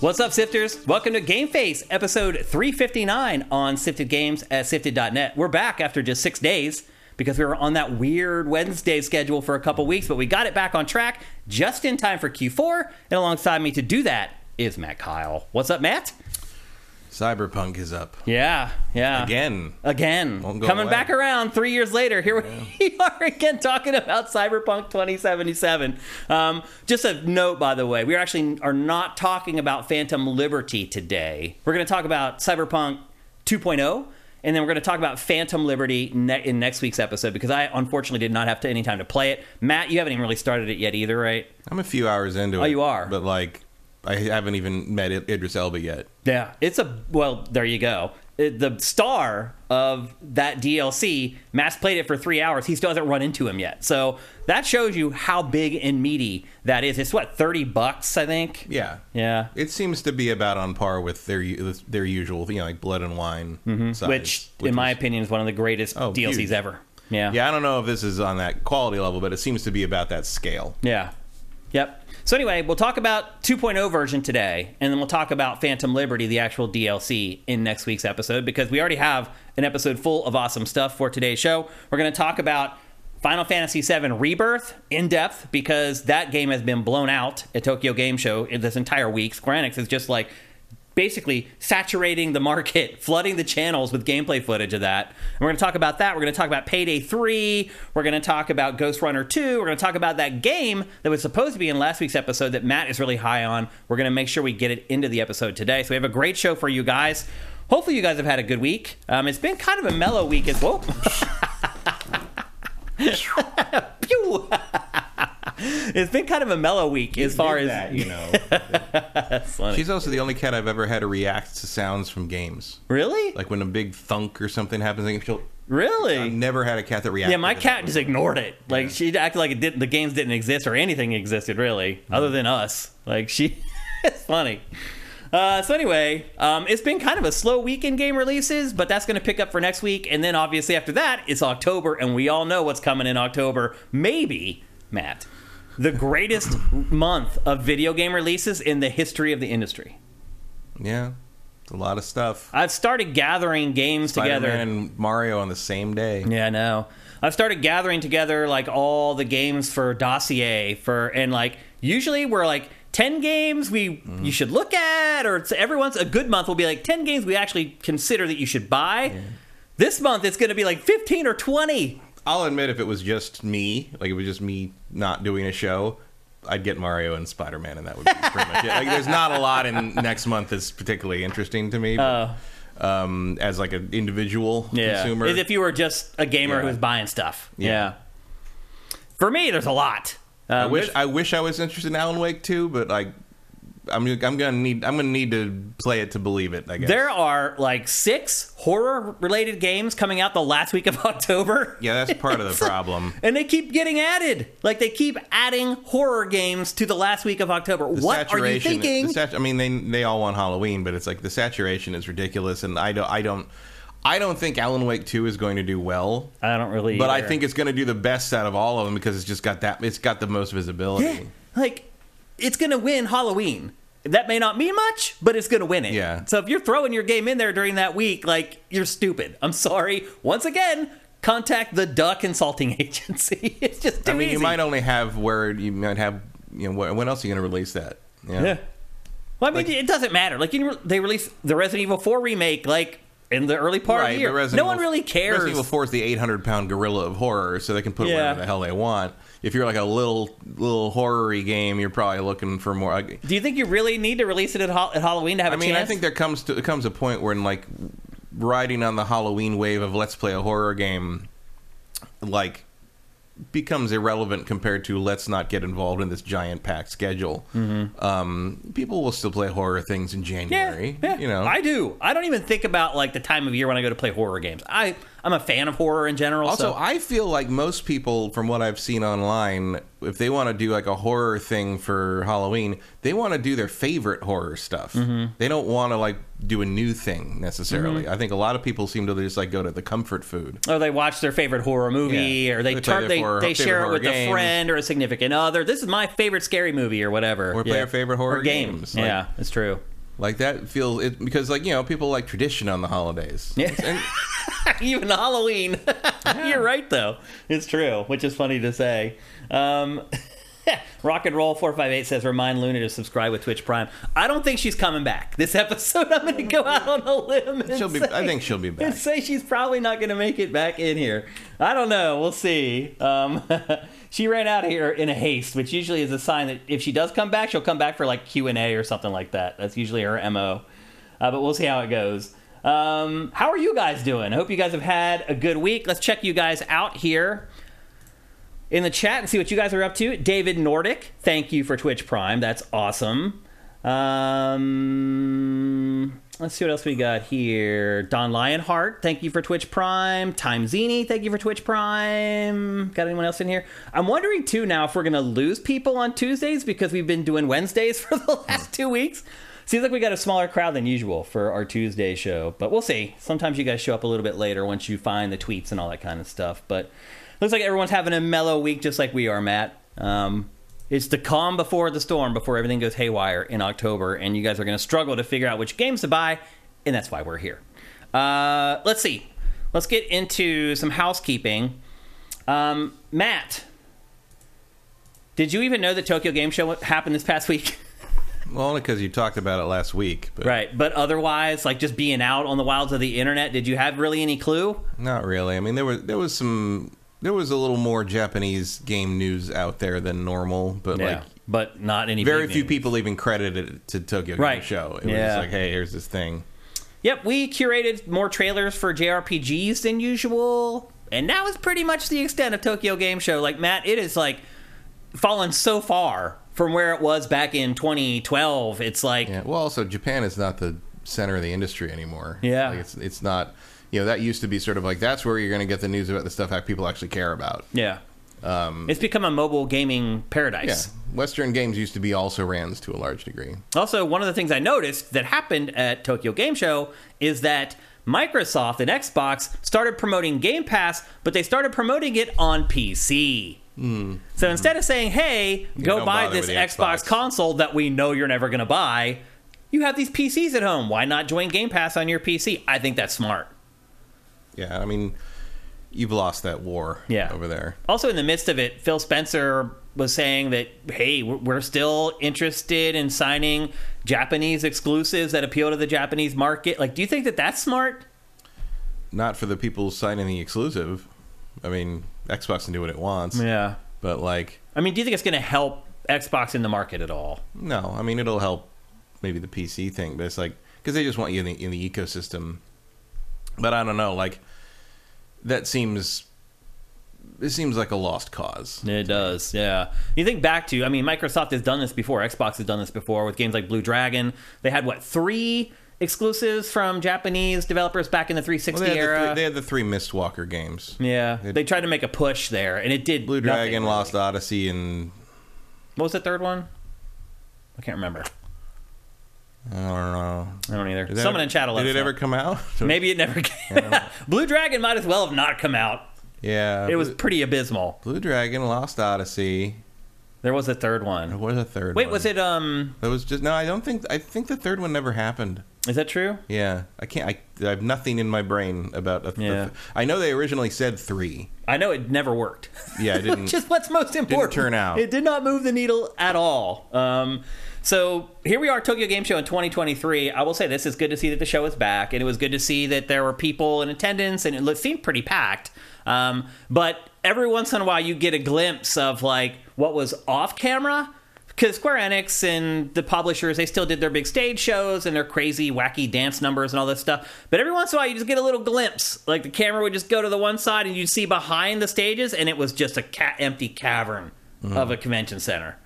What's up, Sifters? Welcome to GameFace, episode 359 on Sifted Games at Sifted.net. We're back after just six days because we were on that weird Wednesday schedule for a couple weeks, but we got it back on track just in time for Q4. And alongside me to do that is Matt Kyle. What's up, Matt? Cyberpunk is up Yeah, yeah. again. Again, coming away. back around three years later. Here we are again talking about Cyberpunk 2077. Um, just a note, by the way, we actually are not talking about Phantom Liberty today. We're going to talk about Cyberpunk 2.0. And then we're going to talk about Phantom Liberty ne- in next week's episode because I unfortunately did not have to, any time to play it. Matt, you haven't even really started it yet either, right? I'm a few hours into it. Oh, you are? but like I haven't even met Idris Elba yet. Yeah, it's a well. There you go. It- the star of that DLC, Mass played it for three hours. He still hasn't run into him yet. So that shows you how big and meaty that is. It's what thirty bucks, I think. Yeah, Yeah. It seems to be about on par with their with their usual, you know, like Blood and Wine Mm-hmm. Which, in my opinion, is one of the greatest Oh, DLCs huge. ever. Yeah. yeah, I don't know if this is on that quality level, but it seems to be about that scale. Yeah. Yep. So anyway, we'll talk about 2.0 version today, and then we'll talk about Phantom Liberty, the actual DLC, in next week's episode because we already have an episode full of awesome stuff for today's show. We're going to talk about Final Fantasy VII Rebirth in depth because that game has been blown out at Tokyo Game Show this entire week. Square Enix is just like basically saturating the market, flooding the channels with gameplay footage of that. And we're going to talk about that. We're going to talk about Payday 3. We're going to talk about Ghostrunner 2. We're going to talk about that game that was supposed to be in last week's episode that Matt is really high on. We're going to make sure we get it into the episode today. So we have a great show for you guys. Hopefully, you guys have had a good week. Um, it's been kind of a mellow week as well. Pew! it's been kind of a mellow week as far as that, you know, she's also the only cat I've ever had to react to sounds from games. really, Like when a big thunk or something happens, like she'll. really. I've never had a cat that reacted. Yeah, my cat just ignored it. Like she acted like it didn't. The games didn't exist or anything existed really, other than us. Like she, it's funny. Uh, so anyway, um, it's been kind of a slow week in game releases, but that's going to pick up for next week, and then obviously after that it's October, and we all know what's coming in October. Maybe Matt, the greatest month of video game releases in the history of the industry. Yeah, it's a lot of stuff. I've started gathering games together. Spider-Man and Mario on the same day. Yeah, I know. I've started gathering together like all the games for dossier for and like usually we're like 10 games we you should look at or it's every once a good month will be like 10 games we actually consider that you should buy. This month it's going to be like 15 or 20. I'll admit if it was just me, like it was just me not doing a show, I'd get Mario and Spider Man, and that would be pretty much it. Like, there's not a lot in next month that's particularly interesting to me. But, um, as like an individual Yeah. consumer, As if you were just a gamer Yeah. who's buying stuff. Yeah. Yeah. For me there's a lot. I Um, wish I wish I was interested in Alan Wake Two, but like I'm I'm gonna need I'm gonna need to play it to believe it. I guess there are like six horror related games coming out the last week of October. yeah, that's part of the problem. And they keep getting added. Like they keep adding horror games to the last week of October. The what are you thinking? sat- I mean, they they all want Halloween, but it's like the saturation is ridiculous, and I don't I don't I don't think Alan Wake Two is going to do well. I don't really. But I think it's going to do the best out of all of them because it's just got that. It's got the most visibility. yeah, like it's gonna win Halloween. That may not mean much, but it's gonna win it. Yeah. So if you're throwing your game in there during that week, like you're stupid. I'm sorry. Once again, contact the Duck Consulting Agency. it's just I mean, you might only have where you might have. You know, when else are you going to release that? Yeah. Well, I mean, it doesn't matter. Like, you, they released the Resident Evil 4 remake, like, in the early part of the year. no one really cares. Resident Evil Four is the 800 pound gorilla of horror, so they can put Yeah. whatever the hell they want. If you're like a little little horror-y game, you're probably looking for more. Do you think you really need to release it at, ha- at Halloween to have a mean, chance? I think there comes to comes a point where, in like, riding on the Halloween wave of let's play a horror game, like becomes irrelevant compared to let's not get involved in this giant packed schedule. Um, people will still play horror things in Mm-hmm. yeah, January. yeah, you know, I do. I don't even think about like the time of year when I go to play horror games. I I'm a fan of horror in general. Also, so. I feel like most people, from what I've seen online, if they want to do like a horror thing for Halloween, they want to do their favorite horror stuff. Mm-hmm. They don't want to like do a new thing necessarily. I think a lot of people seem to just like go to the comfort food. or they watch their favorite horror movie, Yeah. or they They they, horror- they share it with a friend or a significant other. This is my favorite scary movie, or whatever. Or play Yeah. our favorite horror Or game. games. Like- yeah, it's true. Like that feels it because like you know people like tradition on the holidays. Yeah. And- Even Halloween. You're right, though. It's true, which is funny to say. Um, Rock and Roll 458 says, remind Luna to subscribe with Twitch Prime. I don't think she's coming back. This episode, I'm going to go out on a limb. And She'll be- say- I think she'll be back. And say she's probably not going to make it back in here. I don't know. We'll see. Um, she ran out of here in a haste, which usually is a sign that if she does come back, she'll come back for like Q&A or something like that. That's usually her MO. Uh, but we'll see how it goes. Um, how are you guys doing? I hope you guys have had a good week. Let's check you guys out here in the chat and see what you guys are up to. David Nordic, thank you for Twitch Prime. That's awesome. Um, let's see what else we got here. Don Lionheart, thank you for Twitch Prime. Time Zini, thank you for Twitch Prime. Got anyone else in here? I'm wondering too now if we're gonna lose people on Tuesdays because we've been doing Wednesdays for the last two weeks. Seems like we got a smaller crowd than usual for our Tuesday show, but we'll see. Sometimes you guys show up a little bit later once you find the tweets and all that kind of stuff. But looks like everyone's having a mellow week, just like we are, Matt. Um, it's the calm before the storm, before everything goes haywire in October, and you guys are going to struggle to figure out which games to buy, and that's why we're here. Uh, let's see. Let's get into some housekeeping. Um, Matt, did you even know that Tokyo Game Show happened this past week? well, only because you talked about it last week, but Right, but otherwise, like just being out on the wilds of the internet, did you have really any clue? not really. I mean, there was there was some there was a little more Japanese game news out there than normal, but like but not any. very few people even credited it to Tokyo Right. Game Show. It was Yeah. just like, hey, here's this thing. Yep, we curated more trailers for JRPGs than usual, and that was pretty much the extent of Tokyo Game Show. Like Matt, it is like fallen so far from where it was back in 2012. It's like Yeah. Well, also Japan is not the center of the industry anymore. Yeah. Like it's it's not. You know, that used to be sort of like that's where you're going to get the news about the stuff that people actually care about. yeah, it's become a mobile gaming Um, Yeah. paradise. Western games used to be also rans to a large degree. Also, one of the things I noticed that happened at Tokyo Game Show is that Microsoft and Xbox started promoting Game Pass, but they started promoting it on PC. So instead of saying, "Hey, go buy this Xbox. Xbox. console that we know you're never going to buy," you have these PCs at home. Why not join Game Pass on your PC? I think that's smart. Yeah, I mean, you've lost that war Yeah. over there. Also, in the midst of it, Phil Spencer was saying that, hey, we're still interested in signing Japanese exclusives that appeal to the Japanese market. Like, do you think that that's smart? Not for the people signing the exclusive. I mean, Xbox can do what it wants, Yeah. but like, I mean, do you think it's going to help Xbox in the market at all? no. I mean, it'll help maybe the PC thing, but it's like because they just want you in the in the ecosystem. But I don't know, like that seems it seems like a lost cause. It does, yeah. You think back to, I mean, Microsoft has done this before. Xbox has done this before with games like Blue Dragon. They had what three exclusives from Japanese developers back in the 360 Well, they, had the era. three, they had the three Mistwalker games: yeah, They- they tried to make a push there, and it did. Blue Dragon, really. Lost Odyssey, and What was the third one? I can't remember. I don't know. I don't either. Did Someone ever- in chat will let Did us it know. ever come out? Maybe it never came. Blue Dragon might as well have not come out. Yeah, It was Blue, pretty abysmal. Blue Dragon, Lost Odyssey. There was a third one. What was the third? Wait, one? was it? Um, That was just no. I don't think. I think the third one never happened. is that true? Yeah, I can't. I, I have nothing in my brain about. A, a- Yeah. I know they originally said three. I know it never worked. Yeah, it didn't. Just what's most important. turn out. It did not move the needle at all. Um, so here we are, Tokyo Game Show in 2023. I will say this: is good to see that the show is back, and it was good to see that there were people in attendance, and it seemed pretty packed. Um, but every once in a while, you get a glimpse of like what was off camera. Because Square Enix and the publishers, they still did their big stage shows and their crazy, wacky dance numbers and all this stuff. But every once in a while, you just get a little glimpse. Like the camera would just go to the one side and you'd see behind the stages, and it was just a ca- empty cavern of a convention center.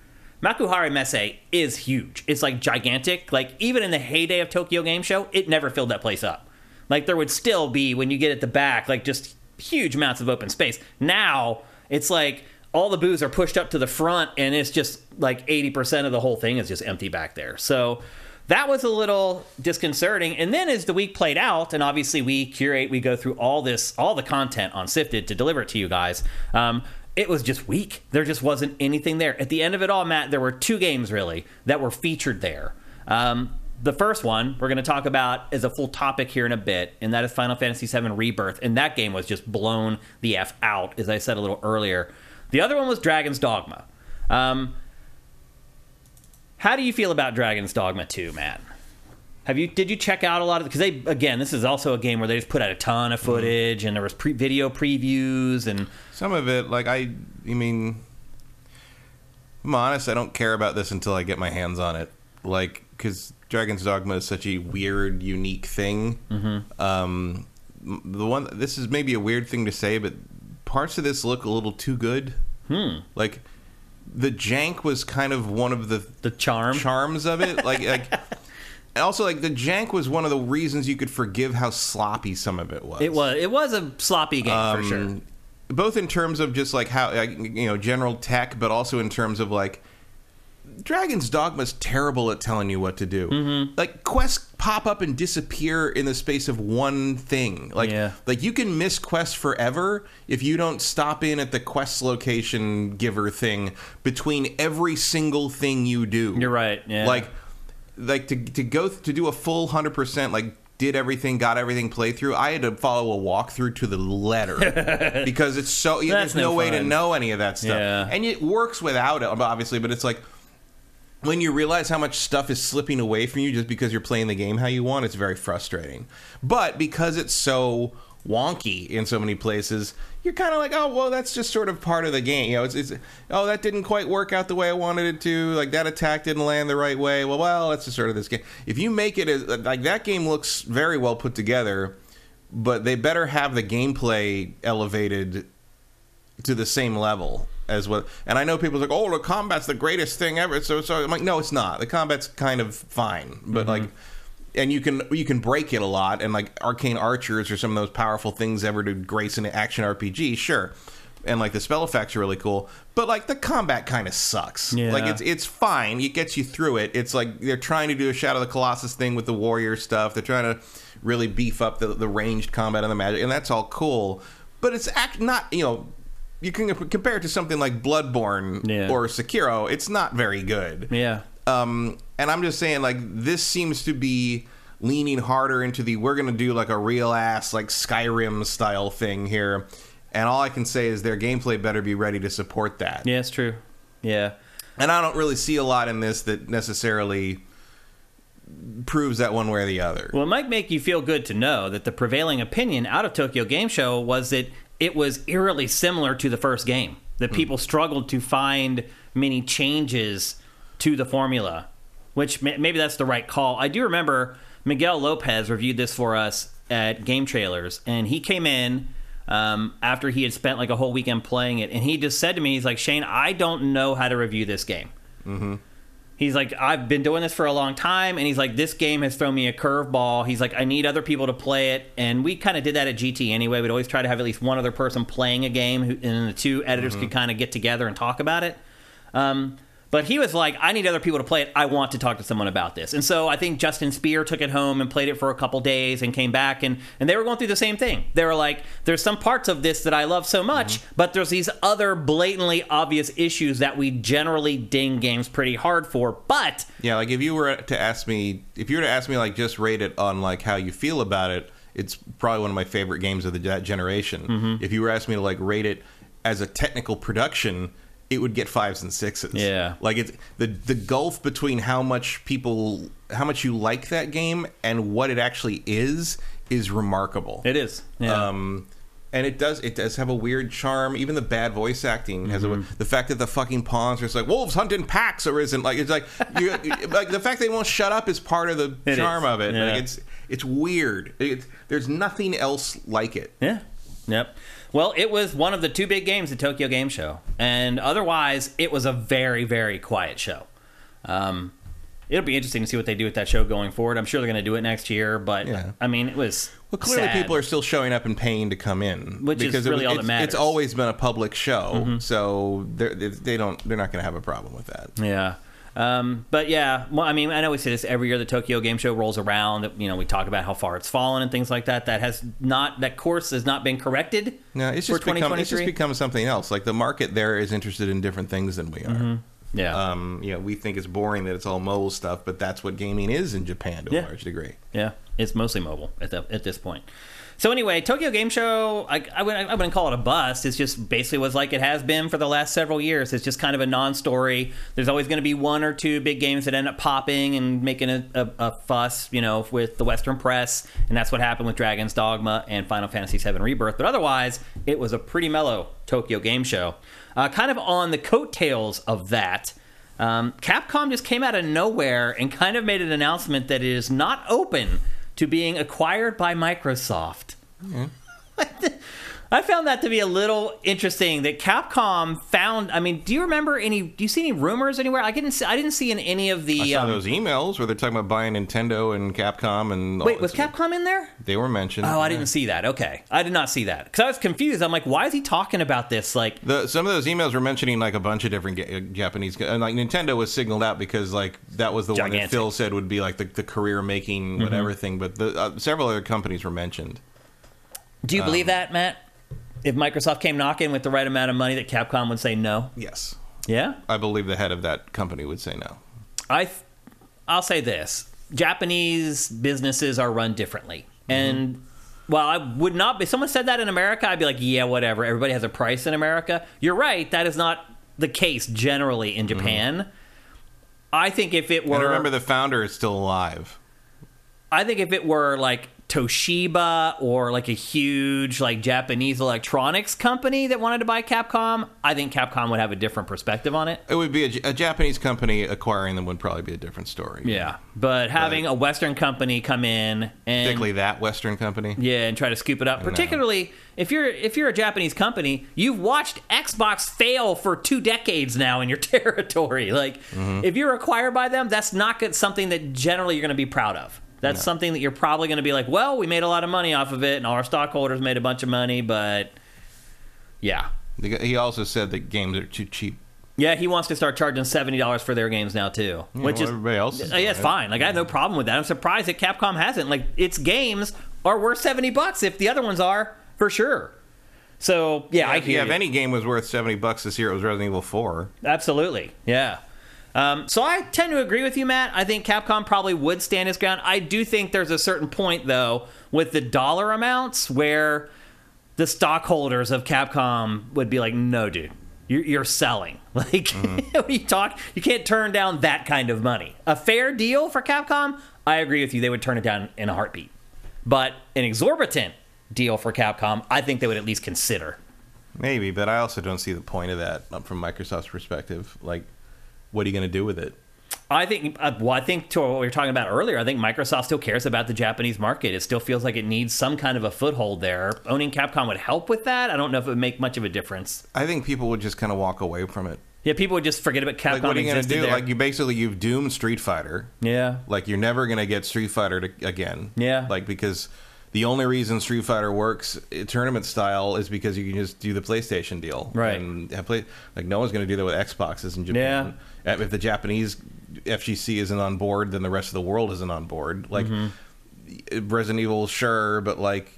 Makuhari Messe is huge. It's like gigantic. Like even in the heyday of Tokyo Game Show, it never filled that place up. like there would still be when you get at the back, like just huge amounts of open space. Now it's like all the booths are pushed up to the front, and it's just like eighty percent of the whole thing is just empty back there. So that was a little disconcerting. And then as the week played out, and obviously we curate, we go through all this, all the content on Sifted to deliver it to you guys. Um, it was just weak. There just wasn't anything there. At the end of it all, Matt, there were two games really that were featured there. Um, the first one we're going to talk about is a full topic here in a bit, and that is Final Fantasy VII Rebirth. And that game was just blown the f out, as I said a little earlier. The other one was Dragon's Dogma. Um, how do you feel about Dragon's Dogma 2, Matt? Have you did you check out a lot of because they again this is also a game where they just put out a ton of footage and there was pre- video previews and Some of it, like I, I mean, I'm honest. I don't care about this until I get my hands on it. Like, because Dragon's Dogma is such a weird, unique thing. Mm-hmm. Um, the one, this is maybe a weird thing to say, but parts of this look a little too good. Hmm. Like, the jank was kind of one of the the charm. charms of it. Like, like. And also, like the jank was one of the reasons you could forgive how sloppy some of it was. It was it was a sloppy game for sure. Um, both in terms of just like how like, you know general tech, but also in terms of like Dragon's Dogma's terrible at telling you what to do. Mm-hmm. Like quests pop up and disappear in the space of one thing. Like Yeah. like you can miss quests forever if you don't stop in at the quest location giver thing between every single thing you do. You're right, yeah. Like like to to go th- to do a full 100% like did everything, got everything playthrough. I had to follow a walkthrough to the letter because it's so yeah, there's no, no way to know any of that stuff. Yeah. And it works without it, obviously, but it's like when you realize how much stuff is slipping away from you just because you're playing the game how you want, it's very frustrating. But because it's so wonky in so many places, you're kind of like, oh, well, that's just sort of part of the game. You know, it's, it's oh, that didn't quite work out the way I wanted it to. Like that attack didn't land the right way. Well, well, that's just sort of this game. If you make it as like that game looks very well put together, but they better have the gameplay elevated to the same level as what and I know people like, oh the combat's the greatest thing ever. So so I'm like, no, it's not. The combat's kind of fine. But mm-hmm. like and you can you can break it a lot and like arcane archers or some of those powerful things ever to grace an action RPG, sure. And like the spell effects are really cool. But like the combat kind of sucks. Yeah. Like it's it's fine. It gets you through it. It's like they're trying to do a Shadow of the Colossus thing with the warrior stuff. They're trying to really beef up the, the ranged combat and the magic, and that's all cool. But it's act not you know you can compare it to something like Bloodborne Yeah. or Sekiro. It's not very good. Yeah. Um, and I'm just saying, like, this seems to be leaning harder into the we're going to do like a real ass, like Skyrim style thing here. And all I can say is their gameplay better be ready to support that. Yeah, it's true. Yeah. And I don't really see a lot in this that necessarily proves that one way or the other. Well, it might make you feel good to know that the prevailing opinion out of Tokyo Game Show was that it was eerily similar to the first game. That hmm. people struggled to find many changes to the formula, which ma- maybe that's the right call. I do remember Miguel Lopez reviewed this for us at Game Trailers, and he came in um, after he had spent like a whole weekend playing it, and he just said to me, "He's like Shane, I don't know how to review this game." He's like, I've been doing this for a long time, and he's like, this game has thrown me a curveball. He's like, I need other people to play it, and we kind of did that at GT anyway. We'd always try to have at least one other person playing a game, who, and then the two editors could kind of get together and talk about it. Um, but he was like, I need other people to play it. I want to talk to someone about this. And so I think Justin Spear took it home and played it for a couple days and came back and, and they were going through the same thing. They were like, there's some parts of this that I love so much, but there's these other blatantly obvious issues that we generally ding games pretty hard for. But Yeah, like if you were to ask me, if you were to ask me, like just rate it on like how you feel about it, it's probably one of my favorite games of the that generation. Mm-hmm. If you were asking me to like rate it as a technical production, it would get fives and sixes. Yeah. like it's the the gulf between how much people, how much you like that game and what it actually is, is remarkable. it is. Yeah. Um, and it does it does have a weird charm. Even the bad voice acting has Mm-hmm. a the fact that the fucking pawns are just like wolves hunting packs or isn't like it's like you, like the fact they won't shut up is part of the It charm is. of it. Yeah. Like it's it's weird. It's, there's nothing else like it. Yeah. Yep. Well, it was one of the two big games at Tokyo Game Show, and otherwise, it was a very, very quiet show. Um, it'll be interesting to see what they do with that show going forward. I'm sure they're going to do it next year, but Yeah. I mean, it was Well, clearly sad. people are still showing up and paying to come in, Which is because it really all that it's, matters. Mm-hmm. It's always been a public show, so they're, they they don't they're not going to have a problem with that. Yeah. Um, but yeah, well, I mean, I know we say this every year. The Tokyo Game Show rolls around. You know, we talk about how far it's fallen and things like that. That has not that course has not been corrected. No, it's just become it's just become something else. Like the market there is interested in different things than we are. Mm-hmm. Yeah, Um, you know, we think it's boring that it's all mobile stuff, but that's what gaming is in Japan to Yeah. a large degree. yeah, it's mostly mobile at the, at this point. So anyway, Tokyo Game Show, I, I, wouldn't, I wouldn't call it a bust. It's just basically was like it has been for the last several years. It's just kind of a non-story. There's always going to be one or two big games that end up popping and making a, a, a fuss, you know, with the Western press, and that's what happened with Dragon's Dogma and Final Fantasy VII Rebirth. But otherwise, it was a pretty mellow Tokyo Game Show. Uh, kind of on the coattails of that. Um, Capcom just came out of nowhere and kind of made an announcement that it is not open to being acquired by Microsoft. I found that to be a little interesting that Capcom found. I mean, do you remember any? Do you see any rumors anywhere? I didn't. See, I didn't see in any of the. I saw um, those emails where they're talking about buying Nintendo and Capcom and wait, was Capcom in there? They were mentioned. Oh, I didn't see that. Okay, I did not see that because I was confused. I'm like, why is he talking about this? Like, The, some of those emails were mentioning like a bunch of different ga- uh, Japanese, and like Nintendo was signaled out because like that was the one that Phil said would be like the, the career making whatever thing. But the, uh, several other companies were mentioned. do you Um, believe that, Matt? If Microsoft came knocking with the right amount of money, that Capcom would say no. Yes, Yeah, I believe the head of that company would say no. I, th- I'll say this: Japanese businesses are run differently, mm-hmm. and well, I would not, if someone said that in America, I'd be like, yeah, whatever. Everybody has a price in America. You're right; that is not the case generally in mm-hmm. Japan. I think if it were, And remember, the founder is still alive. I think if it were like Toshiba or like a huge like Japanese electronics company that wanted to buy Capcom, I think Capcom would have a different perspective on it. It would be a Japanese company acquiring them would probably be a different story. Yeah, but having a Western company come in and particularly that Western company. Yeah, and try to scoop it up. Particularly if you're if you're a Japanese company, you've watched Xbox fail for two decades now in your territory. Like, mm-hmm. if you're acquired by them, that's not good, something that generally you're going to be proud of. That's something that you're probably going to be like, well, we made a lot of money off of it, and all our stockholders made a bunch of money, but yeah. He also said that games are too cheap. Yeah, he wants to start charging seventy dollars for their games now too, which well, is everybody else is Uh, yeah, it's fine. Like I have no problem with that. I'm surprised that Capcom hasn't. Like its games are worth seventy bucks if the other ones are for sure. So yeah, I If, yeah, if you. any game was worth seventy bucks this year, it was Resident Evil Four. Absolutely, yeah. Um, so I tend to agree with you, Matt. I think Capcom probably would stand its ground. I do think there's a certain point though with the dollar amounts where the stockholders of Capcom would be like, "No, dude, you're, you're selling. Like, when you talk, you can't turn down that kind of money. A fair deal for Capcom, I agree with you. They would turn it down in a heartbeat. But an exorbitant deal for Capcom, I think they would at least consider. Maybe, but I also don't see the point of that from Microsoft's perspective. Like, what are you going to do with it? I think, uh, well, I think to what we were talking about earlier, I think Microsoft still cares about the Japanese market. It still feels like it needs some kind of a foothold there. Owning Capcom would help with that. I don't know if it would make much of a difference. I think people would just kind of walk away from it. Yeah, people would just forget about Capcom. Like, what are you going to do? there. Like, you basically you've doomed Street Fighter. yeah, Like, you're never going to get Street Fighter to, again. Yeah. Like because the only reason Street Fighter works tournament style is because you can just do the PlayStation deal, Right. And have play like no one's going to do that with Xboxes in Japan. Uh, If the Japanese FGC isn't on board, then the rest of the world isn't on board. Like Mm-hmm. Resident Evil, sure, but like.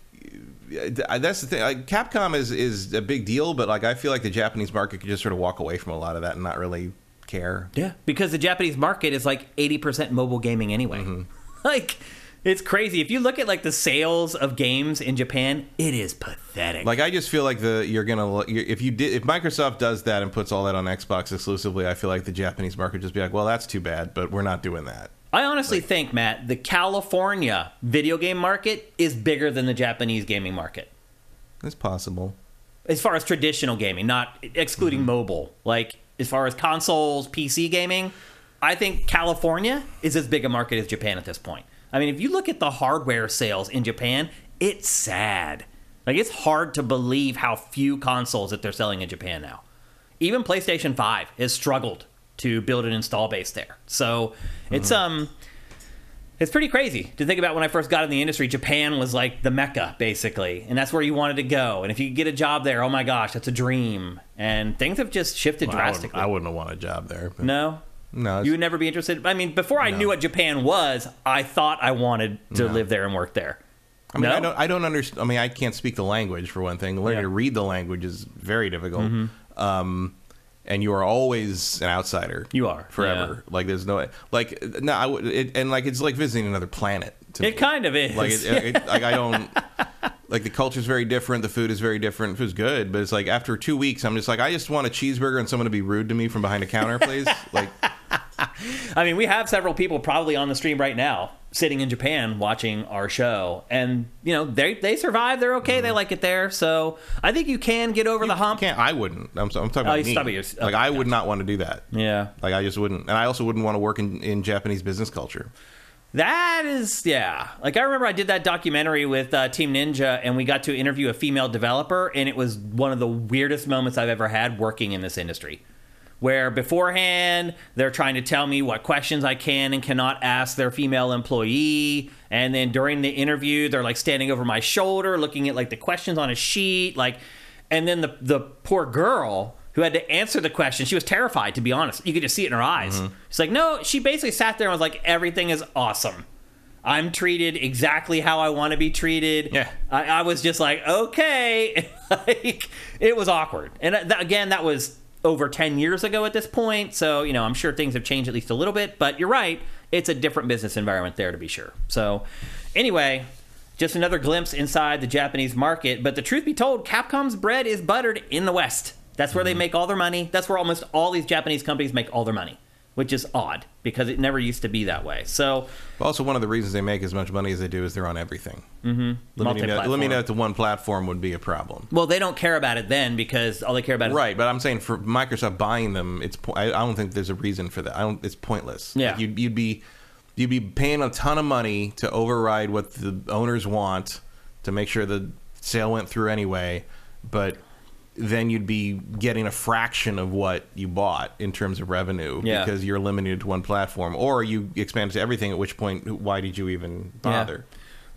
That's the thing. Like, Capcom is is a big deal, but like I feel like the Japanese market could just sort of walk away from a lot of that and not really care. yeah, because the Japanese market is like eighty percent mobile gaming anyway. Like, it's crazy. If you look at like the sales of games in Japan, it is pathetic. Like I just feel like the you're gonna if you did if Microsoft does that and puts all that on Xbox exclusively, I feel like the Japanese market would just be like, well, that's too bad, but we're not doing that. I honestly think, Matt, the California video game market is bigger than the Japanese gaming market. It's possible. As far as traditional gaming, not excluding mm-hmm. mobile. Like, as far as consoles, PC gaming, I think California is as big a market as Japan at this point. I mean, if you look at the hardware sales in Japan, it's sad. Like, it's hard to believe how few consoles that they're selling in Japan now. Even PlayStation 5 has struggled to build an install base there. So it's um it's pretty crazy to think about when I first got in the industry. Japan was like the mecca, basically, and that's where you wanted to go. And if you could get a job there, oh my gosh, that's a dream. And things have just shifted I wouldn't, drastically. I wouldn't have wanted a job there. But no, no, you would never be interested. I mean, before I No. knew what Japan was, I thought I wanted to No. live there and work there. I mean, No? I don't. I don't understand. I mean, I can't speak the language for one thing. Learning Yeah. to read the language is very difficult. Mm-hmm. Um, and you are always an outsider. You are, forever. Like there's no like no. I would it, and like it's like visiting another planet. To It kind of is. like it, it, like I don't like the culture is very different. The food is very different. Food's good, but it's like after two weeks, I'm just like I just want a cheeseburger and someone to be rude to me from behind a counter, please. like I mean, we have several people probably on the stream right now sitting in Japan watching our show, and you know they they survive. They're okay. Mm-hmm. They like it there. So I think you can get over the hump. can't. I wouldn't. I'm, I'm talking Oh, about you me. it, you're- Like okay, I would not want to do that. Yeah, Like I just wouldn't, and I also wouldn't want to work in, in Japanese business culture. That is yeah. Like I remember I did that documentary with uh, Team Ninja, and we got to interview a female developer, and it was one of the weirdest moments I've ever had working in this industry. Where beforehand they're trying to tell me what questions I can and cannot ask their female employee, and then during the interview they're like standing over my shoulder, looking at like the questions on a sheet, like, and then the the poor girl who had to answer the question, she was terrified to be honest. You could just see it in her eyes. Mm-hmm. She's like, no, she basically sat there and was like, everything is awesome. I'm treated exactly how I want to be treated. Yeah. I, I was just like, okay, like it was awkward. And that, again, that was over ten years ago at this point. So you know, I'm sure things have changed at least a little bit. But you're right, it's a different business environment there to be sure. So anyway. Just another glimpse inside the Japanese market. But the truth be told, Capcom's bread is buttered in the West. That's where they make all their money. That's where almost all these Japanese companies make all their money, which is odd because it never used to be that way. So But also, one of the reasons they make as much money as they do is they're on everything. Mm-hmm. Limiting that, Multi-platform. limiting that to one platform would be a problem. Well, they don't care about it then because all they care about is Right, but I'm saying for Microsoft buying them, it's po- I, I don't think there's a reason for that. I don't. It's pointless. Yeah. Like, you'd, you'd be you'd be paying a ton of money to override what the owners want to make sure the sale went through anyway, but then you'd be getting a fraction of what you bought in terms of revenue Yeah. because you're limited to one platform, or you expand to everything. At which point, why did you even bother?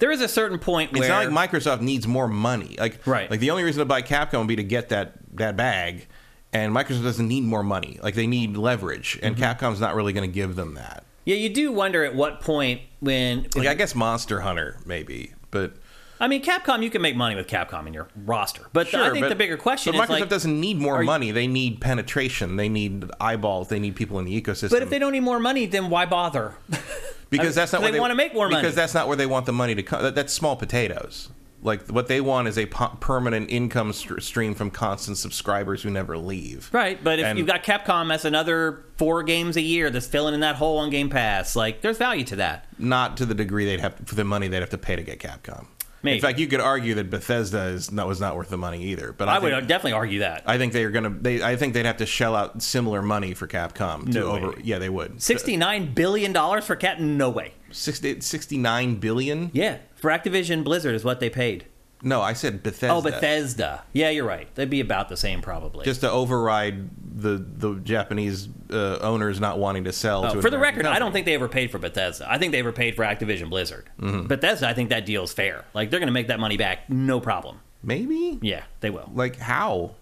There is a certain point It's where not like Microsoft needs more money. Like, Right. Like the only reason to buy Capcom would be to get that that bag, and Microsoft doesn't need more money. Like they need leverage, and Mm-hmm. Capcom's not really going to give them that. yeah, you do wonder at what point when Like I guess Monster Hunter maybe, but I mean Capcom, you can make money with Capcom in your roster, but I think but- the bigger question but is Microsoft like, doesn't need more money. They need penetration. They need eyeballs. They need people in the ecosystem. but if they don't need more money, then why bother? because that's not they where they wanna make more money. Because that's not where they want the money to come. That, that's small potatoes. Like what they want is a po- permanent income str- stream from constant subscribers who never leave. right, but if And- you've got Capcom as another four games a year that's filling in that hole on Game Pass, like there's value to that. not to the degree they'd have for the money they'd have to pay to get Capcom. Maybe. In fact, you could argue that Bethesda is not was not worth the money either. But I, I would definitely argue that. I think they are going to. They I think they'd have to shell out similar money for Capcom to No way. over. Yeah, they would. Sixty-nine billion dollars for Cat? No way. 60, 69 billion. Yeah, for Activision Blizzard is what they paid. No, I said Bethesda. Oh, Bethesda. Yeah, you're right. They'd be about the same probably. Just to override the the Japanese uh, owners not wanting to sell. Oh, to for the record, I don't think they ever paid for Bethesda. I think they ever paid for Activision Blizzard. Mm-hmm. Bethesda, I think that deal's fair. Like they're going to make that money back, no problem. maybe. Yeah, they will. Like how?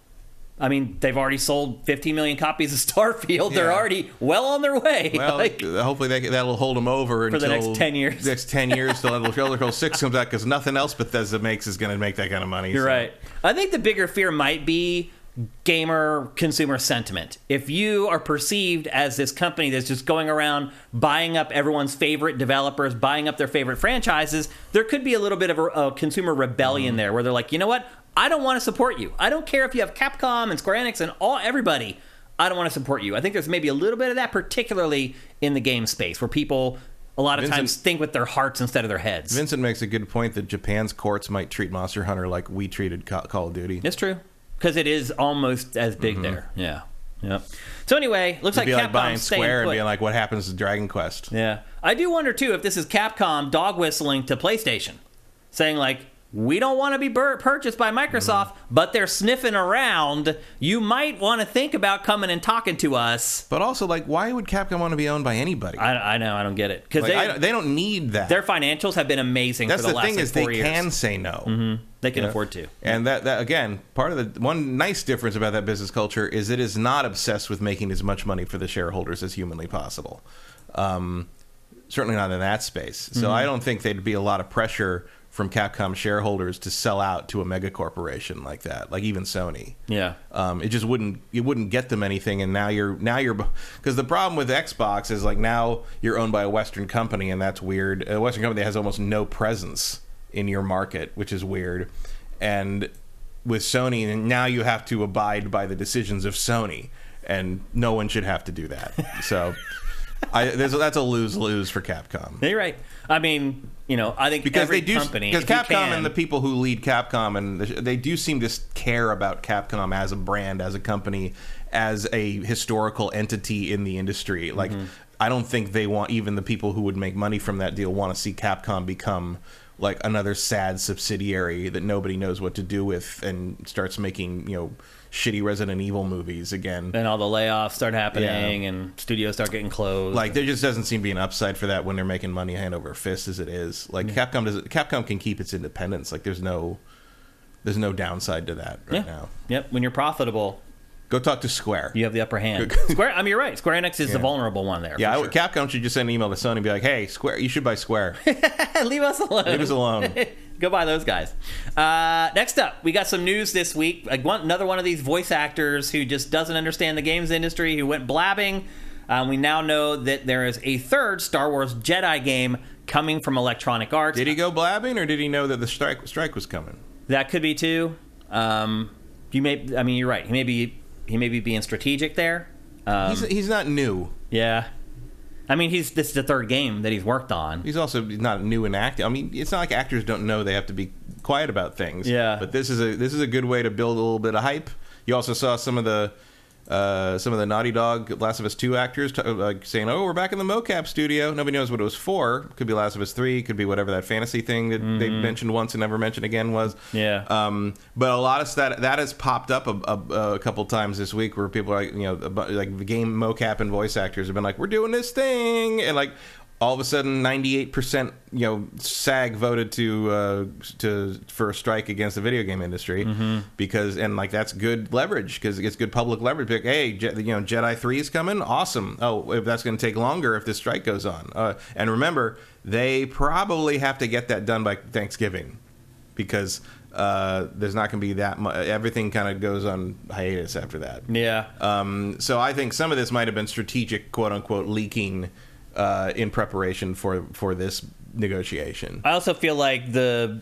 I mean, they've already sold 15 million copies of Starfield. They're already well on their way. Well, Like, hopefully that, that'll hold them over For the next 10 years. the Next ten years till Elder Scrolls Six comes out because nothing else Bethesda makes is going to make that kind of money. You're so- right. I think the bigger fear might be gamer consumer sentiment. If you are perceived as this company that's just going around buying up everyone's favorite developers, buying up their favorite franchises, there could be a little bit of a, a consumer rebellion mm-hmm. there where they're like, you know what? I don't want to support you. I don't care if you have Capcom and Square Enix and all everybody. I don't want to support you. I think there's maybe a little bit of that, particularly in the game space, where people a lot of Vincent- times think with their hearts instead of their heads. Vincent makes a good point that Japan's courts might treat Monster Hunter like we treated Call of Duty. It's true because it is almost as big mm-hmm. there. Yeah, yeah. So anyway, looks It'd like be like buying Square and being like, "What happens to Dragon Quest?" yeah, I do wonder too if this is Capcom dog whistling to PlayStation, saying like, we don't want to be bur- purchased by Microsoft, Mm-hmm. but they're sniffing around. You might want to think about coming and talking to us. But also, like, why would Capcom want to be owned by anybody? I, I know, I don't get it because Like, they they don't need that. their financials have been amazing. That's for the, the last thing like, is they four years. can say no. they can afford to. And that, that again, part of the one nice difference about that business culture is it is not obsessed with making as much money for the shareholders as humanly possible. Um, certainly not in that space. So Mm-hmm. I don't think there'd be a lot of pressure from Capcom shareholders to sell out to a mega corporation like that, like even Sony. Yeah. Um, it just wouldn't it wouldn't get them anything, and now you're now you're because the problem with Xbox is like now you're owned by a Western company, and that's weird. A Western company has almost no presence in your market, which is weird, and with Sony, and now you have to abide by the decisions of Sony, and no one should have to do that. So, I there's that's a lose lose for Capcom. You're right. I mean, you know, I think because every they do company because Capcom can- and the people who lead Capcom and the, they do seem to care about Capcom as a brand, as a company, as a historical entity in the industry. Like, Mm-hmm. I don't think they want even the people who would make money from that deal want to see Capcom become like another sad subsidiary that nobody knows what to do with and starts making you know shitty Resident Evil movies again. then all the layoffs start happening and studios start getting closed. Like there just doesn't seem to be an upside for that when they're making money hand over fist as it is. Like Capcom does Capcom can keep its independence. Like there's no there's no downside to that right yeah. now. Yep. When you're profitable, Go talk to Square. you have the upper hand. Square. I mean, you're right. Square Enix is the vulnerable one there. yeah, I would Capcom should just send an email to Sony and be like, "Hey, Square, you should buy Square. leave us alone. Leave us alone." Go buy those guys. Uh, next up, we got some news this week. Like one, another one of these voice actors who just doesn't understand the games industry, who went blabbing. Um, we now know that there is a third Star Wars Jedi game coming from Electronic Arts. Did he go blabbing, or did he know that the strike strike was coming? That could be too. Um, you may. I mean, you're right. He may be. He may be being strategic there. Um, he's he's not new. yeah. I mean, he's this is the third game that he's worked on. He's also not new in acting. I mean, it's not like actors don't know they have to be quiet about things. Yeah. But this is a this is a good way to build a little bit of hype. You also saw some of the uh, some of the Naughty Dog Last of Us Two actors t- like saying, "Oh, we're back in the mocap studio." Nobody knows what it was for. Could be Last of Us Three. Could be whatever that fantasy thing that they mentioned once and never mentioned again was. Mm-hmm. Yeah. Um, but a lot of that that has popped up a, a, a couple times this week where people are like, you know, like the game mocap and voice actors have been like, "We're doing this thing," and like all of a sudden, ninety eight percent, you know, SAG voted to uh, to for a strike against the video game industry because and like that's good leverage because it's good public leverage. Like, hey, Je- you know, Jedi Three is coming, awesome. Oh, if that's going to take longer if this strike goes on, uh, and remember, they probably have to get that done by Thanksgiving because uh, there's not going to be that much. Everything kind of goes on hiatus after that. yeah. Um, so I think some of this might have been strategic, quote unquote, leaking uh, in preparation for for this negotiation. I also feel like the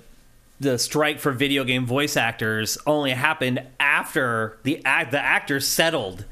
the strike for video game voice actors only happened after the act the actors settled.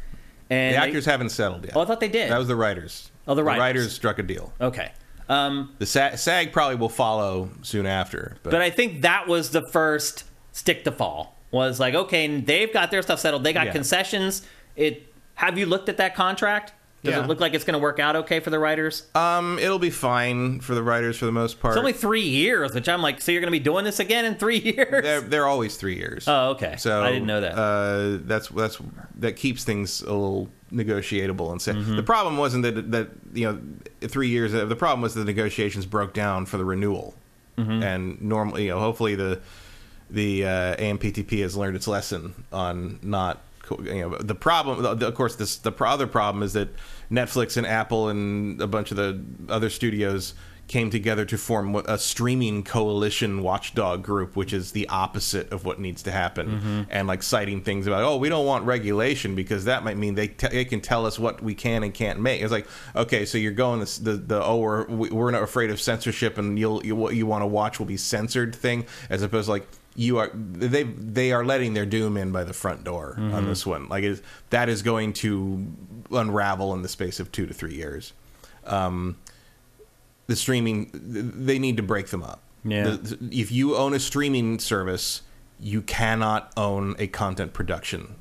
And The they- actors haven't settled yet. oh, I thought they did. that was the writers. Oh, the writers. struck a deal. okay. Um, The SAG, SAG probably will follow soon after. But, but I think that was the first stick to fall. Was like, okay, they've got their stuff settled. They got Yeah. concessions. It. Have you looked at that contract? Does Yeah. it look like it's going to work out okay for the writers? um, it'll be fine for the writers for the most part. It's only three years, which I'm like, so you're going to be doing this again in three years? they're, they're always three years. Oh, okay. So I didn't know that. Uh, that's that's that keeps things a little negotiable and say Mm-hmm. the problem wasn't that that you know three years. The problem was the negotiations broke down for the renewal, Mm-hmm. and normally you know hopefully the the uh, AMPTP has learned its lesson on not you know the problem. the- Of course, this the other problem is that Netflix and Apple and a bunch of the other studios came together to form a streaming coalition watchdog group, which is the opposite of what needs to happen, mm-hmm. and like citing things about oh we don't want regulation because that might mean they t- they can tell us what we can and can't make. It's like okay, so you're going this, the the oh we're we- we're not afraid of censorship and you'll you, what you want to watch will be censored thing as opposed to like you are they they are letting their doom in by the front door on this one. Like it, that is going to unravel in the space of two to three years. Um, the streaming they need to break them up. Yeah. The- if you own a streaming service, you cannot own a content production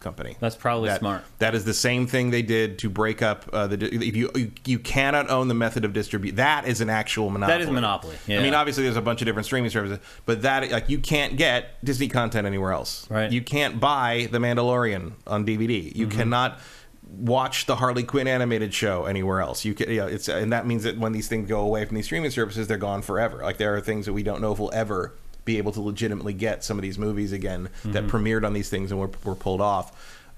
company. That's probably That- smart. That is the same thing they did to break up uh, the. If you, you you cannot own the method of distribution, that is an actual monopoly. That is a monopoly, I mean, obviously, there's a bunch of different streaming services, but that like you can't get Disney content anywhere else. Right. You can't buy The Mandalorian on DVD. You Mm-hmm. cannot watch the Harley Quinn animated show anywhere else. You can, you know, it's and that means that when these things go away from these streaming services, they're gone forever. Like there are things that we don't know if we'll ever be able to legitimately get some of these movies again that Mm-hmm. premiered on these things and were, were pulled off.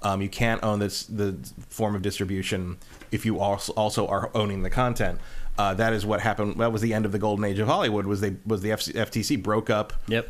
Um, you can't own this the form of distribution if you also also are owning the content. Uh, that is what happened. That was the end of the golden age of Hollywood. Was they was the FTC broke up Yep.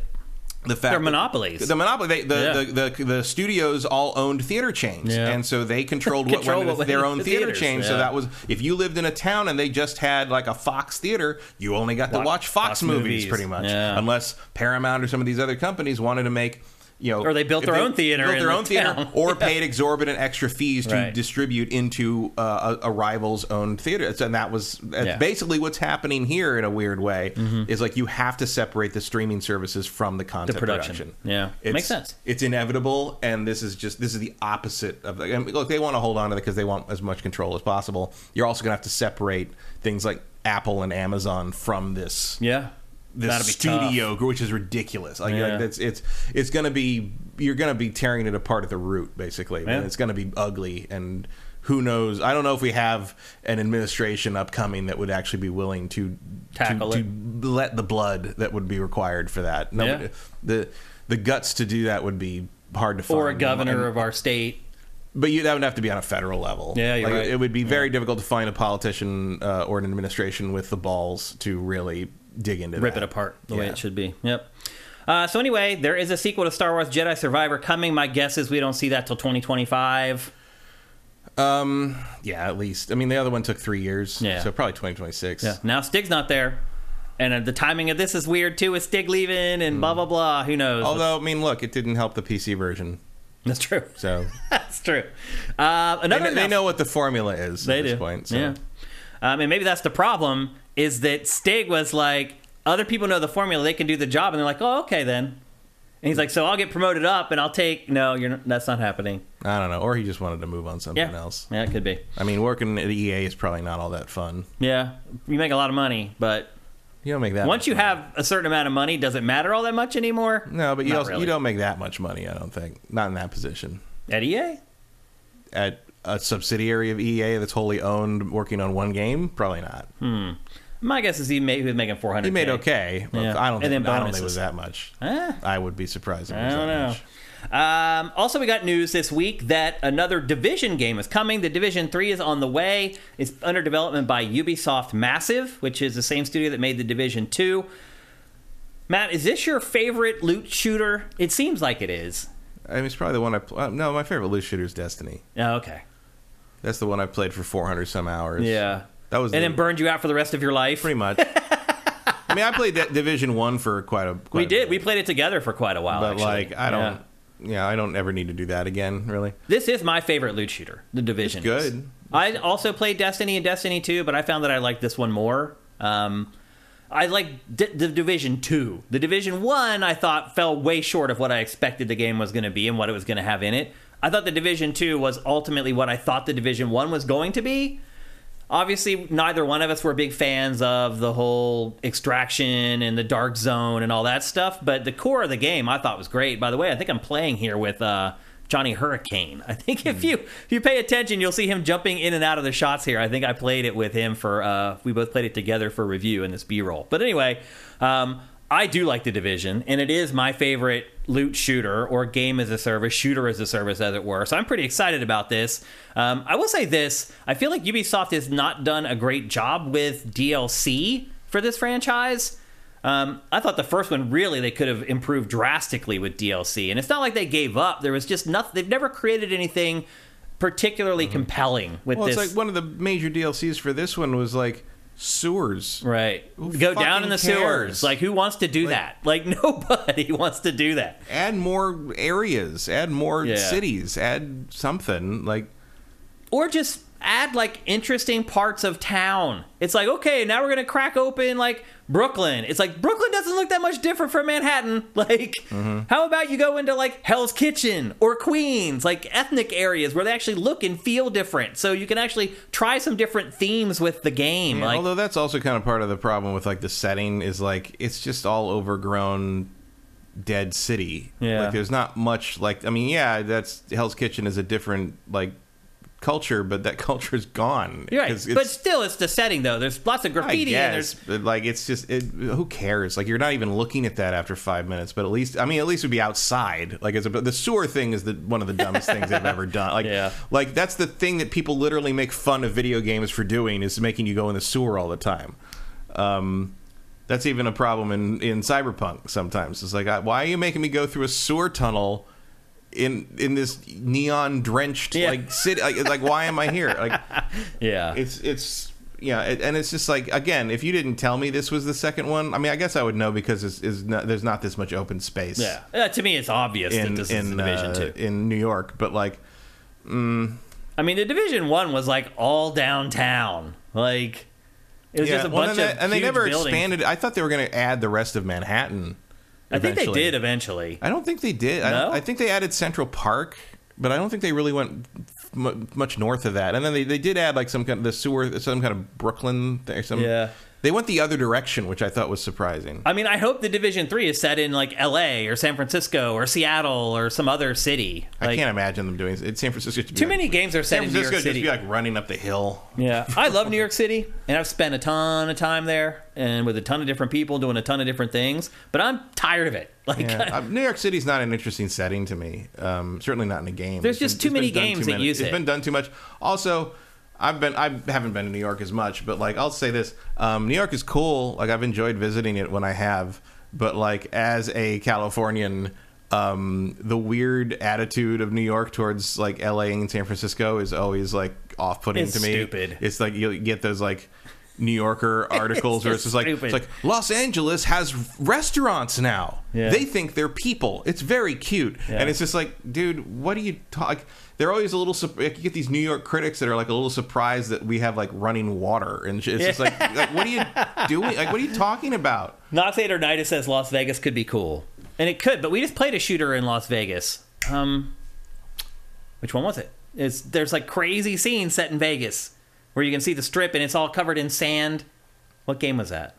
The fact They're monopolies. The monopoly. They, the, Yeah. the, the the studios all owned theater chains, Yeah. and so they controlled what Control went what their own the theater theaters, chain. So that was if you lived in a town and they just had like a Fox theater, you only got to Watch watch Fox, Fox movies, movies. pretty much, Yeah. unless Paramount or some of these other companies wanted to make. You know, Or they built their own theater built in their the own theater, town. or paid exorbitant extra fees to Right. distribute into uh, a, a rival's own theater. And that was that's Yeah. Mm-hmm. basically what's happening here in a weird way. Is like you have to separate the streaming services from the content production. Yeah. It's, Makes sense. It's inevitable, and this is just this is the opposite of. And look, they want to hold on to it because they want as much control as possible. You're also going to have to separate things like Apple and Amazon from this Yeah. This be tough. studio, which is ridiculous. Like, Yeah. like it's it's it's going to be you're going to be tearing it apart at the root, basically. Yeah. And it's going to be ugly and. Who knows? I don't know if we have an administration upcoming that would actually be willing to Tackle to, it. to let the blood that would be required for that. No, Yeah. the the guts to do that would be hard to find. Or a governor And- of our state. but you, that would have to be on a federal level. Yeah, Like, right. It would be very difficult to find a politician uh, or an administration with the balls to really dig into rip that. it apart the way it should be. Yep. Uh, so anyway, there is a sequel to Star Wars Jedi Survivor coming. My guess is we don't see that till 2025. Um, yeah, at least. I mean, the other one took three years. Yeah. So probably 2026. Yeah. Now Stig's not there, and uh, the timing of this is weird too. With Stig leaving and blah blah blah. Who knows? Although, I mean, look, it didn't help the PC version. that's true. So That's true. Uh, they, another they announcement- know what the formula is They at this do. point. So. Yeah. Um, and maybe that's the problem is that Stig was like, other people know the formula, they can do the job, and they're like, oh, okay then. And he's like, so I'll get promoted up, and I'll take. No, you're not, that's not happening. I don't know. Or he just wanted to move on something Yeah, else. yeah, it could be. I mean, working at EA is probably not all that fun. Yeah, you make a lot of money, but You don't make that once much you money. have a certain amount of money, does it matter all that much anymore? No, but you Not also really. you don't make that much money, I don't think. Not in that position. At EA? At a subsidiary of EA that's wholly owned working on one game, probably not. Hmm. My guess is he, made, he was making 400 He made okay. but Yeah. I don't And think, then I don't think it was that much. Eh, I would be surprised if it I don't that know. much. Um, also, we got news this week that another Division game is coming. The Division 3 is on the way. It's under development by Ubisoft Massive, which is the same studio that made the Division 2. Matt, is this your favorite loot shooter? It seems like it is. I mean, it's probably the one I pl- uh, no, my favorite loot shooter is Destiny. Oh, okay. That's the one I played for 400 some hours. Yeah. That was And the- then burned you out for the rest of your life. pretty much. I mean, I played Division 1 for quite a quite we a did. bit. We played it together for quite a while. but actually. like I don't yeah. I don't ever need to do that again, really. This is my favorite loot shooter, the Division. It's is. good. I also played Destiny and Destiny 2, but I found that I liked this one more. Um, I like D- the Division 2. The Division 1 I thought fell way short of what I expected the game was going to be and what it was going to have in it. I thought the Division 2 was ultimately what I thought the Division 1 was going to be. Obviously, neither one of us were big fans of the whole extraction and the dark zone and all that stuff, but the core of the game I thought was great. By the way, I think I'm playing here with uh, Johnny Hurricane. I think if you if you pay attention, you'll see him jumping in and out of the shots here. I think I played it with him for uh, we both played it together for review in this B-roll. But anyway, um, I do like the division, and it is my favorite loot shooter or game as a service, shooter as a service, as it were. So I'm pretty excited about this. Um, I will say this: I feel like Ubisoft has not done a great job with DLC for this franchise. Um, I thought the first one really they could have improved drastically with DLC, and it's not like they gave up. There was just nothing. They've never created anything particularly compelling with Well, this. it's like one of the major DLCs for this one was like sewers. right, Who go down in the fucking sewers. Like who wants to do Like- that? Like nobody wants to do that. Add more areas. Add more Yeah. cities. Add something like or just add like interesting parts of town. It's like, okay, now we're gonna crack open like Brooklyn. It's like Brooklyn doesn't look that much different from Manhattan. Like, mm-hmm. how about you go into like Hell's Kitchen or Queens, like ethnic areas where they actually look and feel different, so you can actually try some different themes with the game. Yeah, like, although that's also kind of part of the problem with like the setting is like it's just all overgrown dead city. Yeah. Like there's not much like I mean, yeah, that's Hell's Kitchen is a different like culture, but that culture is gone. You're right, but still, it's the setting though. There's lots of graffiti and guess, there's but like it's just it, who cares? Like you're not even looking at that after five minutes. But at least I mean, at least it'd be outside. Like it's a, the sewer thing is the one of the dumbest things they've ever done. Like Yeah. like that's the thing that people literally make fun of video games for doing is making you go in the sewer all the time. Um, that's even a problem in in Cyberpunk. Sometimes it's like, I- why are you making me go through a sewer tunnel? In in this neon drenched Yeah. like city, like, like why am I here? Like yeah. it's it's yeah, it, and it's just like again, if you didn't tell me this was the second one, I mean, I guess I would know because it's, is not, there's not this much open space. yeah. Yeah, to me, it's obvious in that this in is the Division uh, Two. in New York, but like I mean, the Division One was like all downtown. Like it was just a well, bunch and of they, and they never buildings. expanded. I thought they were going to add the rest of Manhattan. I think they did eventually. I don't think they did. I, No? I think they added Central Park, but I don't think they really went much north of that. And then they, they did add like some kind of the sewer, some kind of Brooklyn. Thing, some, Yeah. They went the other direction, which I thought was surprising. I mean, I hope the Division Three is set in like L.A. or San Francisco or Seattle or some other city. I can't imagine them doing it. San Francisco. be Too like- many games are set San in New Francisco York just be like running up the hill. Yeah, I love New York City, and I've spent a ton of time there, and with a ton of different people doing a ton of different things. But I'm tired of it. Like, Yeah. New York City's not an interesting setting to me. Um, certainly not in a game. There's It's just been- too many games too that many- use It's it. It's been done too much. Also, I've been I haven't been to New York as much, but like I'll say this: um, New York is cool. Like I've enjoyed visiting it when I have, but like as a Californian. Um, the weird attitude of New York towards like LA and San Francisco is always like off-putting It's to me. stupid. It's like you get those like New Yorker articles where it's just like stupid. it's like Los Angeles has restaurants now. Yeah. They think they're people. It's very cute, Yeah. and it's just like, dude, what do you talk? They're always a little. Like, you get these New York critics that are like a little surprised that we have like running water, and it's just like, like, what are you doing? Like, what are you talking about? Noxator Nida says Las Vegas could be cool, and it could. But we just played a shooter in Las Vegas. Um, which one was it? It's there's like crazy scenes set in Vegas where you can see the strip and it's all covered in sand. What game was that?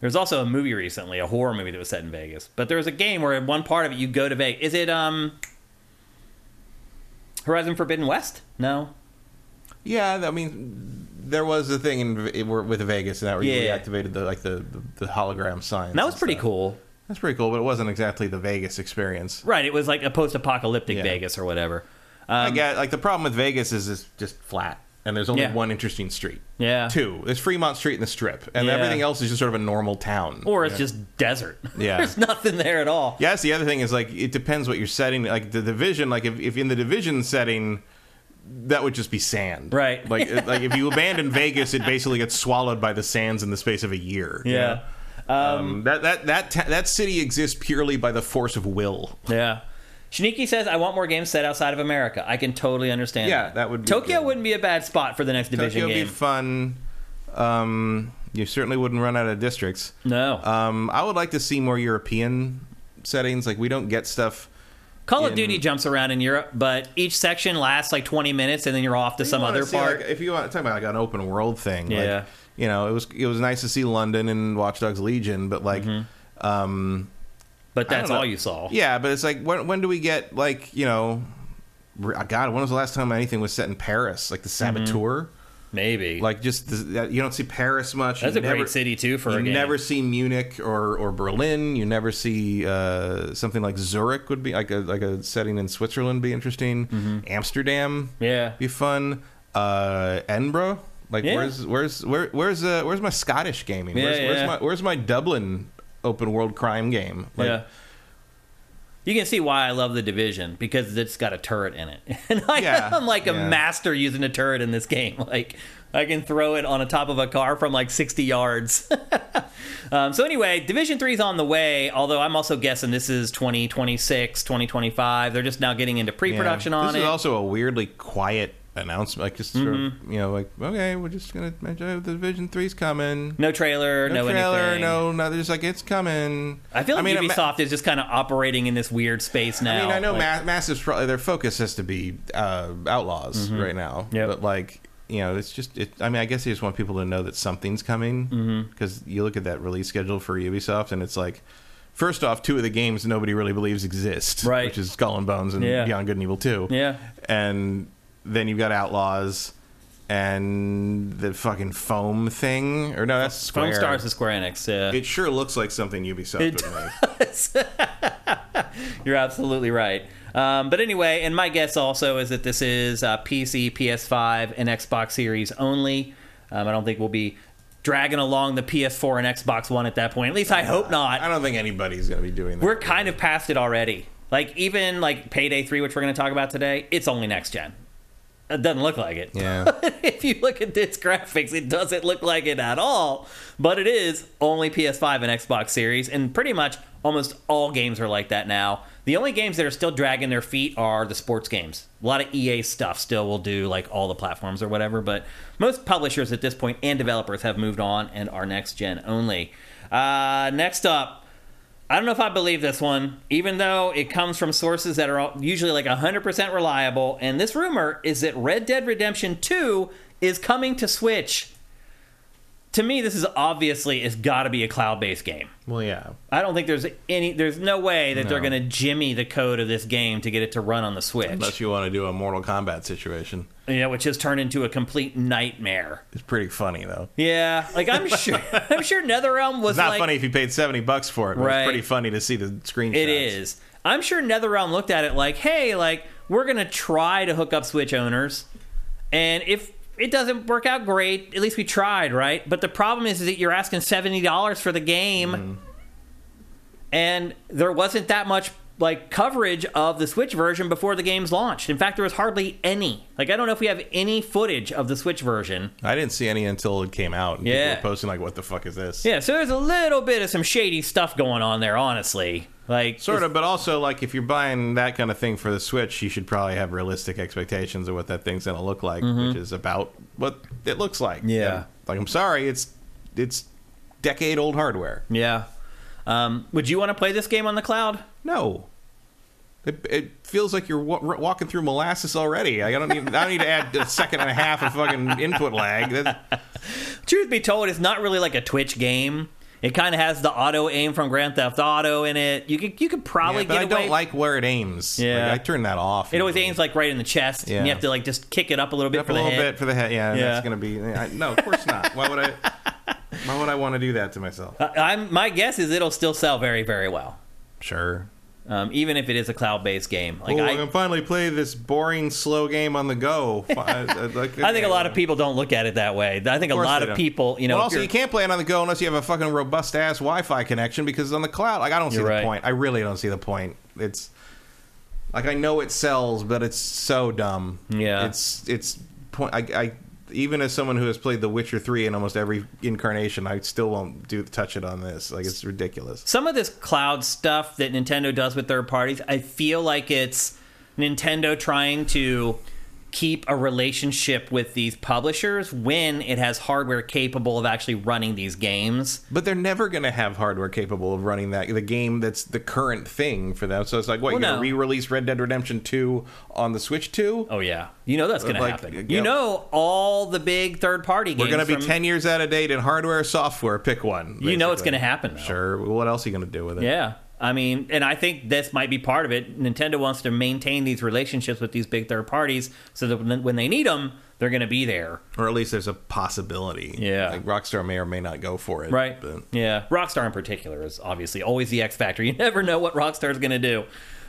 There's also a movie recently, a horror movie that was set in Vegas. But there was a game where in one part of it you go to Vegas. Is it um Horizon Forbidden West? No. Yeah, I mean, there was a thing in with Vegas, and that where you Yeah. reactivated the like the the, the hologram signs. That was pretty stuff. cool. That's pretty cool, but it wasn't exactly the Vegas experience. Right, it was like a post-apocalyptic Yeah. Vegas or whatever. I Um, like the problem with Vegas is it's just flat, and there's only Yeah. one interesting street. Yeah. Two. There's Fremont Street and the Strip, and Yeah. everything else is just sort of a normal town. or it's Yeah. just desert. Yeah. There's nothing there at all. Yeah, that's the other thing is like it depends what you're setting. Like the division, like if, if in the division setting, that would just be sand, Right. Like like if you abandon Vegas, it basically gets swallowed by the sands in the space of a year. you Yeah. know? Um, that that that ta- that city exists purely by the force of will. Yeah. Shiniki says, I want more games set outside of America. I can totally understand. Yeah, that would be Tokyo good. wouldn't be a bad spot for the next division Tokyo would game. be fun. Um, you certainly wouldn't run out of districts. no. Um, I would like to see more European settings. Like we don't get stuff. Call of Duty jumps around in Europe, but each section lasts like 20 minutes and then you're off to some other see, part. like, if you want to talk about like an open world thing, Yeah. like, you know, it was it was nice to see London and Watch Dogs Legion, but like, um, but that's all you saw. yeah, but it's like when when do we get like you know, re- God, when was the last time anything was set in Paris? Like the Mm-hmm. Saboteur, Maybe. like just the, you don't see Paris much. that's You a great never- city, too, for you a game. never see Munich or, or Berlin. You never see uh, something like Zurich would be like a like a setting in Switzerland be interesting. Mm-hmm. Amsterdam, Yeah. be fun. Uh, Edinburgh, like Yeah. where's where's where, where's uh, where's my Scottish gaming? Yeah, where's, yeah. where's my where's my Dublin open world crime game? Like, yeah. You can see why I love the division because it's got a turret in it, and I, Yeah, am like a yeah. master using a turret in this game. Like I can throw it on the top of a car from like 60 yards. um, so anyway, Division Three is on the way. Although I'm also guessing this is 2026, 2025. They're just now getting into pre-production on this is also a weirdly quiet announcement, like just sort Mm-hmm. of, you know, like okay, we're just gonna mention the Division Three's coming. No trailer, no, No trailer, anything. no, no. There's like it's coming. I feel like mean, Ubisoft is just kind of operating in this weird space now. I mean, I know Like, Ma- Massive's probably their focus has to be uh, Outlaws Mm-hmm. right now. Yep. But like, you know, it's just. It, I mean, I guess they just want people to know that something's coming Mm-hmm. because you look at that release schedule for Ubisoft, and it's like. First off, two of the games nobody really believes exist, Right. Which is Skull and Bones and Yeah. Beyond Good and Evil Two. Yeah. and then you've got Outlaws and the fucking foam thing, or no, that's Square. Foamstars is Square Enix. Yeah. It sure looks like something Ubisoft It would make. You're absolutely right. Um, but anyway, and my guess also is that this is uh, PC, PS5, and Xbox Series only. Um, I don't think we'll be dragging along the PS4 and Xbox One at that point. At least I hope not. I don't think anybody's going to be doing that. We're kind of past it already. Like even like Payday 3, which we're going to talk about today, it's only next gen. It doesn't look like it. Yeah. if you look at this graphics, it doesn't look like it at all. But it is only PS5 and Xbox Series, and pretty much almost all games are like that now. The only games that are still dragging their feet are the sports games. A lot of EA stuff still will do like all the platforms or whatever, but most publishers at this point and developers have moved on and are next gen only. Uh, next up, I don't know if I believe this one, even though it comes from sources that are usually like 100% reliable. And this rumor is that Red Dead Redemption 2 is coming to Switch. To me, this is obviously it's got to be a cloud-based game. well, yeah. I don't think there's any, there's no way that they're going to jimmy the code of this game to get it to run on the Switch. Unless you want to do a Mortal Kombat situation. You know, which has turned into a complete nightmare. It's pretty funny though. Yeah, like I'm sure, I'm sure NetherRealm was It's not like, funny if you paid seventy bucks for it, but Right. it's pretty funny to see the screenshots. It is. I'm sure NetherRealm looked at it like, hey, like we're gonna try to hook up Switch owners, and if it doesn't work out great, at least we tried, right? But the problem is, is that you're asking seventy dollars for the game, Mm-hmm. and there wasn't that much like coverage of the Switch version before the game's launched. In fact, there was hardly any. Like I don't know if we have any footage of the Switch version. I didn't see any until it came out. And Yeah. People were posting like, "What the fuck is this?" Yeah, so there's a little bit of some shady stuff going on there, honestly. Like Sort of, but also like if you're buying that kind of thing for the Switch, you should probably have realistic expectations of what that thing's going to look like, which is about what it looks like. Mm-hmm. Yeah. And, like I'm sorry, it's it's decade old hardware. Yeah. Um, would you want to play this game on the cloud? No. It, it feels like you're wa- walking through molasses already. I don't need. I don't need to add a second and a half of fucking input lag. That- Truth be told, it's not really like a Twitch game. It kind of has the auto aim from Grand Theft Auto in it. You could you could probably yeah, but I away. don't like where it aims. Yeah. Like, I turn that off. it always aims like right in the chest, and Yeah. you have to like just kick it up a little bit up for a the little hit. bit for the head. Yeah, Yeah. that's gonna be. I, no, of course not. Why would I? Why would I want to do that to myself? I- I'm my guess is it'll still sell very very well, Sure. Um, even if it is a cloud based game. Like oh, I, I, can finally play this boring, slow game on the go. I, like- I think a lot of people don't look at it that way. I think a lot of don't. people, you know, well, also you're- can't play it on the go unless you have a fucking robust ass Wi-Fi connection because it's on the cloud. Like I don't see the right. point. I really don't see the point. It's like I know it sells, but it's so dumb. Yeah. it's it's point. I, I even as someone who has played The Witcher three in almost every incarnation, I still won't do touch it on this. Like it's ridiculous. some of this cloud stuff that Nintendo does with third parties, I feel like it's Nintendo trying to keep a relationship with these publishers when it has hardware capable of actually running these games. But they're never going to have hardware capable of running that the game that's the current thing for them. So it's like, what Well, you're going to re-release Red Dead Redemption two on the Switch two? Oh yeah, you know that's uh, going to Like, happen. yeah. You know all the big third party games. We're going to be from- ten years out of date in hardware, software. Pick one. You know it's going to happen. Though. Sure. What else are you going to do with it? Yeah. I mean, and I think this might be part of it. Nintendo wants to maintain these relationships with these big third parties so that when they need them, they're going to be there. Or at least there's a possibility. Yeah. Like Rockstar may or may not go for it. Right. But Yeah. Rockstar in particular is obviously always the X factor. You never know what Rockstar is going to do.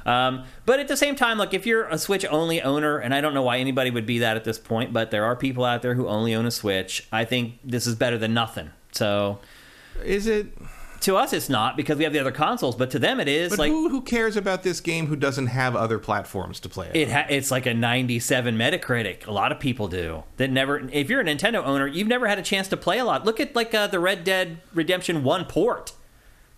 Um, but at the same time, look, if you're a Switch only owner, and I don't know why anybody would be that at this point, but there are people out there who only own a Switch, I think this is better than nothing. So is it? To us, it's not because we have the other consoles, but to them, it is But like. who, who cares about this game who doesn't have other platforms to play it? It ha- it's like a 97 Metacritic. A lot of people do that. Never, if you're a Nintendo owner, you've never had a chance to play a lot. Look at like uh, the Red Dead Redemption One port.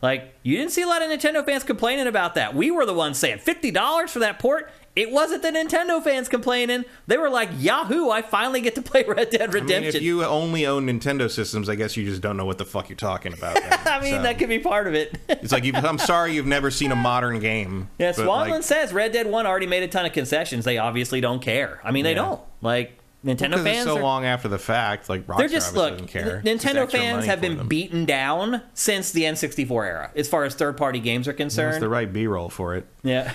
Like, you didn't see a lot of Nintendo fans complaining about that. We were the ones saying $50 for that port. It wasn't the Nintendo fans complaining. They were like, Yahoo, I finally get to play Red Dead I mean, Redemption. if you only own Nintendo systems, I guess you just don't know what the fuck you're talking about. I mean, So, that could be part of it. It's like you've, I'm sorry you've never seen a modern game. yeah, Swanland like, says Red Dead 1 already made a ton of concessions. They obviously don't care. I mean, they Yeah. don't. Like, Nintendo because fans it's so are, long after the fact. Like Rockstar they're just look. doesn't care. N- It's just Nintendo fans have been them. beaten down since the N64 era, as far as third-party games are concerned. That's the right B-roll for it. yeah,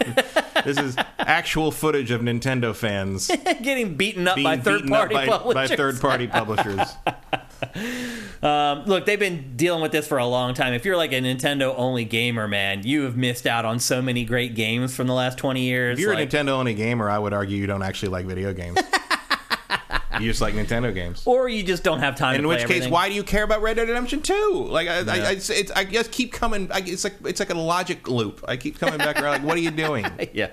This is actual footage of Nintendo fans getting beaten up by third-party by, publishers. by third-party publishers. Um, look, they've been dealing with this for a long time. If you're like a Nintendo only gamer, man, you have missed out on so many great games from the last 20 years. If you're like- a Nintendo only gamer, I would argue you don't actually like video games. you just like Nintendo games. or you just don't have time In which case, everything. why do you care about Red Dead Redemption 2? Like, I, I, I, it's, it's, I just keep coming. I, it's like it's like a logic loop. I keep coming back around. Like, what are you doing? Yeah.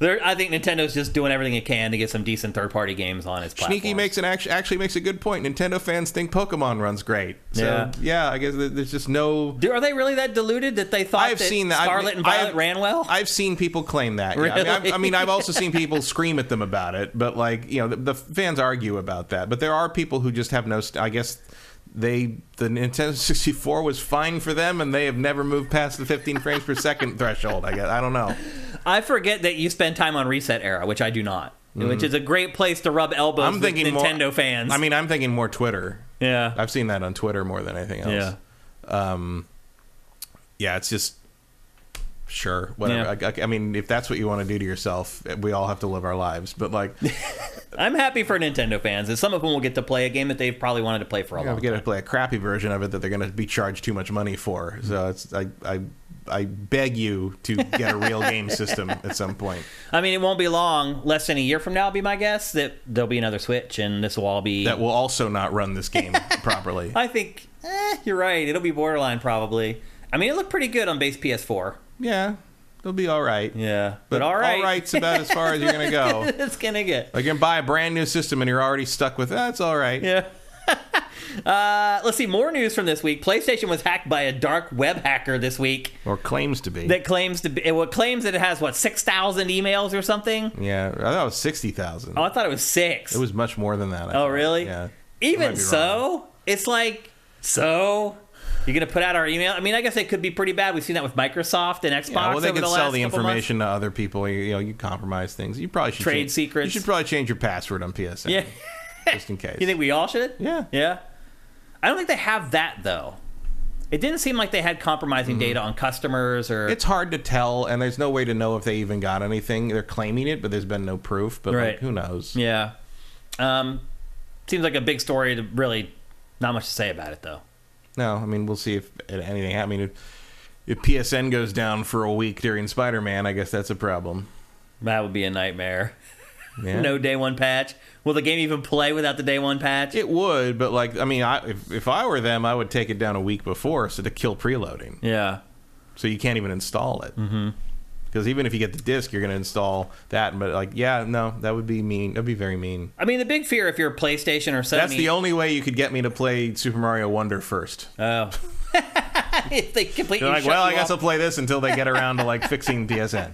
They're, I think Nintendo's just doing everything it can to get some decent third party games on its platform. Sneaky makes an act- actually makes a good point. Nintendo fans think Pokemon runs great. So Yeah. yeah, I guess there's just no. Do, are they really that deluded that they thought I've that seen that. I've- Scarlet and I've- Violet ran well? I've seen people claim that. yeah. I, mean, I've, I mean, I've also seen people scream at them about it, but like you know, the, the fans argue about that. But there are people who just have no. St- I guess they the Nintendo 64 was fine for them, and they have never moved past the 15 frames per second threshold. I guess I don't know. I forget that you spend time on ResetEra, which I do not. Which is a great place to rub elbows. I'm with thinking Nintendo more, fans. I mean, I'm thinking more Twitter. yeah. I've seen that on Twitter more than anything else. Yeah. Um, yeah, it's just sure whatever. Yeah. I, I mean, if that's what you want to do to yourself, we all have to live our lives. But like, I'm happy for Nintendo fans, and some of them will get to play a game that they've probably wanted to play for a know, long get time. to play a crappy version of it that they're going to be charged too much money for. So it's I I I beg you to get a real game system at some point. I mean, it won't be long, less than a year from now, be my guess, that there'll be another Switch, and this will all be. That will also not run this game properly. I think, eh, you're right. It'll be borderline, probably. I mean, it looked pretty good on base PS4. Yeah, it'll be all right. Yeah. But, all right. all right's about as far as you're going to go. it's going to get. Like you can buy a brand new system and you're already stuck with that's all right. Yeah. uh, let's see more news from this week. PlayStation was hacked by a dark web hacker this week Or claims to be. that claims to be. What claims that it has what six thousand emails or something. yeah, I thought it was sixty thousand. Oh, I thought it was six. It was much more than that. I oh, thought. really? Yeah. Even so, it's like so. You're gonna put out our email. I mean, I guess it could be pretty bad. We've seen that with Microsoft and Xbox. Yeah, well, they over could the sell the couple months. information to other people. You, you know, you compromise things. You probably should Trade change, secrets. You should probably change your password on PSN. Yeah. just in case. You think we all should? Yeah. Yeah. I don't think they have that though. It didn't seem like they had compromising data on customers or Mm-hmm. It's hard to tell, and there's no way to know if they even got anything. They're claiming it, but there's been no proof. But Right. like, who knows? yeah. Um, seems like a big story. To really, not much to say about it though. No, I mean, we'll see if anything. I mean, if, if PSN goes down for a week during Spider-Man, I guess that's a problem. That would be a nightmare. Yeah. No day one patch. Will the game even play without the day one patch? It would, but like, I mean, I, if if I were them, I would take it down a week before, so to kill preloading, yeah. so you can't even install it. Mm-hmm. Because even if you get the disc, you're going to install that. But like, yeah, no, that would be mean. That'd be very mean. I mean, the big fear if you're a PlayStation or Sony. That's the only way you could get me to play Super Mario Wonder first. Oh. if they completely You're like, well, I guess off. I'll play this until they get around to like fixing PSN.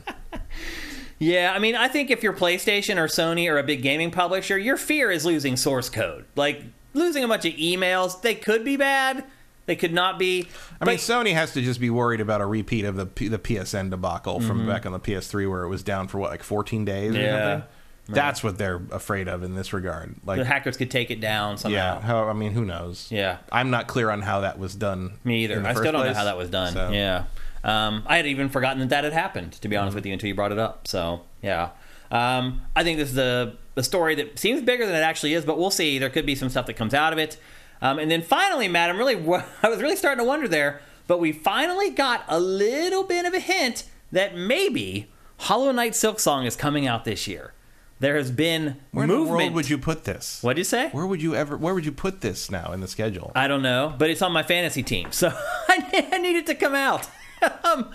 Yeah, I mean, I think if you're PlayStation or Sony or a big gaming publisher, your fear is losing source code. Like losing a bunch of emails, they could be bad, they could not be. I mean, Sony has to just be worried about a repeat of the P- the PSN debacle from back on the PS3 where it was down for what like 14 days or Mm-hmm. Yeah. something. That's what they're afraid of in this regard. Like, the hackers could take it down somehow. yeah, how I mean, who knows? Yeah. I'm not clear on how that was done. Me either. I still don't know how that was done. So- Yeah. Um, I had even forgotten that that had happened, to be honest with you, until you brought it up. So, yeah. Um, I think this is a, a story that seems bigger than it actually is, but we'll see. There could be some stuff that comes out of it. Um, and then finally, Matt, I'm really, I was really starting to wonder there, but we finally got a little bit of a hint that maybe Hollow Knight Silksong is coming out this year. There has been Where movement. world would you put this? What'd you say? Where would you ever? Where would you put this now in the schedule? I don't know, but it's on my fantasy team, so I, I need it to come out. um,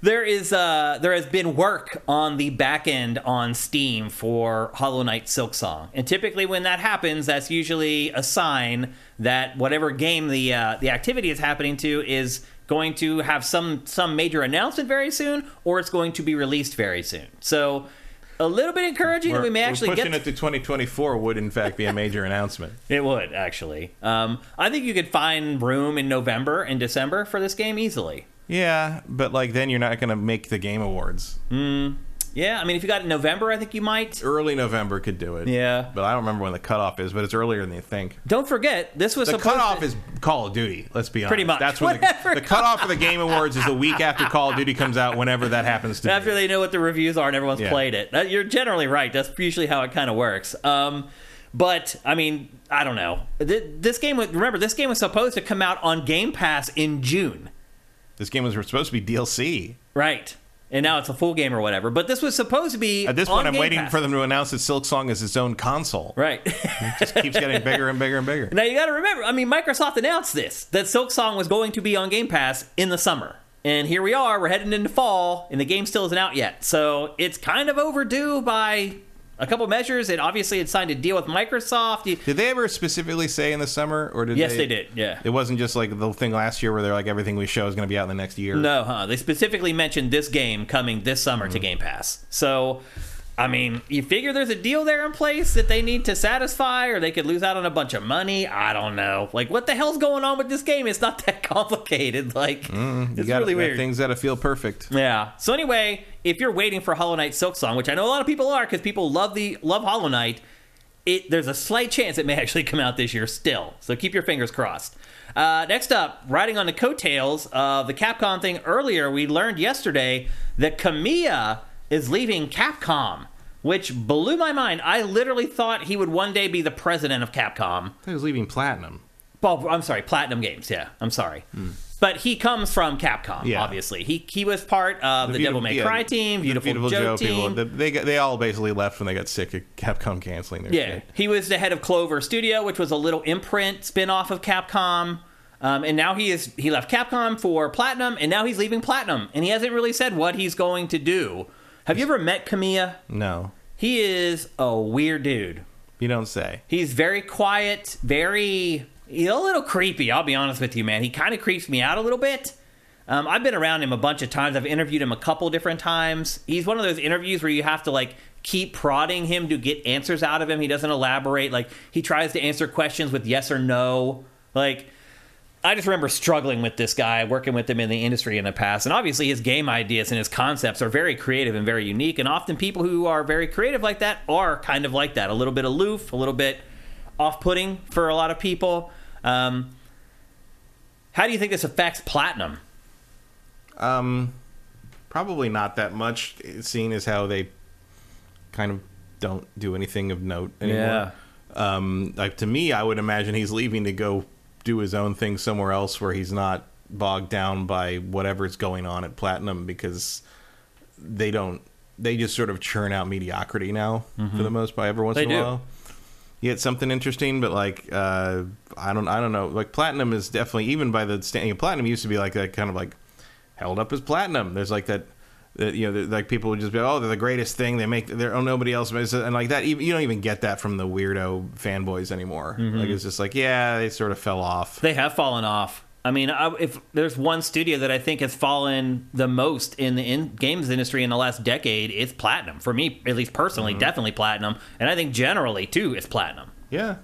There is uh, there has been work on the back end on Steam for Hollow Knight Silksong, and typically when that happens, that's usually a sign that whatever game the uh, the activity is happening to is going to have some some major announcement very soon, or it's going to be released very soon. So a little bit encouraging that we may We're actually pushing get it to 2024 would in fact be a major announcement. it would actually. Um, I think you could find room in November and December for this game easily. Yeah, but like then you're not going to make the game awards. Yeah, I mean, if you got it in November, I think you might. Early November could do it. Yeah. but I don't remember when the cutoff is, but it's earlier than you think. Don't forget, this was The cutoff to, is Call of Duty. Let's be honest. Pretty much. That's when the, the cutoff for the Game Awards is the week after Call of Duty comes out, whenever that happens to after be. they know what the reviews are and everyone's Yeah. played it. That, you're generally right. That's usually how it kind of works. Um, but I mean, I don't know. Th- This game remember this game was supposed to come out on Game Pass in June, This game was supposed to be DLC. right? And now it's a full game or whatever. But this was supposed to be At this point, I'm Game waiting Pass. for them to announce that Silksong is its own console. right. It just keeps getting bigger and bigger and bigger. Now you got to remember, I mean, Microsoft announced this that Silksong was going to be on Game Pass in the summer. And here we are, we're heading into fall, and the game still isn't out yet. So it's kind of overdue by a couple measures. It obviously had signed a deal with Microsoft. You- Did they ever specifically say in the summer, or did yes, they? they did. Yeah. It wasn't just like the thing last year where they're like everything we show is going to be out in the next year. No, huh? They specifically mentioned this game coming this summer to mm-hmm. Game Pass. So, I mean, you figure there's a deal there in place that they need to satisfy, or they could lose out on a bunch of money. I don't know. Like, what the hell's going on with this game? It's not that complicated. Like, You it's gotta- really weird. Things gotta feel perfect. Yeah. So anyway, if you're waiting for Hollow Knight Silksong, which I know a lot of people are because people love the love Hollow Knight, it there's a slight chance it may actually come out this year still. So keep your fingers crossed. Uh, next up, riding on the coattails of the Capcom thing earlier, we learned yesterday that Kamiya is leaving Capcom, which blew my mind. I literally thought he would one day be the president of Capcom. He was leaving Platinum. Oh, I'm sorry, Platinum Games. Yeah, I'm sorry. But he comes from Capcom. Yeah. obviously. He he was part of the, Devil May yeah, Cry team, the Viewtiful, Joe, team. people. the- they they all basically left when they got sick of Capcom canceling their yeah, shit. he was the head of Clover Studio, which was a little imprint spin-off of Capcom. Um, and now he is he left Capcom for Platinum, and now he's leaving Platinum, and he hasn't really said what he's going to do. Have you ever met Kamiya? No, He is a weird dude. you don't say. He's very quiet, very he's a little creepy. I'll be honest with you, man. He kind of creeps me out a little bit. Um, I've been around him a bunch of times. I've interviewed him a couple different times. He's one of those interviews where you have to like keep prodding him to get answers out of him. He doesn't elaborate. Like he tries to answer questions with yes or no. Like I just remember struggling with this guy, working with him in the industry in the past. And obviously, his game ideas and his concepts are very creative and very unique. And often, people who are very creative like that are kind of like that a little bit aloof, a little bit off putting for a lot of people. Um, how do you think this affects Platinum? Um, probably not that much. Seeing as how they kind of don't do anything of note anymore. Yeah. Um, like to me, I would imagine he's leaving to go do his own thing somewhere else where he's not bogged down by whatever's going on at Platinum because they don't. They just sort of churn out mediocrity now for the most part. Every once Mm-hmm. They in a do. while, you get something interesting, but like uh, I don't, I don't know. Like Platinum is definitely even by the standing. Platinum used to be like that kind of like held up as platinum. There's like that, that you know, like people would just be, oh, they're the greatest thing. They make, they're oh, nobody else, makes it," and like that. Even, you don't even get that from the weirdo fanboys anymore. Like it's just like, yeah, they sort of fell off. They have fallen off. I mean, I, if there's one studio that I think has fallen the most in the in games industry in the last decade, it's Platinum. For me, at least personally, definitely Platinum, and I think generally too, it's Platinum. Yeah,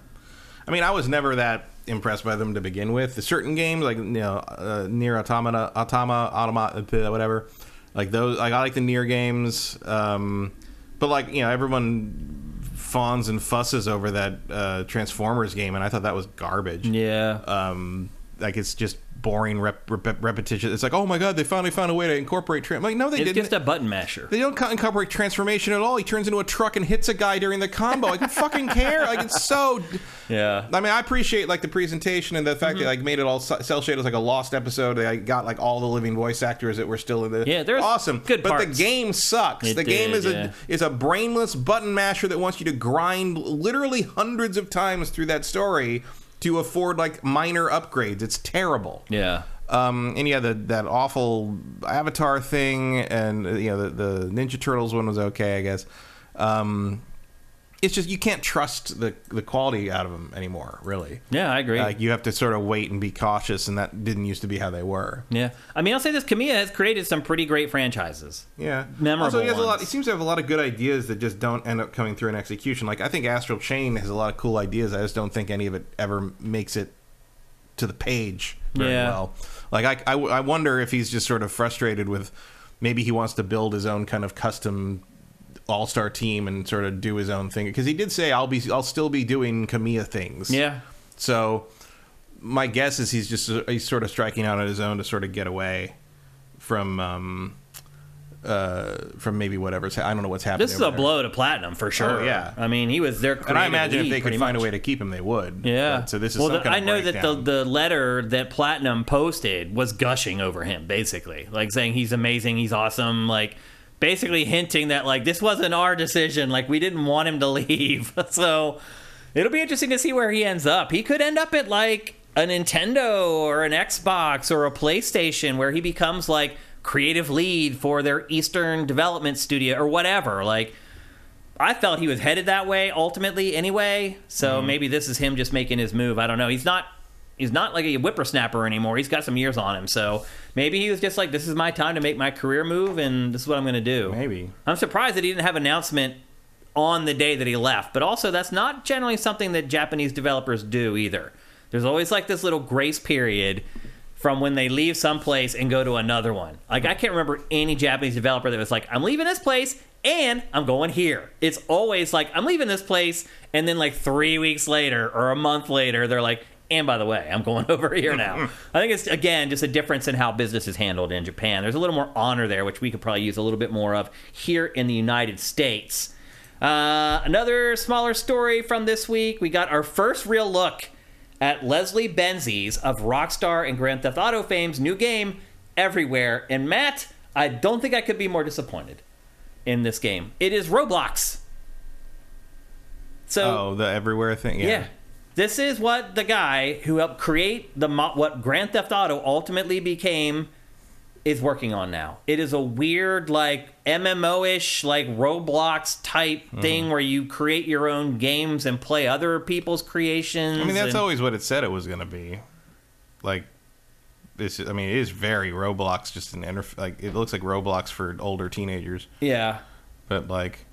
I mean, I was never that impressed by them to begin with. The certain games like you know, uh, NieR Automata, automa, automata, whatever. Like those, like I like the NieR games. Um, but like you know, everyone fawns and fusses over that uh, Transformers game, and I thought that was garbage. Yeah. um, like it's just boring rep- rep- repetition. It's like, oh my god, they finally found a way to incorporate. Tra-. I'm like, no, they it's didn't. It's just a button masher. they don't incorporate transformation at all. He turns into a truck and hits a guy during the combo. I fucking care. Like, it's so. Yeah. I mean, I appreciate like the presentation and the fact mm-hmm. that like made it all cel shaded as like a lost episode. They like, got like all the living voice actors that were still in the. Yeah, they're awesome. good but parts. the game sucks. It the game did, is yeah. a is a brainless button masher that wants you to grind literally hundreds of times through that story to afford like minor upgrades. It's terrible. Yeah. Um, and yeah, the, that awful Avatar thing, and uh, you know the, the Ninja Turtles one was okay, I guess. Um, it's just you can't trust the the quality out of them anymore. Really, Yeah, I agree. like you have to sort of wait and be cautious, and that didn't used to be how they were. yeah, I mean, I'll say this: Kamiya has created some pretty great franchises. Yeah, Memorable Also, he has a lot. He seems to have a lot of good ideas that just don't end up coming through in execution. Like I think Astral Chain has a lot of cool ideas. I just don't think any of it ever makes it to the page very Yeah. well. Like I, I, I wonder if he's just sort of frustrated with maybe he wants to build his own kind of custom all star team and sort of do his own thing because he did say I'll be I'll still be doing Kamiya things. Yeah, So my guess is he's just he's sort of striking out on his own to sort of get away from um uh from maybe whatever's I don't know what's happening. this is a there. blow to Platinum for sure. Oh, yeah. I mean, he was there, And I imagine if they could find much. a way to keep him, they would. Yeah. But- so this is well. the- I know that the the letter that Platinum posted was gushing over him, basically, like saying he's amazing, he's awesome, like basically hinting that like this wasn't our decision, like we didn't want him to leave. so it'll be interesting to see where he ends up. He could end up at like a Nintendo or an Xbox or a PlayStation, where he becomes like creative lead for their Eastern development studio or whatever, like. I felt he was headed that way ultimately anyway. So Mm-hmm. maybe this is him just making his move. I don't know. He's not he's not like a whippersnapper anymore. He's got some years on him. So maybe he was just like this is my time to make my career move and this is what I'm going to do. maybe. I'm surprised that he didn't have announcement on the day that he left. But also that's not generally something that Japanese developers do either. There's always like this little grace period from when they leave some place and go to another one. Like I can't remember any Japanese developer that was like, I'm leaving this place and I'm going here. It's always like I'm leaving this place and then like 3 weeks later or a month later they're like, and by the way, I'm going over here now. I think it's again just a difference in how business is handled in Japan. There's a little more honor there, which we could probably use a little bit more of here in the United States. Uh, another smaller story from this week. We got our first real look at Leslie Benzies of Rockstar and Grand Theft Auto fame's new game, Everywhere. And Matt, I don't think I could be more disappointed in this game. It is Roblox. So Oh, the everywhere thing. Yeah. yeah. This is what the guy who helped create the what Grand Theft Auto ultimately became is working on now. It is a weird like MMO-ish like Roblox type Mm-hmm. thing where you create your own games and play other people's creations. I mean, that's and- always what it said it was going to be. Like this. I mean, it is very Roblox. Just an interf- like it looks like Roblox for older teenagers. yeah. But like,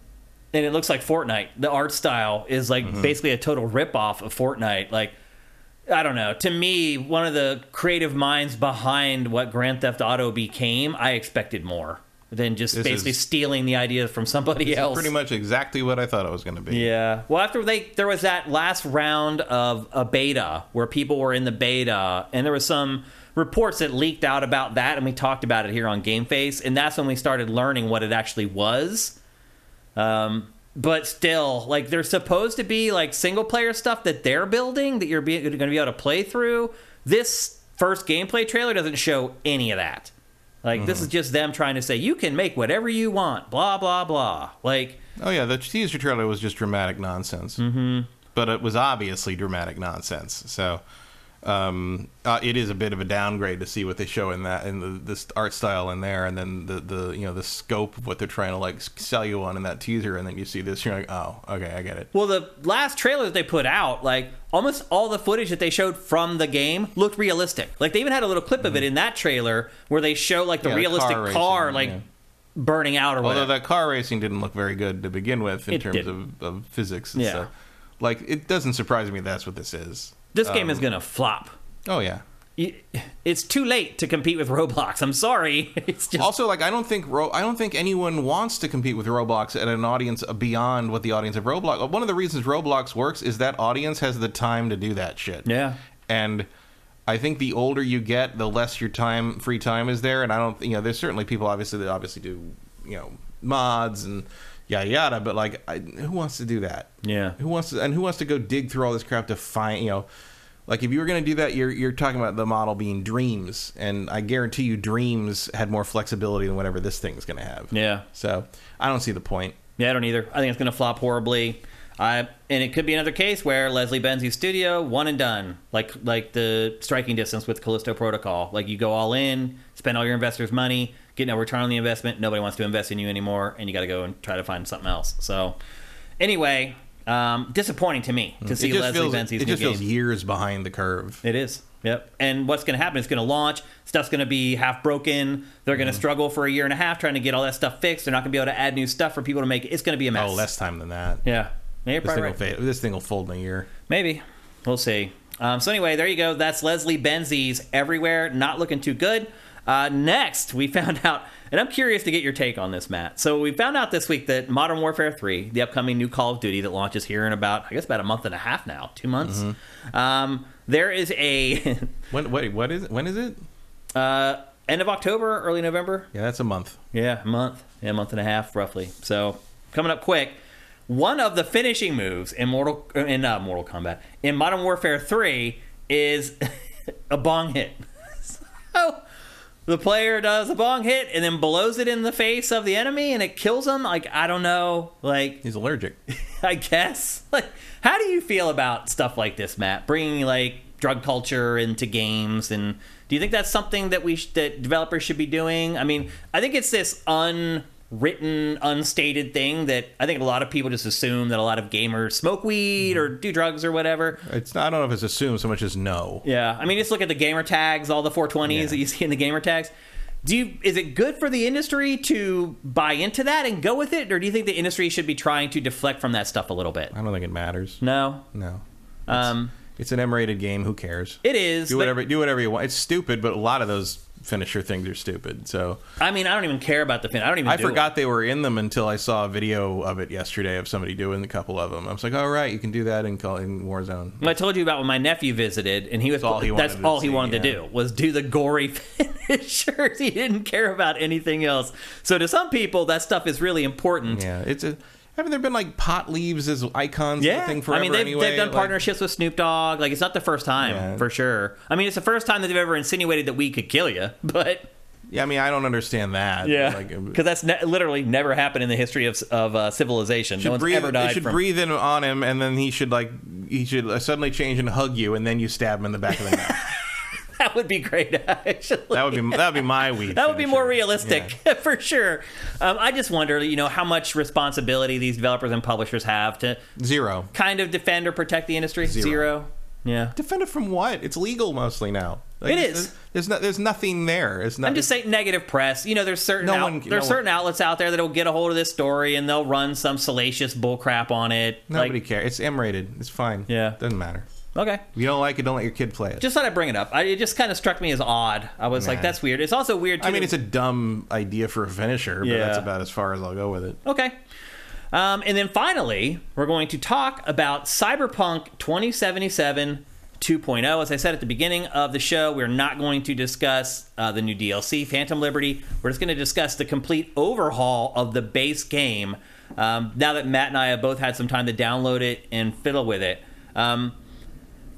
and it looks like Fortnite. The art style is like Mm-hmm. basically a total ripoff of Fortnite. Like, I don't know. To me, one of the creative minds behind what Grand Theft Auto became, I expected more than just This basically is- stealing the idea from somebody else. pretty much exactly what I thought it was going to be. Yeah. Well, after they there was that last round of a beta where people were in the beta, and there was some reports that leaked out about that, and we talked about it here on GameFace, and that's when we started learning what it actually was. Um, but still, like there's supposed to be like single player stuff that they're building that you're going to be able to play through. This first gameplay trailer doesn't show any of that. Like this is just them trying to say you can make whatever you want, blah blah blah. Like Oh yeah, the teaser trailer was just dramatic nonsense. Mm-hmm. But it was obviously dramatic nonsense. So um, uh, it is a bit of a downgrade to see what they show in that in the this art style in there, and then the the you know the scope of what they're trying to like sell you on in that teaser, and then you see this, you're like, oh, okay, I get it. Well, the last trailer that they put out, like almost all the footage that they showed from the game looked realistic. Like they even had a little clip of it in that trailer where they show like the Mm-hmm. Yeah, the realistic car car, racing, like yeah. burning out or whatever. Although whatever. that car racing didn't look very good to begin with in It terms of, of physics and Yeah. stuff. Like it doesn't surprise me that's what this is. This game Um, is gonna flop. Oh yeah. It's too late to compete with Roblox. I'm sorry. It's just also like I don't think Ro- I don't think anyone wants to compete with Roblox at an audience beyond what the audience of Roblox. One of the reasons Roblox works is that audience has the time to do that shit. yeah. And I think the older you get, the less your time free time is there. And I don't, you know, there's certainly people obviously that obviously do, you know, mods and yada yada. But like, I, who wants to do that? Yeah. Who wants to and who wants to go dig through all this crap to find, you know? Like if you were going to do that, you're you're talking about the model being Dreams, and I guarantee you, Dreams had more flexibility than whatever this thing's going to have. Yeah. So I don't see the point. Yeah, I don't either. I think it's going to flop horribly. I and it could be another case where Leslie Benzies studio one and done, like like the striking distance with Callisto Protocol. Like you go all in, spend all your investors' money, get no return on the investment. Nobody wants to invest in you anymore, and you got to go and try to find something else. So anyway, um, disappointing to me to see Leslie feels, Benzies it new just feels game. years behind the curve. It is. Yep. And what's going to happen? It's going to launch. Stuff's going to be half broken. They're going to struggle for a year and a half trying to get all that stuff fixed. They're not going to be able to add new stuff for people to make it. It's going to be a mess. Oh, less time than that. Yeah. Yeah, This thing, right. fade, this thing will fold in a year. Maybe. We'll see. Um, so anyway, there you go. That's Leslie Benzies everywhere. Not looking too good. Uh, next, we found out, and I'm curious to get your take on this, Matt. So we found out this week that Modern Warfare 3, the upcoming new Call of Duty that launches here in about, I guess, about a month and a half now, two months. Um, there is a When wait, what is it? When is it? uh, end of October, early November. Yeah, that's a month. Yeah, a month. Yeah, a month and a half roughly. So coming up quick. One of the finishing moves in Mortal in uh, Mortal Kombat in Modern Warfare Three is a bong hit. So the player does a bong hit and then blows it in the face of the enemy and it kills him. Like I don't know. Like He's allergic. I guess. Like, how do you feel about stuff like this, Matt? Bringing like drug culture into games, and do you think that's something that we sh- that developers should be doing? I mean, I think it's this unwritten, unstated thing that I think a lot of people just assume that a lot of gamers smoke weed or do drugs or whatever. It's I don't know if it's assumed so much as no. Yeah, I mean, just look at the gamer tags, all the 420s Yeah. that you see in the gamer tags. Do you is it good for the industry to buy into that and go with it, or do you think the industry should be trying to deflect from that stuff a little bit? I don't think it matters. No. No. Um, It's an M-rated game. Who cares? it is. do but- do whatever you want. It's stupid, but a lot of those finisher things are stupid. So I mean, I don't even care about the fin. I don't even. I do forgot they were in them until I saw a video of it yesterday of somebody doing a couple of them. I was like, "All right, you can do that in Call in Warzone." It. I told you about when my nephew visited, and he was That's all he that's wanted to all he see, wanted to do was do the gory finishers. he didn't care about anything else. So to some people, that stuff is really important. Yeah, it's a. Haven't there been like pot leaves as icons? Yeah, thing forever I mean they've, anyway? they've done Like- partnerships with Snoop Dogg. Like it's not the first time Yeah. for sure. I mean it's the first time that they've ever insinuated that we could kill you. But Yeah, I mean I don't understand that. Yeah, uh, because that's ne- literally never happened in the history of of uh, civilization. No one's breathe, ever they died should from. breathe in on him, and then he should like he should uh, suddenly change and hug you, and then you stab him in the back of the neck. That would be great. Actually, that would be that would be my week. That would be more realistic for sure. Um, I just wonder, you know, how much responsibility these developers and publishers have to Zero. kind of defend or protect the industry. Zero. Yeah. Defend it from what? It's legal mostly now. Like, It there's- There's no, there's nothing there. It's not. I'm just saying negative press. You know, there's certain No out- one- there's no certain outlets out there that'll get a hold of this story and they'll run some salacious bullcrap on it. nobody Like, cares. It's M-rated. It's fine. Yeah. doesn't matter. Okay. If you don't like it, don't let your kid play it. Just thought I'd bring it up. I, it just kind of struck me as odd. I was like, that's weird. It's also weird. Too I mean, that- it's a dumb idea for a finisher, but Yeah. that's about as far as I'll go with it. Okay. Um, and then finally, we're going to talk about Cyberpunk 2077 2.0. oh. As I said at the beginning of the show, we're not going to discuss uh, the new DLC, Phantom Liberty. We're just going to discuss the complete overhaul of the base game. Um, now that Matt and I have both had some time to download it and fiddle with it. Um,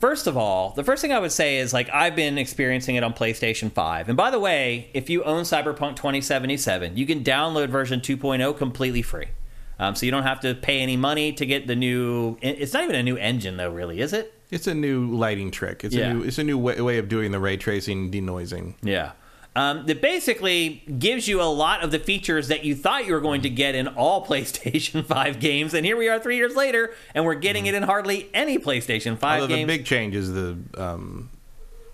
First of all, the first thing I would say is like I've been experiencing it on PlayStation 5. And by the way, if you own Cyberpunk 2077, you can download version 2.0 completely free. Um, so you don't have to pay any money to get the new. It's not even a new engine though, really, is it? It's a new lighting trick. It's Yeah. a new. It's a new way, way of doing the ray tracing, denoising. Yeah. Um, that basically gives you a lot of the features that you thought you were going to get in all PlayStation 5 games, and here we are three years later, and we're getting it in hardly any PlayStation 5 Although games. the big change is the um,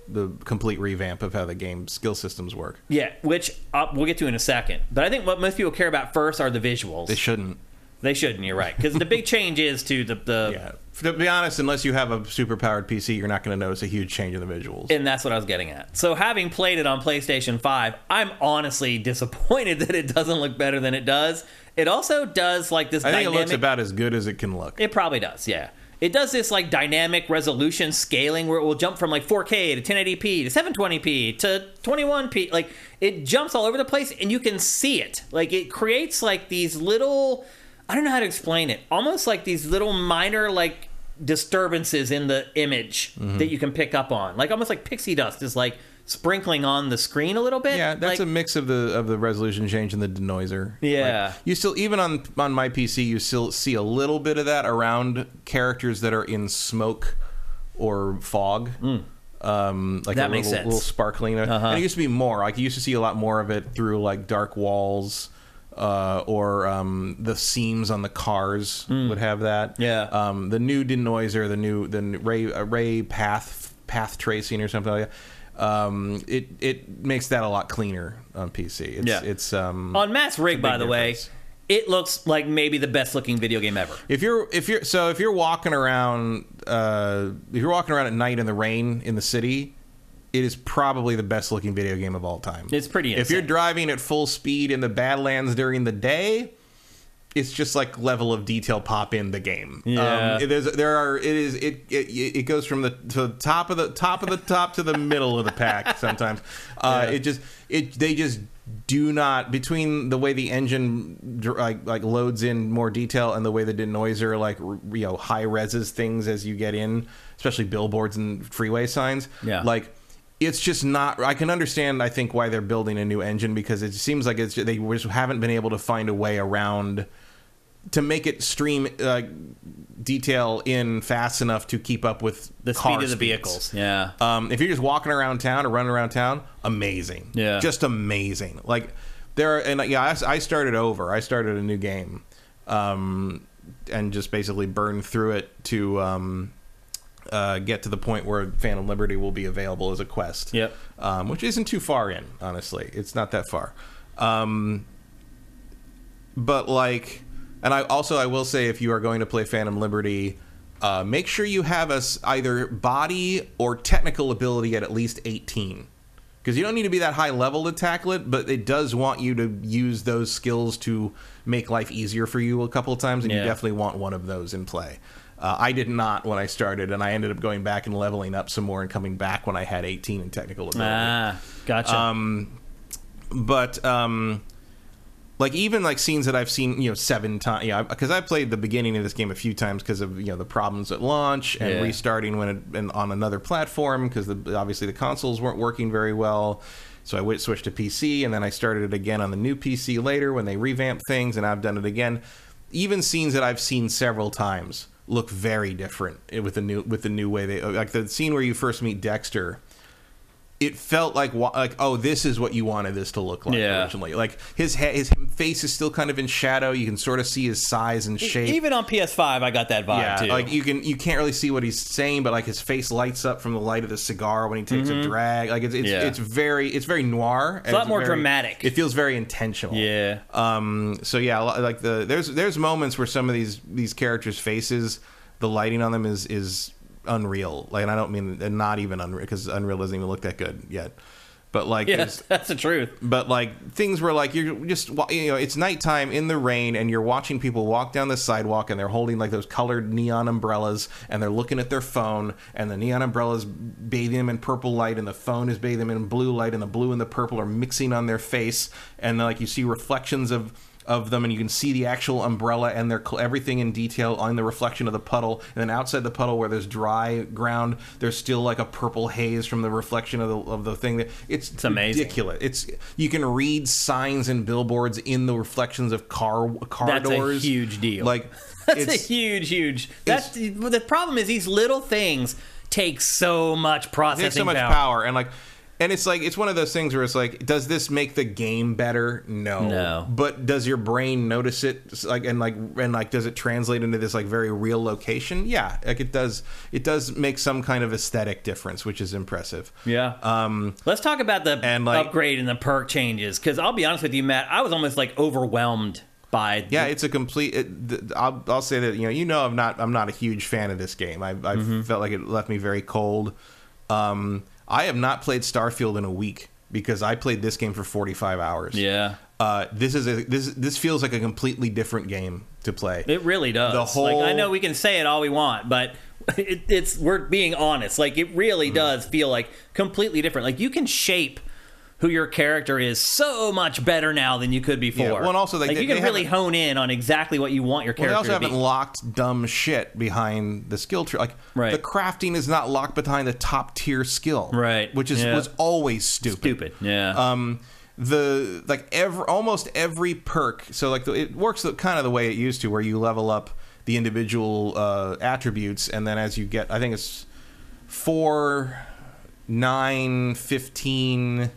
the complete revamp of how the game skill systems work. yeah, which uh, we'll get to in a second. But I think what most people care about first are the visuals. They shouldn't. They shouldn't. You're right because the big change is to the the. Yeah. To be honest, unless you have a super powered PC, you're not going to notice a huge change in the visuals. And that's what I was getting at. So, having played it on PlayStation 5, I'm honestly disappointed that it doesn't look better than it does. It also does like this I think dynamic. it looks about as good as it can look. It probably does, yeah. It does this like dynamic resolution scaling where it will jump from like 4K to 1080p to 720p to 21p. Like it jumps all over the place and you can see it. Like it creates like these little I don't know how to explain it. Almost like these little minor like disturbances in the image that you can pick up on. Like almost like pixie dust is like sprinkling on the screen a little bit. Yeah, that's Like, a mix of the of the resolution change and the denoiser. Yeah. Like, you still even on on my PC, you still see a little bit of that around characters that are in smoke or fog. Um, like. That a makes little, sense. little sparkling. Uh-huh. And it used to be more. Like you used to see a lot more of it through like dark walls. Uh, or um, the seams on the cars would have that. Yeah. Um, the new denoiser, the new the new ray uh, ray path path tracing or something like that. Um, it it makes that a lot cleaner on PC. It's, Yeah. It's um, on Matt's rig, by the way. It looks like maybe the best looking video game ever. if you're if you're so if you're walking around uh, if you're walking around at night in the rain in the city, it is probably the best looking video game of all time. It's pretty If you're driving at full speed in the Badlands during the day, it's just like level of detail pop in the game. Yeah. um, it is, there are it is it, it it goes from the to the top of the top of the top to the middle of the pack. Sometimes uh, Yeah. it just it they just do not between the way the engine like like loads in more detail and the way the denoiser like you know high reses things as you get in, especially billboards and freeway signs. Yeah. like it's just not i can understand i think why they're building a new engine because it seems like it's they just haven't been able to find a way around to make it stream uh, detail in fast enough to keep up with The speed of the speeds. vehicles. Yeah. Um, if you're just walking around town or running around town, amazing. Yeah. just amazing. Like there, are, and yeah, I, I started over. I started a new game, um, and just basically burned through it to um, uh, get to the point where Phantom Liberty will be available as a quest. Yep. Um, which isn't too far in, honestly. It's not that far. Um, but like, and I also I will say if you are going to play Phantom Liberty, uh, make sure you have us either body or technical ability at at least eighteen, because you don't need to be that high level to tackle it, but it does want you to use those skills to make life easier for you a couple of times, and Yeah. you definitely want one of those in play. Uh, I did not when I started, and I ended up going back and leveling up some more and coming back when I had 18 in technical ability Ah, gotcha. Um, but um, like even like scenes that I've seen, you know, seven times. Yeah, because I played the beginning of this game a few times because of you know the problems at launch and Yeah. restarting when it, and on another platform because the, obviously the consoles weren't working very well. So I went switched to PC and then I started it again on the new PC later when they revamped things and I've done it again. Even scenes that I've seen several times look very different with the new with the new way they like the scene where you first meet Dexter it felt like like oh this is what you wanted this to look like Yeah. originally like his he- his face is still kind of in shadow you can sort of see his size and shape Even on PS5, I got that vibe yeah too. like you can you can't really see what he's saying but like his face lights up from the light of the cigar when he takes a drag like it's it's, Mm-hmm. Yeah. it's very it's very noir It's a lot more dramatic. it feels very intentional yeah. um so yeah like the there's there's moments where some of these these characters faces the lighting on them is is unreal. Like and i don't mean and not even unreal because unreal doesn't even look that good yet. But like Yeah, that's the truth. but like things where like you're just you know it's nighttime in the rain and you're watching people walk down the sidewalk and they're holding like those colored neon umbrellas and they're looking at their phone and the neon umbrellas bathing them in purple light and the phone is bathing them in blue light and the blue and the purple are mixing on their face. And like you see reflections of of them and you can see the actual umbrella and their cl- everything in detail on the reflection of the puddle and then outside the puddle where there's dry ground there's still like a purple haze from the reflection of the of the thing that it's, It's amazing. ridiculous it's you can read signs and billboards in the reflections of car car That's a doors huge deal. like That's it's a huge, huge. That's the problem. Is these little things take so much processing takes so much power. power and like and it's like it's one of those things where it's like does this make the game better no No. but does your brain notice it like and like and like does it translate into this like very real location yeah like it does it does make some kind of aesthetic difference which is impressive Yeah. um Let's talk about the And, like- upgrade and the perk changes because I'll be honest with you, Matt. I was almost like overwhelmed by. yeah it's a complete it, th- I'll, I'll say that you know you know i'm not i'm not a huge fan of this game i i Mm-hmm. felt like it left me very cold um i have not played starfield in a week because i played this game for 45 hours yeah. uh, this is a this this feels like a completely different game to play. It really does. The like, I know we can say it all we want, but it, it's we're being honest. Like it really Mm. does feel like completely different. Like you can shape who your character is so much better now than you could before. well, and also, like, they- you can they really hone in on exactly what you want your Well, character they also to haven't be. locked dumb shit behind the skill tree. Like Right. the crafting is not locked behind the top tier skill, Right. Which is Yeah. was always stupid. Stupid. Yeah. Um, the like every almost every perk. So like the, it works the, kind of the way it used to, where you level up the individual uh, attributes, and then as you get, I think it's four, nine, fifteen,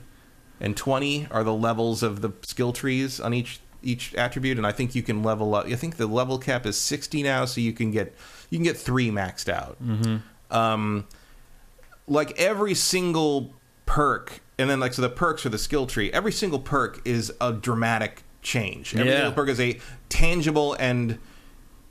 and twenty are the levels of the skill trees on each each attribute, and I think you can level up. I think the level cap is sixty now, so you can get you can get three maxed out. Um, like every single perk, and then like so the perks for the skill tree. Every single perk is a dramatic change. Every Yeah. single perk is a tangible and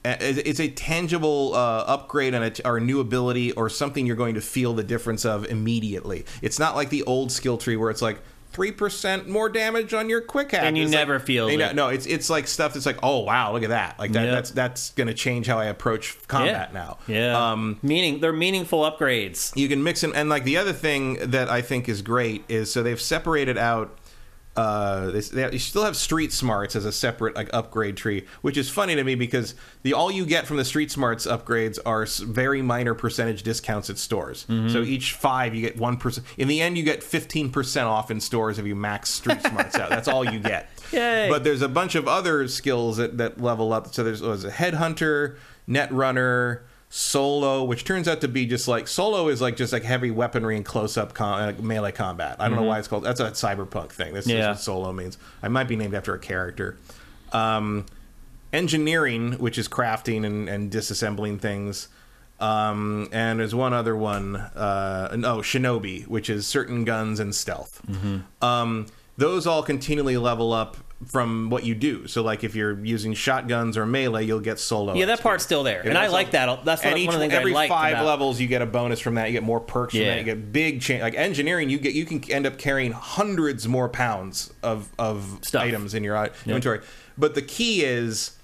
it's a tangible uh, upgrade and a, or a new ability or something you're going to feel the difference of immediately. It's not like the old skill tree where it's like three percent more damage on your quick hack, And you It's never like, feel know, it. No, it's it's like stuff that's like, oh wow, look at that. Like that, Yep. that's that's going to change how I approach combat yeah. now. Yeah. Um, Meaning they're meaningful upgrades. you can mix in and like the other thing that i think is great is so they've separated out uh they, they, you still have street smarts as a separate like upgrade tree which is funny to me because the all you get from the street smarts upgrades are very minor percentage discounts at stores. So each five you get one percent. In the end you get 15% off in stores if you max street smarts out. That's all you get. Yay. but there's a bunch of other skills that, that level up. So there's was a headhunter netrunner solo which turns out to be just like solo is like just like heavy weaponry and close-up com- uh, melee combat. I don't know why it's called that's a cyberpunk thing. This is Yeah. what solo means. I might be named after a character. Um, engineering which is crafting and, and disassembling things. Um, and there's one other one uh, no shinobi which is certain guns and stealth. Um, those all continually level up from what you do so like if you're using shotguns or melee you'll get solo Yeah, that XP. part's still there, and I like that. That's and one, each, one of the things every I like five about. levels you get a bonus from that you get more perks from that you get big change like engineering you get you can end up carrying hundreds more pounds of of Stuff. items in your uh, i- inventory but the key is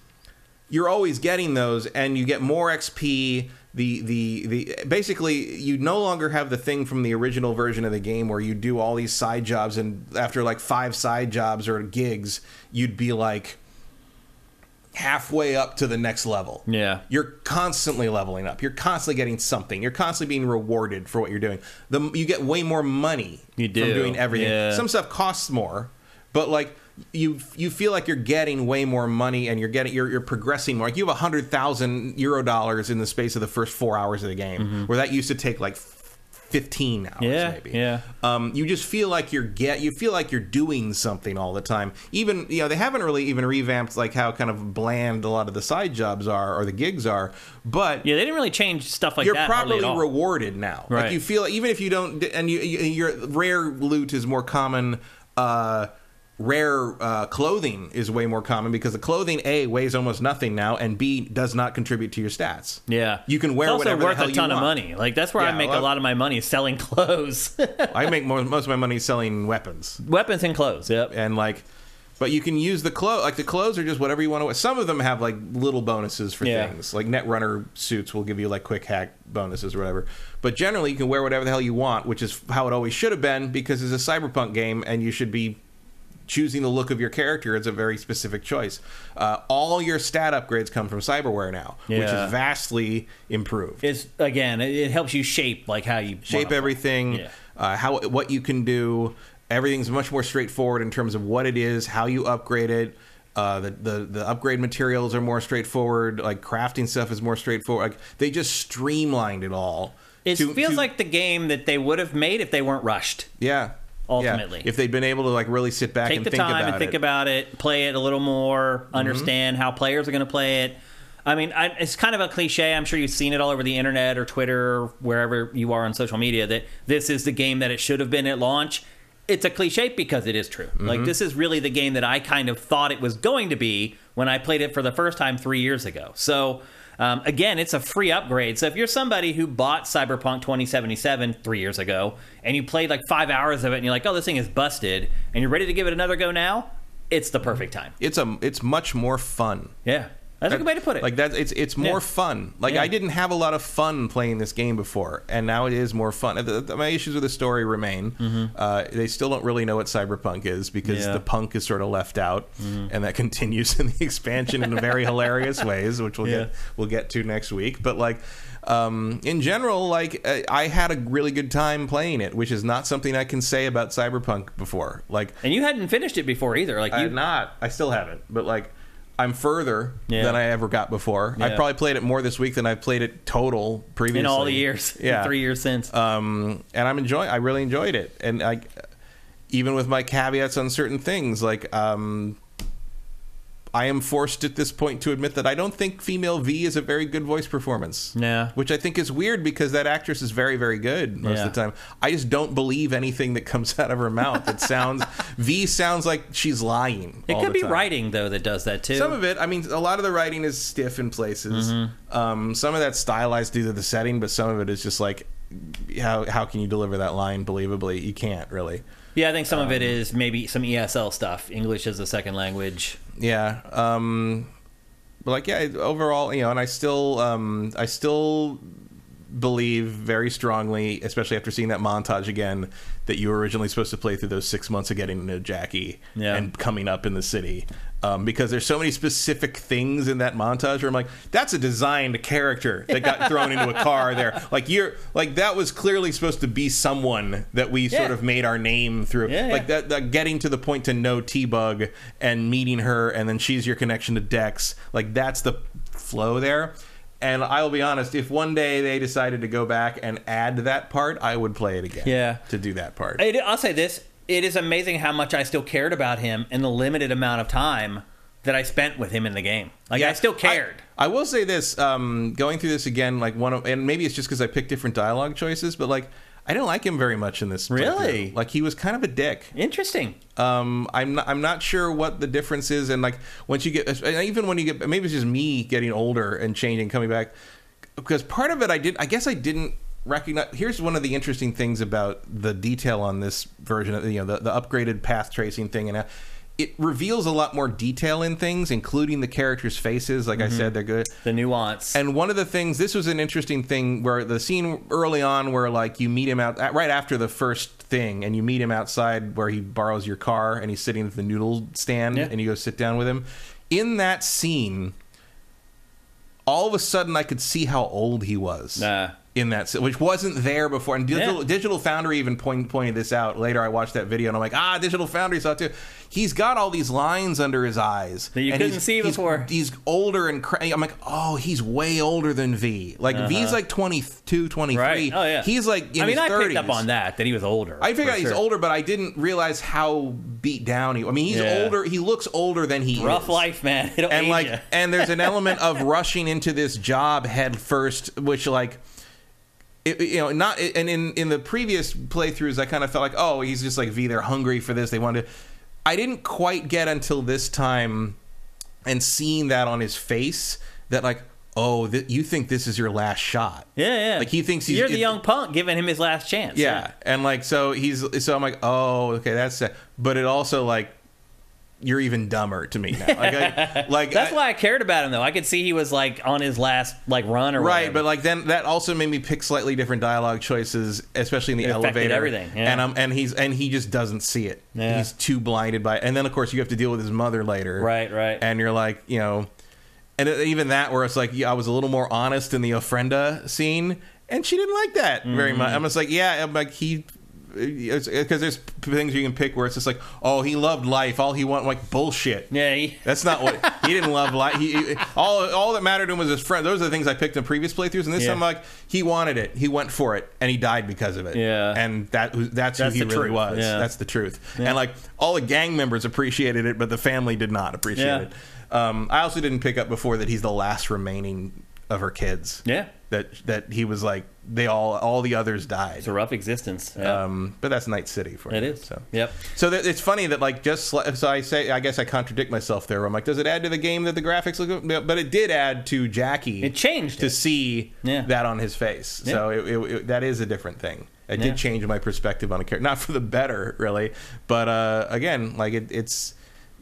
you're always getting those and you get more xp the, the the basically you no longer have the thing from the original version of the game where you do all these side jobs and after like five side jobs or gigs you'd be like halfway up to the next level Yeah. you're constantly leveling up. You're constantly getting something. You're constantly being rewarded for what you're doing. The you get way more money You do, from doing everything. yeah. Some stuff costs more, but like you you feel like you're getting way more money and you're getting you're, you're progressing more. Like you have a hundred thousand euro dollars in the space of the first four hours of the game, where that used to take like. 15 hours Mm-hmm. Yeah, maybe yeah. um, you just feel like you're get you feel like you're doing something all the time even you know they haven't really even revamped like how kind of bland a lot of the side jobs are or the gigs are but Yeah, they didn't really change stuff like that. you're that. hardly properly rewarded now. Right. Like you feel even if you don't, and you, you your rare loot is more common. Uh, rare uh, clothing is way more common because the clothing a weighs almost nothing now, and b does not contribute to your stats. Yeah, You can wear it's also whatever the worth hell a you ton of money. Like that's where I make well- a lot of my money selling clothes, I make more, most of my money selling weapons, weapons, and clothes. Yep. and like. But you can use the clothes. Like the clothes are just whatever you want to. Wear. Some of them have like little bonuses for Yeah. things. Like Netrunner suits will give you like quick hack bonuses or whatever. But generally, you can wear whatever the hell you want, which is how it always should have been because it's a cyberpunk game, and you should be choosing the look of your character. It's a very specific choice. Uh, all your stat upgrades come from Cyberware now, which is vastly improved. It's again, it, it helps you shape like how you shape everything, Yeah. uh, how what you can do. Everything's much more straightforward in terms of what it is, how you upgrade it. Uh, the, the the upgrade materials are more straightforward. Like crafting stuff is more straightforward. Like they just streamlined it all. It to- feels to- like the game that they would have made if they weren't rushed. yeah. Ultimately. Yeah. if they'd been able to like really sit back Take and the think time about and think it. about it, play it a little more, Mm-hmm. understand how players are going to play it. I mean, I, it's kind of a cliche. I'm sure you've seen it all over the internet or Twitter or wherever you are on social media that this is the game that it should have been at launch. It's a cliche because it is true. Mm-hmm. Like this is really the game that I kind of thought it was going to be when I played it for the first time three years ago. So um, again, it's a free upgrade. So if you're somebody who bought Cyberpunk 2077 three years ago and you played like five hours of it and you're like, oh, this thing is busted, and you're ready to give it another go now, it's the perfect time. It's a it's much more fun. Yeah. That's a good way to put it. Like that, it's it's more Yeah. fun. Like Yeah. I didn't have a lot of fun playing this game before, and now it is more fun. The- the- my issues with the story remain. Uh, they still don't really know what cyberpunk is because Mm-hmm. Yeah. Mm-hmm. the punk is sort of left out, and that continues in the expansion in very hilarious ways, which we'll get we'll get to next week. But like. Um, in general, like I had a really good time playing it, which is not something I can say about Cyberpunk before. Like and you hadn't finished it before either. Like I you, not. I still haven't. But like, I'm further Yeah. than I ever got before. I probably played it more this week than I've played it total previously in all the years, Yeah. three years since. Um, and I'm enjoying. I really enjoyed it. And like, even with my caveats on certain things, like um. I am forced at this point to admit that I don't think female V is a very good voice performance. Yeah. Which I think is weird because that actress is very, very good most Yeah. of the time. I just don't believe anything that comes out of her mouth. It sounds V sounds like she's lying. it could be time. writing though that does that too. Some of it, I mean, a lot of the writing is stiff in places. Mm-hmm. Um, some of that's stylized due to the setting, but some of it is just like, how how can you deliver that line believably? You can't really. Yeah, I think some of Um, it is maybe some ESL stuff, English as a second language. Yeah. Um, but like, yeah, overall, you know, and I still, um, I still believe very strongly, especially after seeing that montage again, that you were originally supposed to play through those six months of getting to know Jackie Yeah. and coming up in the city. Um, because there's so many specific things in that montage where I'm like, that's a designed character that got thrown into a car there. Like you're like that was clearly supposed to be someone that we sort of made our name through. Yeah, like yeah. that, that getting to the point to know T-Bug and meeting her and then she's your connection to Dex. Like that's the flow there. And I'll be honest, if one day they decided to go back and add that part, I would play it again. Yeah. To do that part. I'll say this: it is amazing how much I still cared about him in the limited amount of time that I spent with him in the game. Like I still cared. I, I will say this: um, going through this again, like one of, and maybe it's just because I picked different dialogue choices, but like I didn't like him very much in this. Really? Like he was kind of a dick. Interesting. Um, I'm not, I'm not sure what the difference is, and like once you get, even when you get, maybe it's just me getting older and changing, coming back, because part of it I did, I guess I didn't recognize. Here's one of the interesting things about the detail on this version of you know the, the upgraded path tracing thing, and uh, it reveals a lot more detail in things, including the characters' faces. Like I said, they're good. The nuance. And one of the things, this was an interesting thing where the scene early on where like you meet him out right after the first thing and you meet him outside where he borrows your car and he's sitting at the noodle stand Yeah. and you go sit down with him. In that scene, all of a sudden I could see how old he was. Nah. In that, which wasn't there before, and Digital, Yeah. Digital Foundry even point, pointed this out later. I watched that video and I'm like, ah, Digital Foundry saw it too. He's got all these lines under his eyes That you and couldn't he's- see he's- before. He's older and cra- I'm like, oh, he's way older than V. Like V's like 22, 23. Uh-huh. right. Oh yeah. He's like in I mean, his I 30s. picked up on that that he was older. I figured out he's sure. older, but I didn't realize how beat down he. I mean, he's Yeah. older. He looks older than he is. Rough is. life, man. It'll and like, ya. and there's an element of rushing into this job head first, which like. It, you know, not and in in the previous playthroughs, I kind of felt like, oh, he's just like V. They're hungry for this. They wanted. To, I didn't quite get until this time, and seeing that on his face, that like, oh, th- you think this is your last shot? yeah, yeah. Like he thinks he's You're the it- young punk giving him his last chance. yeah. and like so he's so I'm like, oh, okay, that's it. But it also like you're even dumber to me now. Like, I, like That's I- why I cared about him, though. I could see he was like on his last like run or Right, whatever. but like then that also made me pick slightly different dialogue choices, especially in the It elevator. everything, yeah. And um, and he's and he just doesn't see it. Yeah. He's too blinded by it. And then of course you have to deal with his mother later. Right, right. And you're like, you know, and even that where it's like, yeah, I was a little more honest in the Ofrenda scene, and she didn't like that very Mm-hmm. much. I'm just like, yeah, I'm like he. Because there's things you can pick where it's just like, oh, he loved life. All he wanted, like bullshit. yeah, he, That's not what he didn't love. Life. He, all all that mattered to him was his friend. Those are the things I picked in previous playthroughs, and this Yeah. time like he wanted it, he went for it, and he died because of it. Yeah. and that that's, That's who he really truth. was. Yeah. That's the truth. And like all the gang members appreciated it, but the family did not appreciate Yeah. it. Um, I also didn't pick up before that he's the last remaining of her kids. yeah. That that he was like they all all the others died. It's a rough existence. Yeah. Um, but that's Night City for it you, is. So. Yep. So that, it's funny that like just sli- so I say I guess I contradict myself there. I'm like, does it add to the game that the graphics look? good? But it did add to Jackie. It changed to it. see Yeah. that on his face. So it, it, it, that is a different thing. It Yeah. did change my perspective on a character, not for the better, really. But uh, again, like it, it's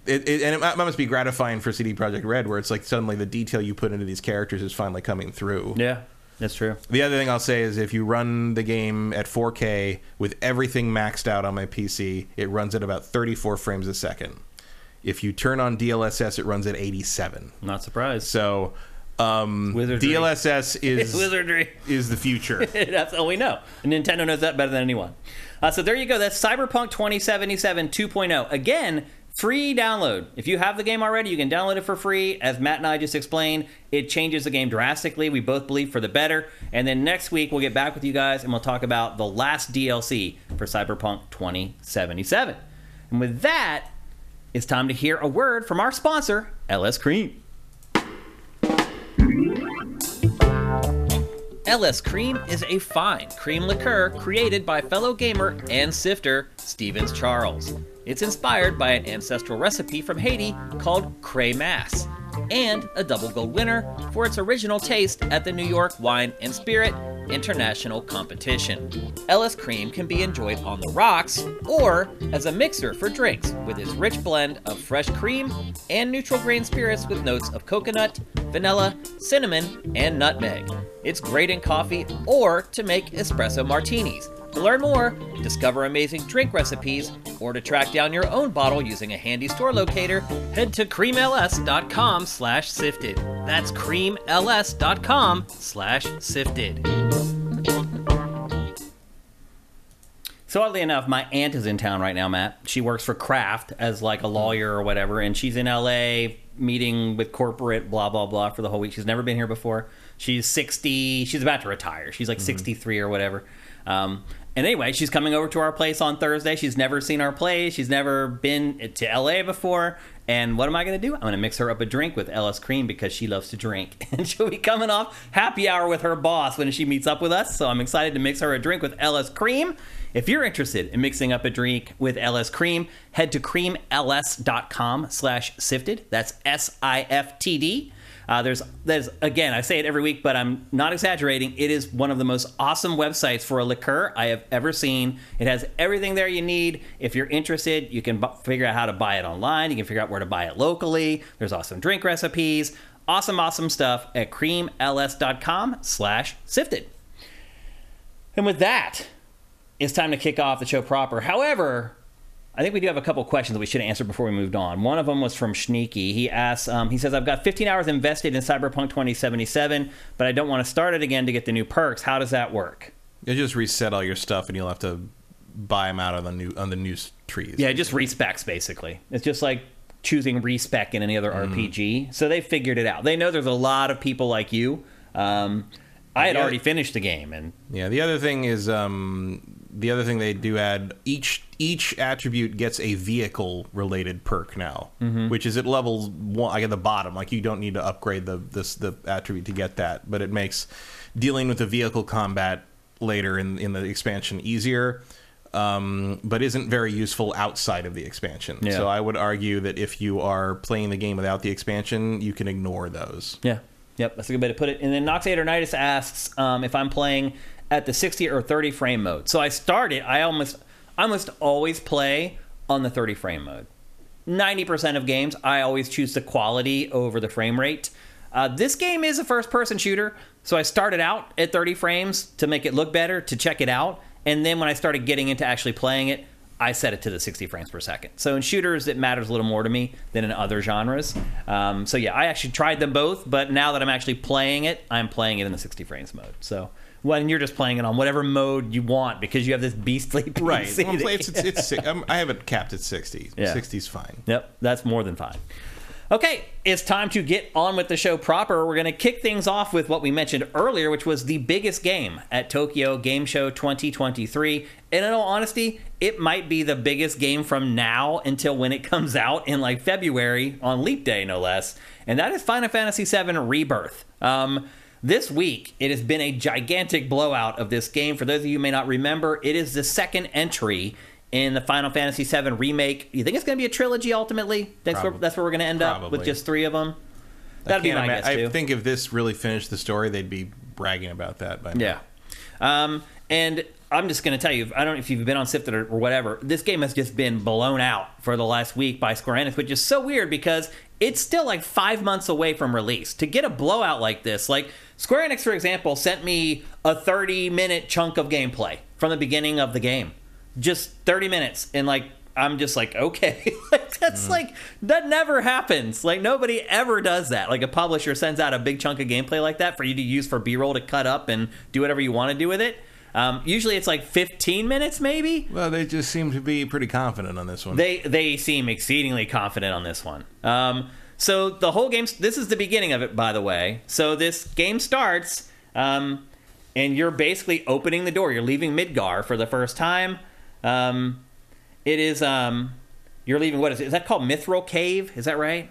it, it, and it mu- must be gratifying for CD Projekt Red, where it's like suddenly the detail you put into these characters is finally coming through. Yeah, that's true. The other thing I'll say is if you run the game at 4K with everything maxed out on my PC, it runs at about 34 frames a second. If you turn on DLSS, it runs at 87. Not surprised. So um, Wizardry. DLSS is Wizardry. is the future. That's all we know. And Nintendo knows that better than anyone. Uh, so there you go. That's Cyberpunk 2077 2.0. oh. Again, free download. If you have the game already, you can download it for free. As Matt and I just explained, it changes the game drastically. We both believe for the better. And then next week, we'll get back with you guys and we'll talk about the last DLC for Cyberpunk 2077. And with that, it's time to hear a word from our sponsor, LS Cream. LS Cream is a fine cream liqueur created by fellow gamer and sifter Stevens Charles. It's inspired by an ancestral recipe from Haiti called Kremas, and a double gold winner for its original taste at the New York Wine and Spirit International Competition. LS Cream can be enjoyed on the rocks or as a mixer for drinks with its rich blend of fresh cream and neutral grain spirits with notes of coconut, vanilla, cinnamon, and nutmeg. It's great in coffee or to make espresso martinis. To learn more, discover amazing drink recipes, or to track down your own bottle using a handy store locator, head to creamls.com slash sifted. That's creamls.com slash sifted. So oddly enough, my aunt is in town right now, Matt. She works for Kraft as like a lawyer or whatever, and she's in LA meeting with corporate blah blah blah for the whole week. She's never been here before. She's 60, she's about to retire. She's like 63 or whatever. Um, and anyway, she's coming over to our place on Thursday. She's never seen our place. She's never been to LA before. And what am I going to do? I'm going to mix her up a drink with LS Cream because she loves to drink. And she'll be coming off happy hour with her boss when she meets up with us. So I'm excited to mix her a drink with LS Cream. If you're interested in mixing up a drink with LS Cream, head to creamls.com slash sifted. That's S-I-F-T-D. Uh, there's, there's again, I say it every week, but I'm not exaggerating. It is one of the most awesome websites for a liqueur I have ever seen. It has everything there you need. If you're interested, you can bu- figure out how to buy it online. You can figure out where to buy it locally. There's awesome drink recipes, awesome, awesome stuff at creamls.com slash sifted. And with that, it's time to kick off the show proper. However, I think we do have a couple questions that we should answer before we moved on. One of them was from Schneeky. He asks, um, he says, I've got 15 hours invested in Cyberpunk 2077, but I don't want to start it again to get the new perks. How does that work? You just reset all your stuff, and you'll have to buy them out on the new on the new trees. Yeah, just respecs basically. It's just like choosing respec in any other RPG. So they figured it out. They know there's a lot of people like you. Um, I had Yeah. already finished the game, and Yeah. The other thing is, um, the other thing they do add each each attribute gets a vehicle related perk now, which is at level one, like at the bottom. Like you don't need to upgrade the this the attribute to get that, but it makes dealing with the vehicle combat later in in the expansion easier. Um, but isn't very useful outside of the expansion. Yeah. So I would argue that if you are playing the game without the expansion, you can ignore those. Yeah. Yep, that's a good way to put it. And then Noxatornitis asks um, if I'm playing at the 60 or 30 frame mode. So I started, I almost I almost always play on the 30 frame mode. 90% of games, I always choose the quality over the frame rate. Uh, this game is a first person shooter, so I started out at 30 frames to make it look better, to check it out. And then when I started getting into actually playing it, I set it to the 60 frames per second. So in shooters, it matters a little more to me than in other genres. Um, so yeah, I actually tried them both, but now that I'm actually playing it, I'm playing it in the 60 frames mode. So when you're just playing it on whatever mode you want because you have this beastly PC. Right. Well, it's, it's, it's, um, I have it capped at 60. Yeah. 60's fine. Yep, that's more than fine. Okay, it's time to get on with the show proper. We're going to kick things off with what we mentioned earlier, which was the biggest game at Tokyo Game Show 2023. And in all honesty, it might be the biggest game from now until when it comes out in like February on Leap Day, no less. And that is Final Fantasy VII Rebirth. Um, this week, it has been a gigantic blowout of this game. For those of you who may not remember, it is the second entry in the Final Fantasy VII remake. You think it's going to be a trilogy ultimately? That's where, Probably. that's where we're going to end up with just three of them. That'd be my ima- guess I think if this really finished the story, they'd be bragging about that by now. Yeah. Um, and I'm just going to tell you, I don't know if you've been on Sifted or, or whatever, this game has just been blown out for the last week by Square Enix, which is so weird because it's still like five months away from release. To get a blowout like this, like Square Enix, for example, sent me a 30 minute chunk of gameplay from the beginning of the game. Just 30 minutes. And like, I'm just like, okay, like that's like that never happens. Like nobody ever does that. Like a publisher sends out a big chunk of gameplay like that for you to use for B-roll to cut up and do whatever you want to do with it. Um, usually it's like 15 minutes, maybe. Well, they just seem to be pretty confident on this one. They they seem exceedingly confident on this one. Um, so the whole game. This is the beginning of it, by the way. So this game starts, um, and you're basically opening the door. You're leaving Midgar for the first time. Um, it is. Um, you're leaving. What is it? Is that called Mithril Cave? Is that right?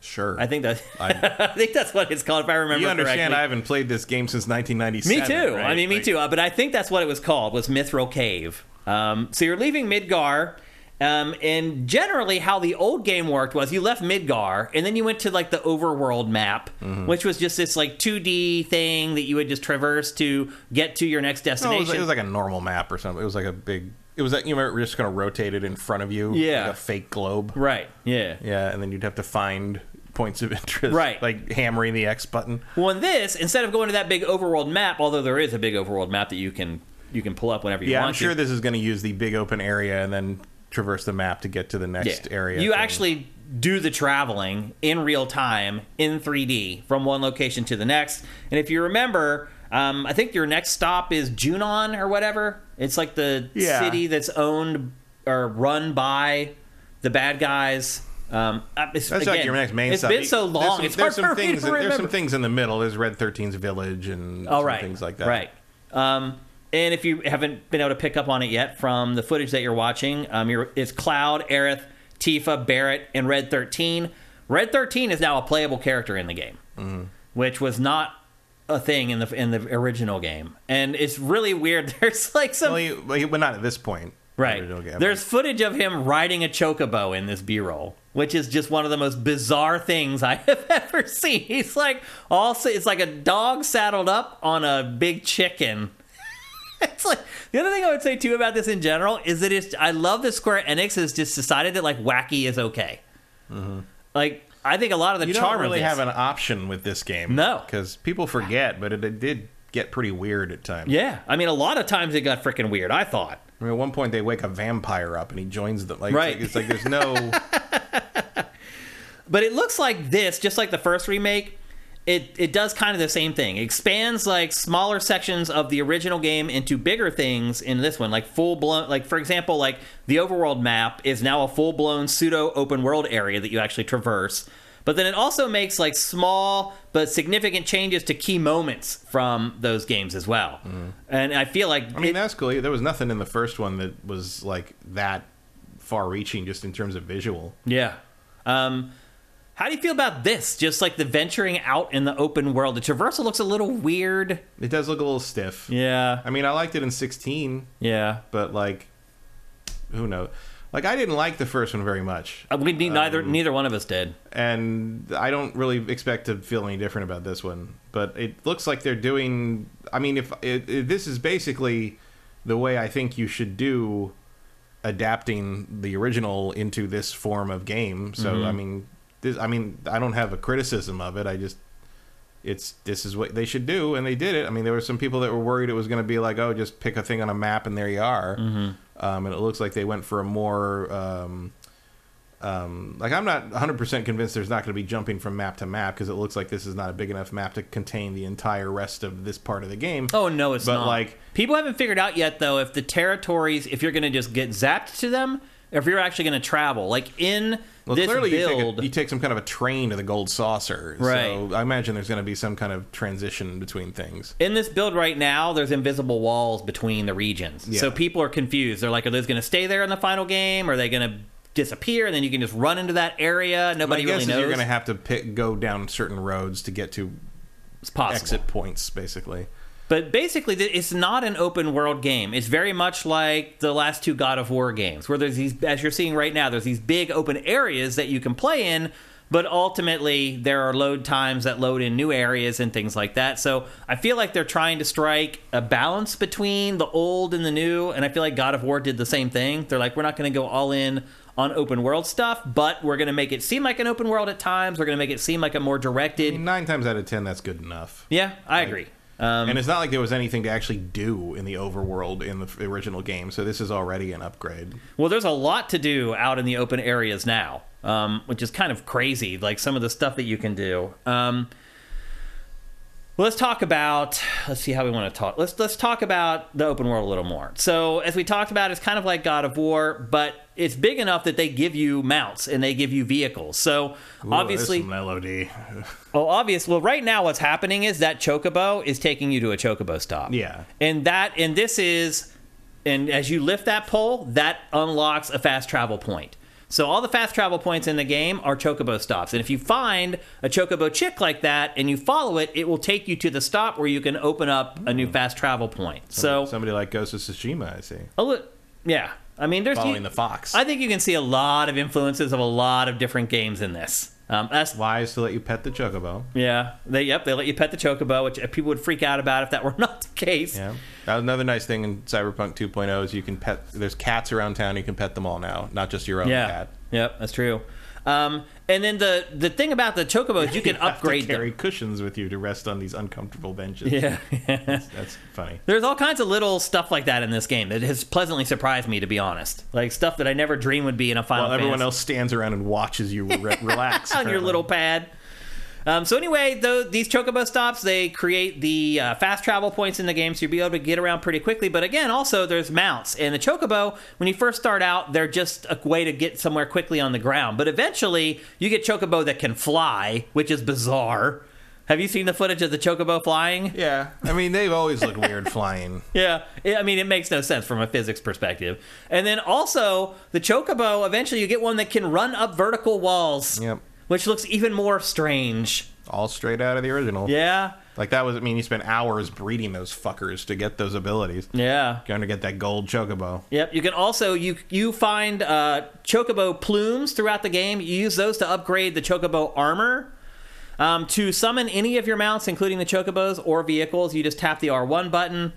sure. I think that. I- think that's what it's called. If I remember you understand? correctly. I haven't played this game since 1997. Me too. right? I mean, me Like, too. Uh, but I think that's what it was called. Was Mithril Cave. Um, so you're leaving Midgar, um, and generally how the old game worked was you left Midgar, and then you went to like the overworld map, Mm-hmm. which was just this like 2D thing that you would just traverse to get to your next No, it, destination. was, it was like a normal map or something. It was like a big. It was like you were just going to rotate it in front of you, Yeah. like a fake globe. right. Yeah. Yeah, and then you'd have to find points of interest, Right. Like hammering the X button. Well, in this, instead of going to that big overworld map, although there is a big overworld map that you can you can pull up whenever you Yeah, want I'm sure to. this is going to use the big open area and then traverse the map to get to the next area. You thing. actually do the traveling in real time in 3D from one location to the next. And if you remember, um, I think your next stop is Junon or whatever. It's like the Yeah. city that's owned or run by the bad guys. Um, it's, That's again, like your next main It's stop. been so There's long. some- it's there's hard some things. there's some things in the middle. There's Red 13's village and Oh, some right. things like that. Right. Um, and if you haven't been able to pick up on it yet from the footage that you're watching, um, you're, it's Cloud, Aerith, Tifa, Barret, and Red 13. Red 13 is now a playable character in the game, Mm-hmm. which was not a thing in the in the original game, and it's really weird. There's like some Well, he, well, not at this point. Right. Game. There's footage of him riding a chocobo in this B-roll, which is just one of the most bizarre things I have ever seen. He's like also it's like a dog saddled up on a big chicken. it's like the other thing I would say too about this in general is that it's I love that Square Enix has just decided that like wacky is okay. Like I think a lot of the Mm-hmm. you charm don't really have an option with this game. No. because people forget, but it, it did get pretty weird at times. yeah. I mean, a lot of times it got freaking weird. I thought. I mean, at one point they wake a vampire up and he joins them. Like, Right. It's like, it's like there's no. But it looks like this, just like the first remake, it it does kind of the same thing. It expands like smaller sections of the original game into bigger things in this one, like full blown. Like for example, like the overworld map is now a full blown pseudo open world area that you actually traverse. But then it also makes like small but significant changes to key moments from those games as well. And I feel like Mm-hmm. I mean, it- that's cool. There was nothing in the first one that was like that far-reaching, just in terms of visual. Yeah. Um, how do you feel about this? Just like the venturing out in the open world. The traversal looks a little weird. It does look a little stiff. Yeah. I mean, I liked it in 16, Yeah. but like, who knows? Like, I didn't like the first one very much, Uh, We neither Um, neither one of us did. and I don't really expect to feel any different about this one. But it looks like they're doing. I mean, if it, it, this is basically the way I think you should do adapting the original into this form of game. So Mm-hmm. I mean, this. I mean, I don't have a criticism of it. I just. It's this is what they should do, and they did it. I mean, there were some people that were worried it was going to be like, oh, just pick a thing on a map and there you are. Mm-hmm. Um, and it looks like they went for a more um, um, like I'm not 100% convinced there's not going to be jumping from map to map because it looks like this is not a big enough map to contain the entire rest of this part of the game. Oh no, it's But, not. like- people haven't figured out yet though if the territories, if you're going to just get zapped to them, if you're actually going to travel. Like in well, this clearly build, you, take a, you take some kind of a train to the gold saucer. Right. So I imagine there's going to be some kind of transition between things. in this build right now, there's invisible walls between the regions. Yeah. So people are confused. They're like, are those going to stay there in the final game? Are they going to disappear? And then you can just run into that area. Nobody really knows. you're going to have to pick, go down certain roads to get to exit points, basically. But basically, it's not an open world game. It's very much like the last two God of War games, where there's these, as you're seeing right now, there's these big open areas that you can play in. but ultimately there are load times that load in new areas and things like that. So I feel like they're trying to strike a balance between the old and the new, and I feel like God of War did the same thing. They're like, we're not going to go all in on open world stuff, but we're going to make it seem like an open world at times. We're going to make it seem like a more directed. Nine times out of ten, that's good enough. Yeah, I agree. Um, and it's not like there was anything to actually do in the overworld in the original game, so this is already an upgrade. Well, there's a lot to do out in the open areas now, um, which is kind of crazy. Like some of the stuff that you can do. Um, well, let's talk about. Let's see how we want to talk. Let's let's talk about the open world a little more. So, as we talked about, it's kind of like God of War, but it's big enough that they give you mounts and they give you vehicles. So, Ooh, obviously, melody. well, obvious. Well, right now, what's happening is that chocobo is taking you to a chocobo stop. Yeah. and that and this is, and as you lift that pole, that unlocks a fast travel point. So all the fast travel points in the game are chocobo stops, and if you find a chocobo chick like that and you follow it, it will take you to the stop where you can open up a new hmm. fast travel point. So, somebody like Ghost of Tsushima, I see, a li- yeah, I mean, there's following you- the fox. I think you can see a lot of influences of a lot of different games in this. Um, that's Wise to let you pet the chocobo. yeah, they yep they let you pet the chocobo, which people would freak out about if that were not the case. Yeah. Another nice thing in Cyberpunk 2.0 is you can pet. There's cats around town. You can pet them all now, not just your own Yeah, cat. yep, that's true. Um, and then the the thing about the chocobos, you can to upgrade carry them. cushions with you to rest on these uncomfortable benches. Yeah, That's funny. there's all kinds of little stuff like that in this game that has pleasantly surprised me, to be honest. Like stuff that I never dreamed would be in a Final While everyone Fantasy. else stands around and watches you re- relax on your little pad. Um, so anyway, though these chocobo stops they create the uh, fast travel points in the game, so you'll be able to get around pretty quickly. But again, also there's mounts, and the chocobo when you first start out, they're just a way to get somewhere quickly on the ground. But eventually, you get chocobo that can fly, which is bizarre. Have you seen the footage of the chocobo flying? Yeah, I mean they've always looked weird flying. Yeah, I I mean it makes no sense from a physics perspective. And then also the chocobo, eventually you get one that can run up vertical walls, Yep, which looks even more strange. all straight out of the original. Yeah, Like that was. I mean, you spent hours breeding those fuckers to get those abilities. yeah. Going to get that gold chocobo. Yep. You can also you you find uh, chocobo plumes throughout the game. You use those to upgrade the chocobo armor. Um, to summon any of your mounts, including the chocobos or vehicles, you just tap the R1 button.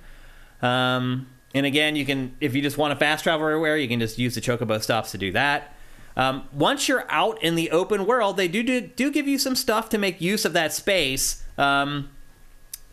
Um, and again, you can if you just want to fast travel everywhere, you can just use the chocobo stops to do that. Um, once you're out in the open world, they do, do do give you some stuff to make use of that space. Um,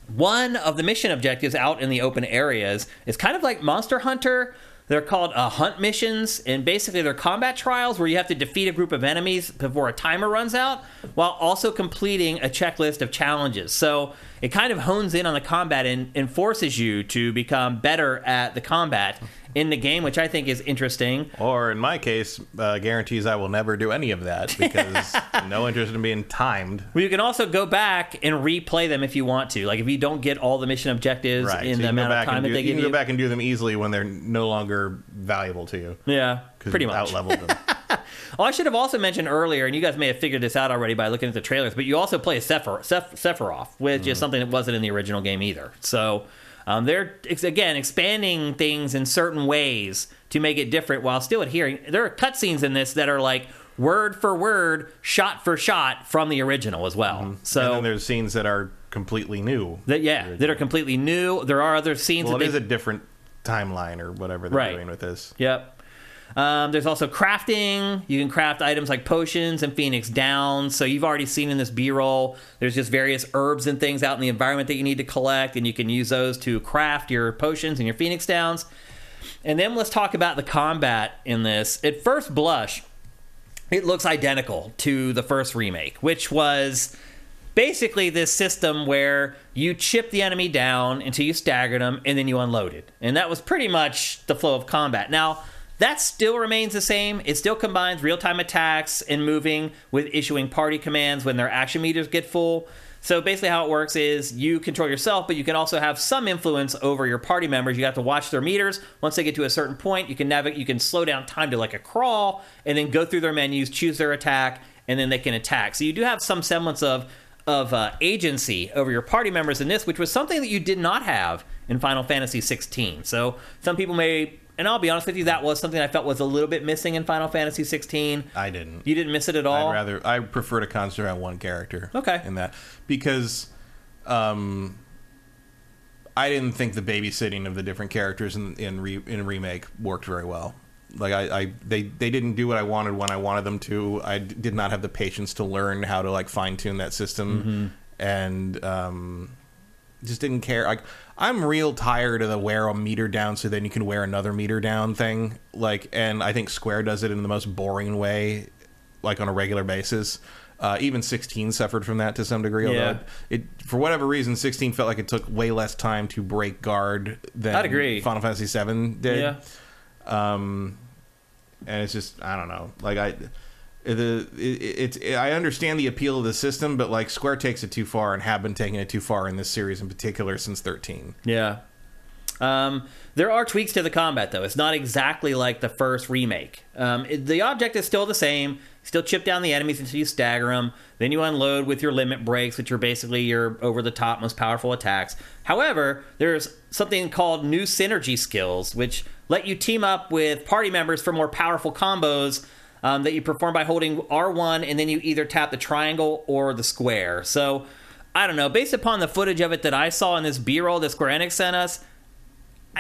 one of the mission objectives out in the open areas is kind of like Monster Hunter. They're called uh, hunt missions, and basically they're combat trials where you have to defeat a group of enemies before a timer runs out, while also completing a checklist of challenges. So it kind of hones in on the combat and, and forces you to become better at the combat in the game, which I think is interesting. Or in my case, uh, guarantees I will never do any of that because no interest in being timed. Well, you can also go back and replay them if you want to. Like if you don't get all the mission objectives Right. in so the you can amount of time that do, they you give can you. go back and do them easily when they're no longer valuable to you. yeah, pretty much. Out-leveled them. Oh, I should have also mentioned earlier, and you guys may have figured this out already by looking at the trailers, but you also play Sephiroth, Seph- Sephiroth which is something that wasn't in the original game either. So um, they're, ex- again, expanding things in certain ways to make it different while still adhering. There are cutscenes in this that are like word for word, shot for shot from the original as well. and So then there's scenes that are completely new. that, yeah, that are completely new. There are other scenes Well, that it is they a different timeline or whatever they're Right. doing with this. Yep. Um, there's also crafting. You can craft items like potions and Phoenix Downs. So you've already seen in this B-roll. There's just various herbs and things out in the environment that you need to collect, and you can use those to craft your potions and your Phoenix Downs. And then let's talk about the combat in this. At first blush, it looks identical to the first remake, which was basically this system where you chip the enemy down until you staggered them and then you unloaded. And that was pretty much the flow of combat. Now, that still remains the same. It still combines real time attacks and moving with issuing party commands when their action meters get full. So basically, how it works is you control yourself, but you can also have some influence over your party members. You have to watch their meters. Once they get to a certain point, you can navigate. You can slow down time to like a crawl, and then go through their menus, choose their attack, and then they can attack. So you do have some semblance of of uh, agency over your party members in this, which was something that you did not have in Final Fantasy 16. So some people may and I'll be honest with you, that was something I felt was a little bit missing in Final Fantasy 16. I didn't. You didn't miss it at all. I'd rather I prefer to concentrate on one character. Okay. In that because um I didn't think the babysitting of the different characters in in, re, in remake worked very well. Like I, I they they didn't do what I wanted when I wanted them to. I d- did not have the patience to learn how to like fine tune that system and um just didn't care. Like I'm real tired of the wear a meter down so then you can wear another meter down thing. Like and I think Square does it in the most boring way like on a regular basis. Uh, even 16 suffered from that to some degree. Although Yeah. it, for whatever reason, 16 felt like it took way less time to break guard than I'd agree. Final Fantasy 7 did. yeah. Um, and it's just I don't know. Like I, the it, it's it, I understand the appeal of the system, but like Square takes it too far and have been taking it too far in this series in particular since 13. Yeah. Um, there are tweaks to the combat, though. It's not exactly like the first remake. Um, it- the object is still the same. Still chip down the enemies until you stagger them. Then you unload with your limit breaks, which are basically your over the top, most powerful attacks. However, there's something called new synergy skills, which let you team up with party members for more powerful combos um, that you perform by holding R1 and then you either tap the triangle or the square. So, I don't know. Based upon the footage of it that I saw in this B roll that Square Enix sent us,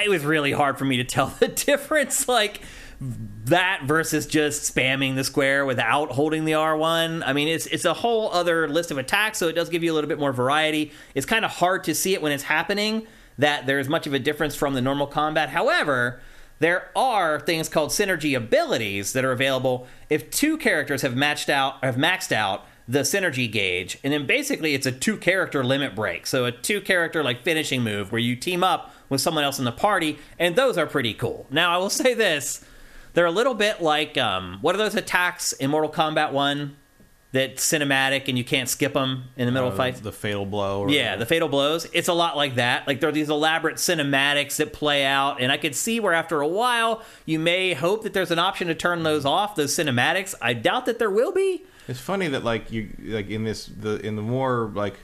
it was really hard for me to tell the difference. Like that versus just spamming the square without holding the R1. I mean, it's it's a whole other list of attacks, so it does give you a little bit more variety. It's kind of hard to see it when it's happening that there's much of a difference from the normal combat. However, there are things called synergy abilities that are available if two characters have matched out have maxed out the synergy gauge. And then basically it's a two character limit break. So a two character like finishing move where you team up with someone else in the party and those are pretty cool. Now i will say this. They're a little bit like um, what are those attacks in mortal kombat 1 that cinematic and you can't skip them in the middle of Uh, fights the fatal blow. Or yeah, the fatal blows. It's a lot like that. Like there are these elaborate cinematics that play out, and I could see where after a while you may hope that there's an option to turn those off, those cinematics. I doubt that there will be. It's funny that like you like in this the in the more like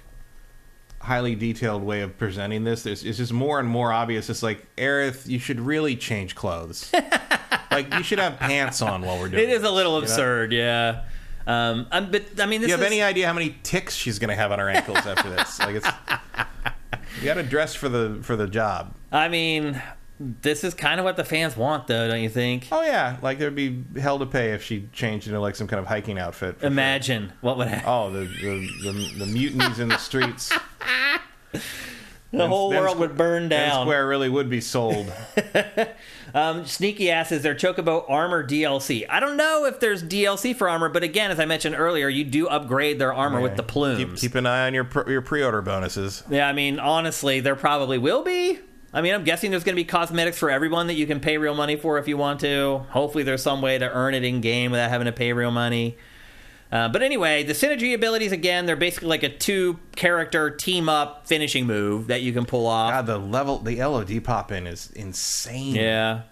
highly detailed way of presenting this, there's it's just more and more obvious. It's like Aerith, you should really change clothes. like you should have pants on while we're doing. It is a little you know? absurd, yeah. Um, um, but I mean, you have is, any idea how many ticks she's gonna have on her ankles after this? Like it's you got to dress for the for the job. I mean, this is kind of what the fans want, though, don't you think? Oh yeah, like there'd be hell to pay if she changed into like some kind of hiking outfit. for sure. Imagine what would happen. Oh, the the, the the mutinies in the streets. the whole Then world Squ- would burn then down. Square really would be sold. Um, Sneaky ass is their Chocobo Armor DLC. I don't know if there's DLC for armor, but again, as I mentioned earlier, you do upgrade their armor with the plumes. Keep, keep an eye on your pr- your pre-order bonuses. Yeah, I mean, honestly, there probably will be. I mean, I'm guessing there's going to be cosmetics for everyone that you can pay real money for if you want to. Hopefully, there's some way to earn it in game without having to pay real money. Uh, but anyway, the synergy abilities again, they're basically like a two character team up finishing move that you can pull off. God, the level, the LOD pop in is insane. Yeah,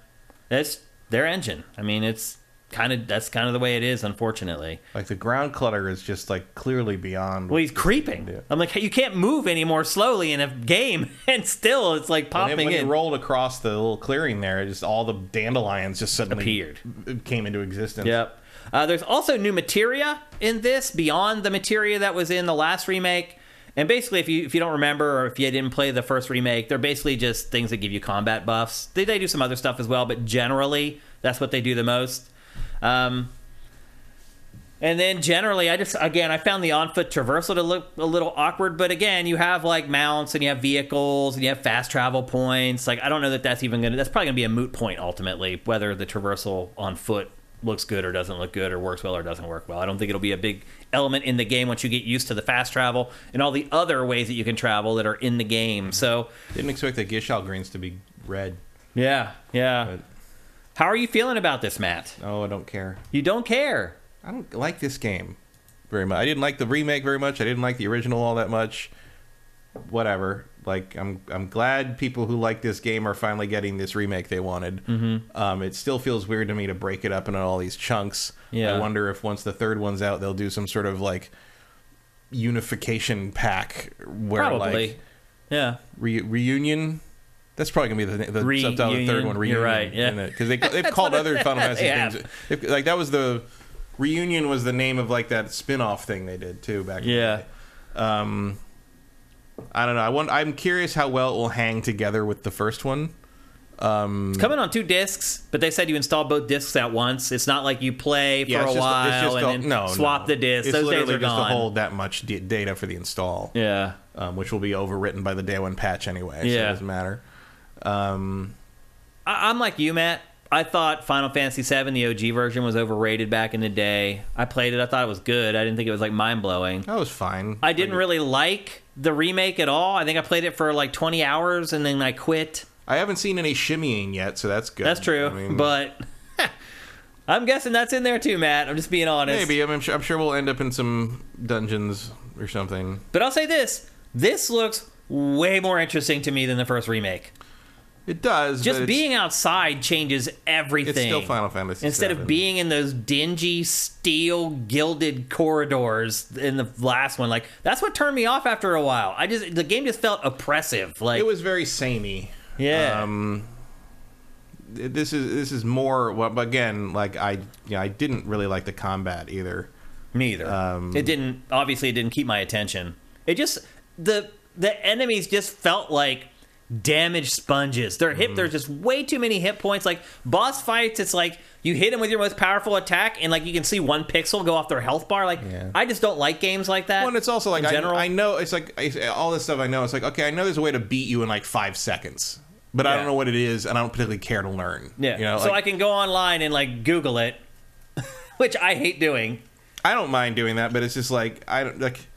that's their engine. I mean, it's kind of that's kind of the way it is, unfortunately. like the ground clutter is just like clearly beyond. Well, he's creeping. I'm like, hey, you can't move any more slowly in a game, and still it's like when, popping it, when he in. rolled across the little clearing there, just all the dandelions just suddenly Appeared. came into existence. Yep. Uh, there's also new materia in this beyond the materia that was in the last remake. And basically, if you if you don't remember or if you didn't play the first remake, they're basically just things that give you combat buffs. They, they do some other stuff as well, but generally that's what they do the most. Um, and then generally, I just again I found the on foot traversal to look a little awkward. But again, you have like mounts and you have vehicles and you have fast travel points. Like I don't know that that's even gonna that's probably gonna be a moot point ultimately whether the traversal on foot looks good or doesn't look good or works well or doesn't work well. I don't think it'll be a big element in the game once you get used to the fast travel and all the other ways that you can travel that are in the game. So Didn't expect the Gysahl greens to be red. yeah, yeah. But How are you feeling about this, Matt? oh, I don't care. You don't care. I don't like this game very much. I didn't like the remake very much. I didn't like the original all that much. Whatever. Like I'm I'm glad people who like this game are finally getting this remake they wanted. Mm-hmm. Um, it still feels weird to me to break it up into all these chunks. Yeah. I wonder if once the third one's out, they'll do some sort of like unification pack where Probably. like yeah. re- reunion That's probably gonna be the, the subtitle of the third one. Reunion. You're right, yeah. Because they they've called other Final Fantasy things. If, like that was the reunion was the name of like that spin off thing they did too back. Yeah. Um, I don't know. I want. I'm curious how well it will hang together with the first one. Um, It's coming on two discs, but they said you install both discs at once. It's not like you play for yeah, a just, while and a- then no, swap no. the discs. It's Those days are just gone. to hold that much d- data for the install. yeah. um, which will be overwritten by the day one patch anyway. So Yeah. it doesn't matter. Um, I- I'm like you, Matt. I thought Final Fantasy VII, the OG version, was overrated back in the day. I played it. I thought it was good. I didn't think it was like mind blowing. that was fine. I didn't really like the remake at all. I think I played it for like 20 hours and then I quit. I haven't seen any shimmying yet, so that's good. That's true. I mean, but I'm guessing that's in there too, Matt. I'm just being honest. maybe I mean, I'm sure, I'm sure we'll end up in some dungeons or something. But I'll say this this looks way more interesting to me than the first remake. It does. Just being outside changes everything. It's still Final Fantasy. Instead VII. of being in those dingy steel gilded corridors in the last one, like that's what turned me off after a while. I just the game just felt oppressive. Like it was very samey. yeah, Um, this is this is more. Well, again, like I, you know, I didn't really like the combat either. me either. um, it didn't. Obviously, it didn't keep my attention. It just the the enemies just felt like damaged sponges. Their Mm-hmm. There's just way too many hit points. Like boss fights, it's like you hit them with your most powerful attack, and like you can see one pixel go off their health bar. Like Yeah. I just don't like games like that. Well, and it's also like I, general. I know it's like I, all this stuff I know. It's like okay, I know there's a way to beat you in like five seconds, but I don't know what it is, and I don't particularly care to learn. Yeah. you know, so like, I can go online and like Google it, which I hate doing. I don't mind doing that, but it's just like I don't like.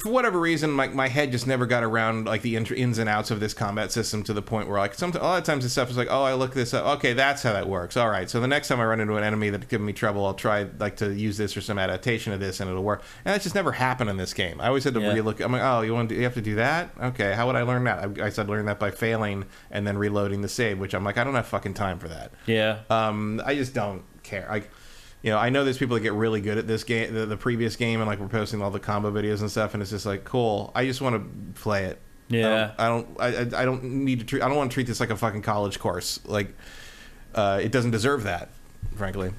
For whatever reason, like my head just never got around like the ins and outs of this combat system to the point where like sometimes a lot of times this stuff is like, oh, I look this up. Okay, that's how that works. All right, so the next time I run into an enemy that's giving me trouble, I'll try like to use this or some adaptation of this, and it'll work. And that just never happened in this game. I always had to Yeah. relook. I'm like, oh, you want to, you have to do that? Okay, how would I learn that? I, I said learn that by failing and then reloading the save, which I'm like, I don't have fucking time for that. Yeah. Um, I just don't care. I, you know, I know there's people that get really good at this game, the, the previous game, and like we're posting all the combo videos and stuff, and it's just like cool. I just want to play it. Yeah. I don't. I don't. I, I don't need to treat. I don't want to treat this like a fucking college course. Like, uh, it doesn't deserve that, frankly.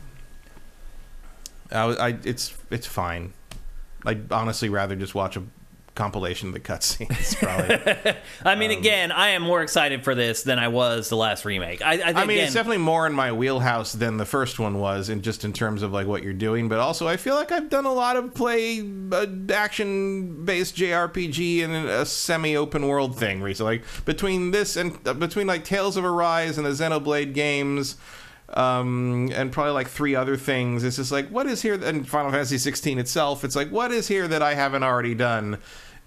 I, I it's it's fine. I'd honestly rather just watch a compilation of the cutscenes. Probably. I mean, again, I am more excited for this than I was the last remake. I, I, think, I mean, again, it's definitely more in my wheelhouse than the first one was, in just in terms of like what you're doing. But also, I feel like I've done a lot of play uh, action-based JRPG and a semi-open world thing recently. Like between this and uh, between like Tales of Arise and the Xenoblade games. Um, and probably like three other things. It's just like, what is here? And Final Fantasy 16 itself, it's like, what is here that I haven't already done?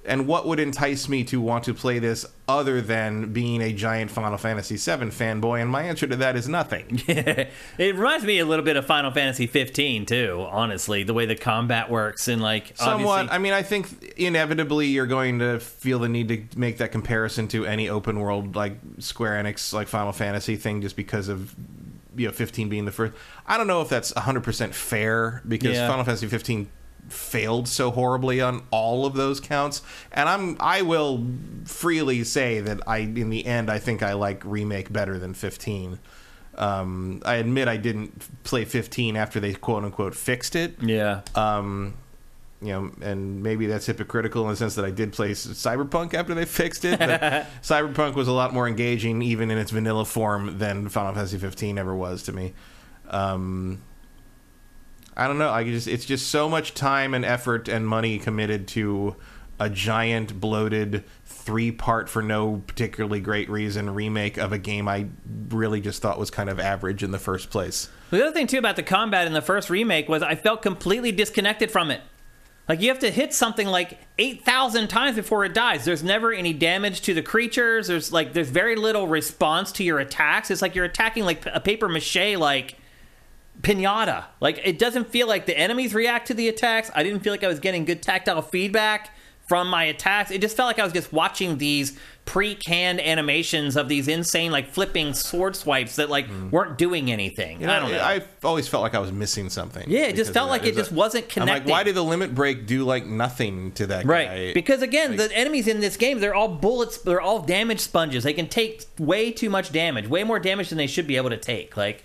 And what would entice me to want to play this other than being a giant Final Fantasy VII fanboy? And my answer to that is nothing. it reminds me a little bit of Final Fantasy 15 too. Honestly, the way the combat works and like Somewhat. obviously- I mean, I think inevitably you're going to feel the need to make that comparison to any open world like Square Enix like Final Fantasy thing, just because of you know 15 being the first. I don't know if that's 100 percent fair because Yeah. Final Fantasy 15 failed so horribly on all of those counts and i'm i will freely say that i in the end i think i like remake better than 15 um, i admit i didn't play 15 after they quote unquote fixed it yeah. um, you know, and maybe that's hypocritical in the sense that I did play Cyberpunk after they fixed it. But Cyberpunk was a lot more engaging, even in its vanilla form, than Final Fantasy 15 ever was to me. Um, I don't know. I just it's just so much time and effort and money committed to a giant bloated three part for no particularly great reason remake of a game I really just thought was kind of average in the first place. The other thing too about the combat in the first remake was I felt completely disconnected from it. Like you have to hit something like eight thousand times before it dies. There's never any damage to the creatures. There's like there's very little response to your attacks. It's like you're attacking like a paper mache like pinata. Like it doesn't feel like the enemies react to the attacks. I didn't feel like I was getting good tactile feedback from my attacks. It just felt like I was just watching these pre-canned animations of these insane like flipping sword swipes that like weren't doing anything. Mm. You know, I don't know. I always felt like I was missing something. Yeah, it just felt like it It's just wasn't I'm like, why did the limit break do like nothing to that Right. guy? Because again, Like- the enemies in this game, they're all bullets, they're all damage sponges. They can take way too much damage, way more damage than they should be able to take. Like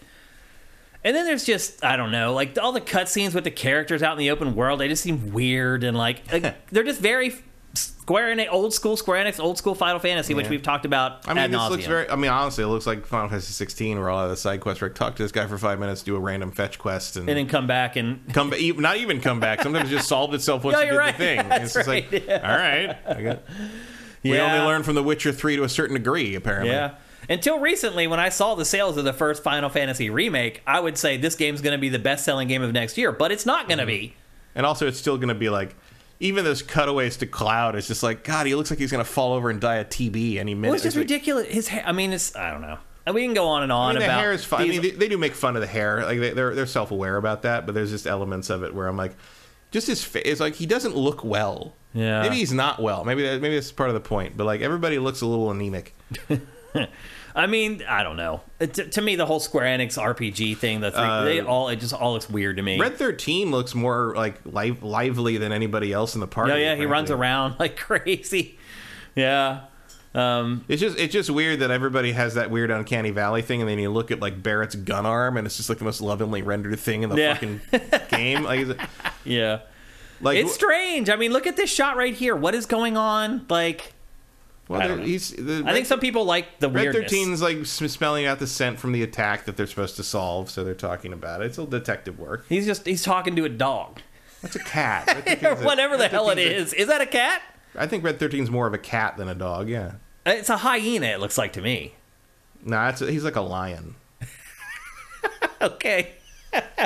and then there's just I don't know, like all the cutscenes with the characters out in the open world, they just seem weird and like, like, they're just very Square Enix, old school Square Enix, old school Final Fantasy, which we've talked about. I mean, this looks very. I mean, honestly, it looks like Final Fantasy 16, where all of the side quests. Where talk to this guy for five minutes, do a random fetch quest, and, and then come back and come back. Not even come back. Sometimes it just solved itself once No, you did right. the thing. That's it's just like, right, yeah. all right. I got, We only learn from The Witcher 3 to a certain degree, apparently. Yeah. Until recently, when I saw the sales of the first Final Fantasy remake, I would say this game's going to be the best selling game of next year, but it's not going to mm-hmm. be. And also, it's still going to be like, even those cutaways to Cloud, it's just like, God, he looks like he's going to fall over and die of TB any minute. Well, it's just ridiculous. His hair. I mean, it's. I don't know. We can go on and on I mean, the about. hair is fine. I mean, they, they do make fun of the hair. Like they, they're they're self aware about that, but there's just elements of it where I'm like, just his face. It's like he doesn't look well. Yeah. Maybe he's not well. Maybe that, maybe that's part of the point. But like everybody looks a little anemic. I mean, I don't know. To, to me, the whole Square Enix RPG thing, the three, they all it just all looks weird to me. Uh, Red Thirteen looks more like live, lively than anybody else in the party. oh yeah, he runs around like crazy. Yeah. Um, It's just it's just weird that everybody has that weird uncanny valley thing, and then you look at like Barret's gun arm, and it's just like the most lovingly rendered thing in the Yeah. fucking game. Like, is it- yeah. like It's strange. I mean, look at this shot right here. What is going on? Like, well, he's the I think some people like the Red weirdness. 13's like smelling out the scent from the attack that they're supposed to solve, so they're talking about it. It's all detective work. He's just he's talking to a dog That's a cat. Or 13's a- whatever the hell it is. a- is. That a cat? I think Red 13's more of a cat than a dog. Yeah. It's a hyena. It looks like to me. No, that's he's like a lion. Okay.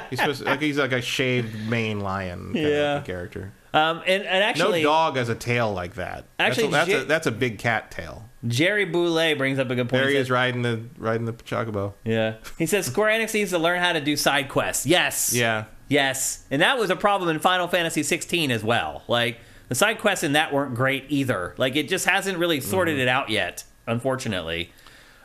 He's supposed to, like he's like a shaved mane lion Yeah. character. Um, and, and actually, no dog has a tail like that. Actually, that's a, that's, Ja- a, that's a big cat tail. Jerry Boulet brings up a good point. There he is riding the riding the chocobo. Yeah. He says Square Enix needs to learn how to do side quests. Yes. Yeah. Yes. And that was a problem in Final Fantasy 16 as well. Like the side quests in that weren't great either. Like it just hasn't really sorted Mm-hmm. it out yet, unfortunately.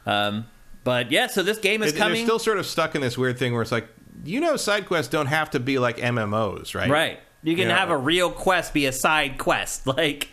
Um, but yeah, so this game is They're coming. still sort of stuck in this weird thing where it's like, you know, side quests don't have to be like MMOs, right? right. You can Yeah. have a real quest be a side quest, like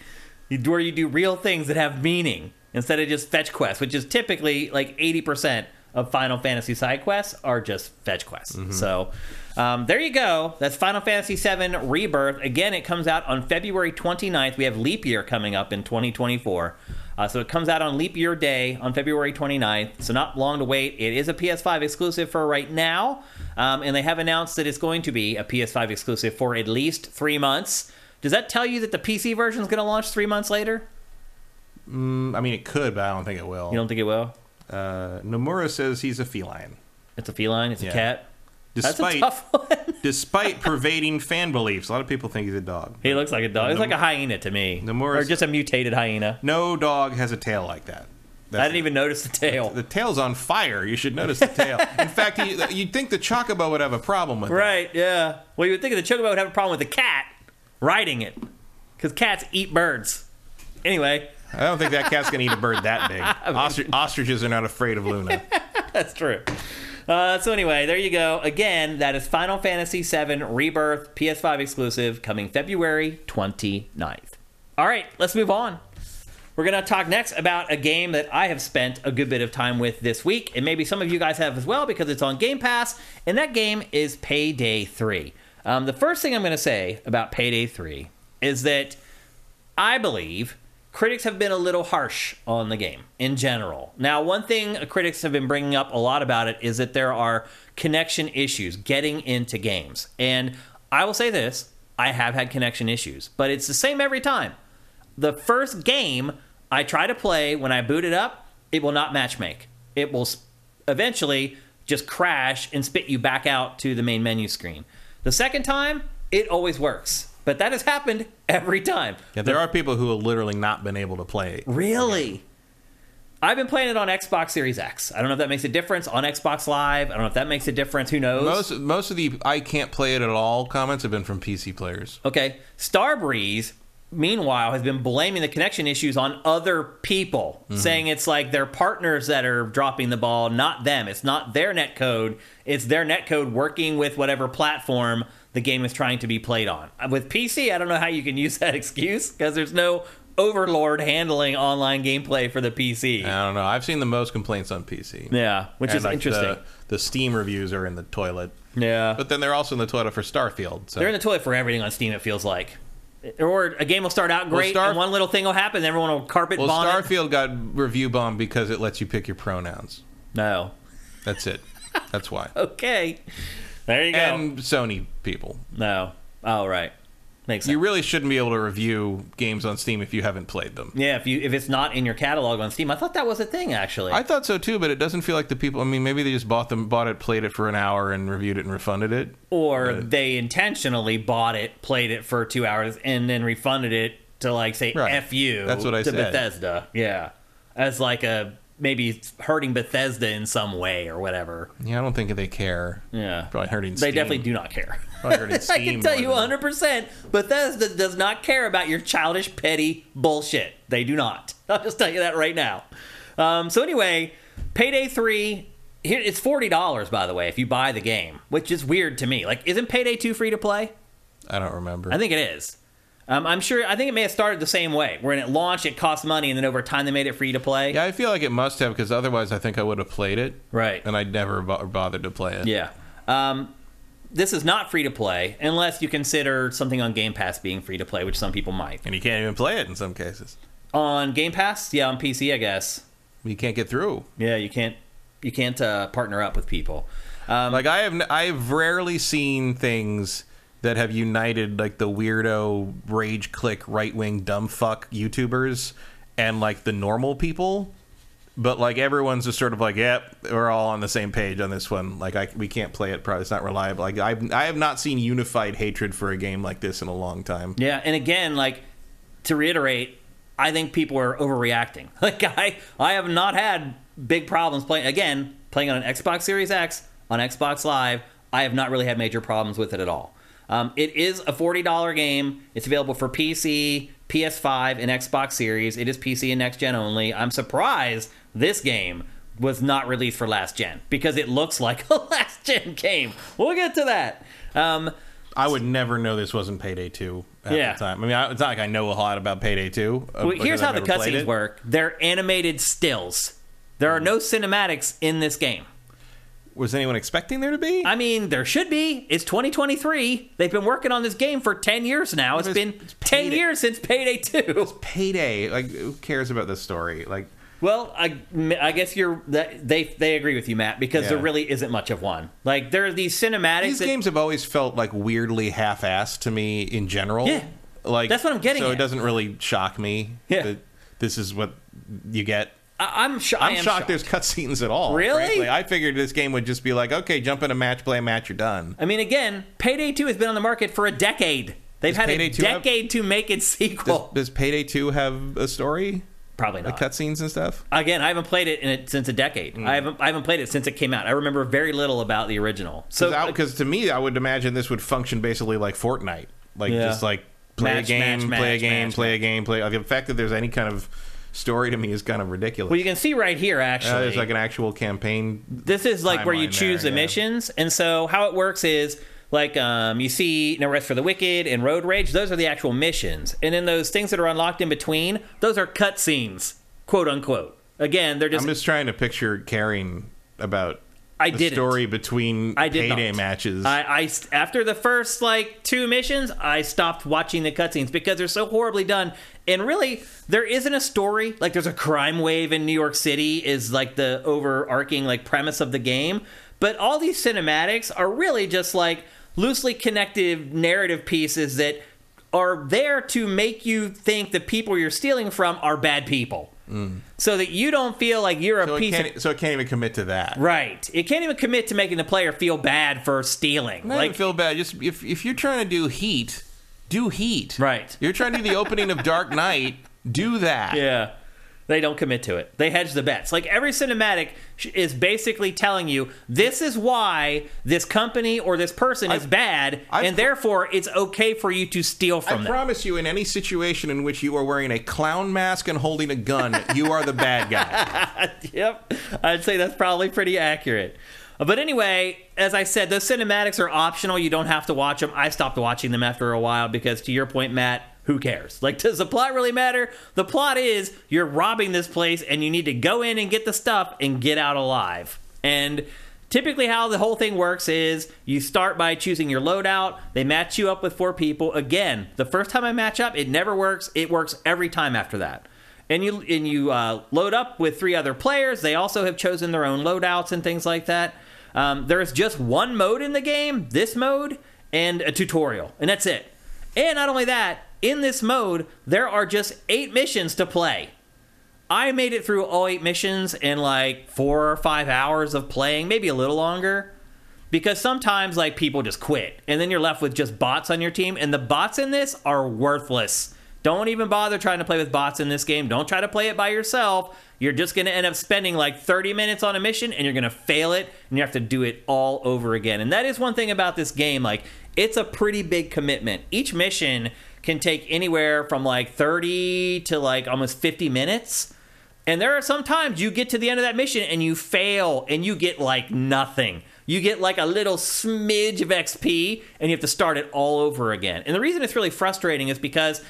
where you do real things that have meaning instead of just fetch quests, which is typically like 80% of Final Fantasy side quests are just fetch quests. Mm-hmm. So um, there you go. That's Final Fantasy VII Rebirth. Again, it comes out on February 29th. We have leap year coming up in 2024. Uh, so it comes out on leap year day on February 29th. So not long to wait. It is a PS5 exclusive for right now. Um, and they have announced that it's going to be a PS5 exclusive for at least three months. Does that tell you that the PC version is going to launch three months later? Mm, I mean, it could, but I don't think it will. You don't think it will? Uh, Nomura says he's a feline. It's a feline. It's Yeah. a cat. That's Despite a tough one. despite pervading fan beliefs, a lot of people think he's a dog. he looks like a dog. He's like a hyena to me, Nomura's- or just a mutated hyena. No dog has a tail like that. I didn't even notice the tail. The tail's on fire. You should notice the tail. In fact, you, you'd think the chocobo would have a problem with it. Right? Yeah. Well, you would think the chocobo would have a problem with the cat riding it, because cats eat birds. Anyway, I don't think that cat's gonna eat a bird that big. Ostri- ostriches are not afraid of Luna. That's true. Uh, so anyway, there you go. Again, that is Final Fantasy VII Rebirth PS5 exclusive coming February 29th. All right, let's move on. We're going to talk next about a game that I have spent a good bit of time with this week, and maybe some of you guys have as well because it's on Game Pass, and that game is Payday 3. Um, the first thing I'm going to say about Payday 3 is that I believe critics have been a little harsh on the game in general. Now, one thing critics have been bringing up a lot about it is that there are connection issues getting into games. And I will say this I have had connection issues, but it's the same every time. The first game I try to play when I boot it up, it will not matchmake. It will eventually just crash and spit you back out to the main menu screen. The second time, it always works. But that has happened every time. Yeah, there are people who have literally not been able to play. Really? I've been playing it on Xbox Series X. I don't know if that makes a difference on Xbox Live. I don't know if that makes a difference. Who knows? Most most of the I can't play it at all comments have been from PC players. okay, Starbreeze meanwhile, has been blaming the connection issues on other people, mm-hmm. saying it's like their partners that are dropping the ball, not them. It's not their net code. It's their net code working with whatever platform the game is trying to be played on. With PC, I don't know how you can use that excuse because there's no overlord handling online gameplay for the PC. I don't know. I've seen the most complaints on PC. yeah, which And, is like, interesting. The, the Steam reviews are in the toilet, yeah. but then they're also in the toilet for Starfield. So They're in the toilet for everything on Steam. It feels like, or a game will start out great, Star- and one little thing will happen, and everyone will carpet well, bomb it. Starfield got review bombed because it lets you pick your pronouns. No, That's it. That's why. okay, there you go. and Sony people. no, All right. makes sense. You really shouldn't be able to review games on Steam if you haven't played them. yeah, if you if it's not in your catalog on Steam, I thought that was a thing actually. I thought so too, but it doesn't feel like the people. I mean, maybe they just bought them, bought it, played it for an hour, and reviewed it and refunded it. or Right. they intentionally bought it, played it for two hours, and then refunded it to like say Right. "f you" That's what I to said. Bethesda. Yeah, as like a maybe hurting Bethesda in some way or whatever. Yeah, I don't think they care. Yeah, Probably hurting. they Steam. definitely do not care. I can tell you 100%. Bethesda does not care about your childish, petty bullshit. They do not. I'll just tell you that right now. Um, so anyway, Payday 3, here it's $40, by the way, if you buy the game, which is weird to me. Like, isn't Payday 2 free to play? I don't remember. I think it is. Um, I'm sure, I think it may have started the same way, where when it launched, it cost money, and then over time they made it free to play. yeah, I feel like it must have because otherwise, I think I would have played it, Right. and I'd never bo- bothered to play it. Yeah. Um, this is not free to play unless you consider something on Game Pass being free to play, which some people might. and you can't even play it in some cases. On Game Pass, yeah, on PC, I guess. You can't get through. Yeah, you can't you can't uh, partner up with people. Um, Like I have, n- I've rarely seen things that have united like the weirdo rage click right wing dumb fuck YouTubers and like the normal people. But like everyone's just sort of like, yep, we're all on the same page on this one. Like I, we can't play it. Probably it's not reliable. Like I, I have not seen unified hatred for a game like this in a long time. yeah, and again, like to reiterate, I think people are overreacting. Like I, I have not had big problems playing. Again, playing on an Xbox Series X on Xbox Live, I have not really had major problems with it at all. Um, it is a forty dollar game. It's available for PC, PS5, and Xbox Series. It is PC and next gen only. I'm surprised this game was not released for last gen because it looks like a last gen game. We'll get to that. Um, I would never know this wasn't Payday Two at Yeah. the time. I mean, I, it's not like I know a lot about Payday Two. uh, Well, here's I've how the cutscenes work. They're animated stills. There are no cinematics in this game. Was anyone expecting there to be? I mean, there should be. It's 2023. They've been working on this game for 10 years now. It's It's- been it's 10 years since Payday 2. It's Payday. Like, who cares about this story? Like, Well, I, I guess you're that they they agree with you, Matt, because there really isn't much of one. Like there are these cinematics. these that- games have always felt like weirdly half-assed to me in general. Yeah. like That's what I'm getting So at. it doesn't really shock me. Yeah. that this is what you get. I, I'm sho- I I'm am shocked, there's cutscenes at all. Really? frankly. I figured this game would just be like, okay, jump in a match, play a match, you're done. I mean, again, Payday 2 has been on the market for a decade. They've Does had Payday a 2 have- decade to make its Does, sequel. does Payday 2 have a story? Probably Like not. cutscenes and stuff? Again, I haven't played it in it since a decade. Hmm. I haven't I haven't played it since it came out. I remember very little about the original. So Because to me, I would imagine this would function basically like Fortnite. Like, Yeah. just like play Match, a game, match, play a match, game, match, play a game, play. Like, the fact that there's any kind of story to me is kind of ridiculous. well, you can see right here actually. Uh, there's like an actual campaign. this is like where you choose there, the yeah. missions, and so how it works is like um, you see No Rest for the Wicked and Road Rage. Those are the actual missions, and then those things that are unlocked in between, those are cutscenes, quote unquote. Again, they're just, I'm just trying to picture caring about I the didn't. story between I did payday not. matches. I, I after the first like two missions, I stopped watching the cutscenes because they're so horribly done. And really, there isn't a story. Like, there's a crime wave in New York City is like the overarching like premise of the game. But all these cinematics are really just like loosely connected narrative pieces that are there to make you think the people you're stealing from are bad people, so that you don't feel like you're a Mm. so, it piece of so it can't even commit to that. Right. It can't even commit to making the player feel bad for stealing. Not like feel bad. Just if if you're trying to do Heat, do Heat. Right. You're trying to do the opening of Dark Knight. Do that. Yeah. They don't commit to it. They hedge the bets. Like every cinematic is basically telling you this is why this company or this person is I- bad, I and pro- therefore it's okay for you to steal from I them. promise you, in any situation in which you are wearing a clown mask and holding a gun, you are the bad guy. yep, I'd say that's probably pretty accurate. But anyway, as I said, those cinematics are optional. You don't have to watch them. I stopped watching them after a while because, to your point, Matt, who cares? Like, does the plot really matter? The plot is you're robbing this place and you need to go in and get the stuff and get out alive. And typically, how the whole thing works is you start by choosing your loadout. They match you up with four people. Again, the first time I match up, it never works. It works every time after that and you and you uh, load up with three other players. They also have chosen their own loadouts and things like that. Um, there is just one mode in the game, this mode, and a tutorial, and that's it. And not only that, in this mode, there are just eight missions to play. I made it through all eight missions in like four or five hours of playing, maybe a little longer. Because sometimes like people just quit, and then you're left with just bots on your team, and the bots in this are worthless. Don't even bother trying to play with bots in this game. Don't try to play it by yourself. You're just going to end up spending like 30 minutes on a mission and you're going to fail it and you have to do it all over again. And that is one thing about this game. Like, it's a pretty big commitment. Each mission can take anywhere from like 30 to like almost 50 minutes. And there are some times you get to the end of that mission and you fail and you get like nothing. You get like a little smidge of XP and you have to start it all over again. And the reason it's really frustrating is because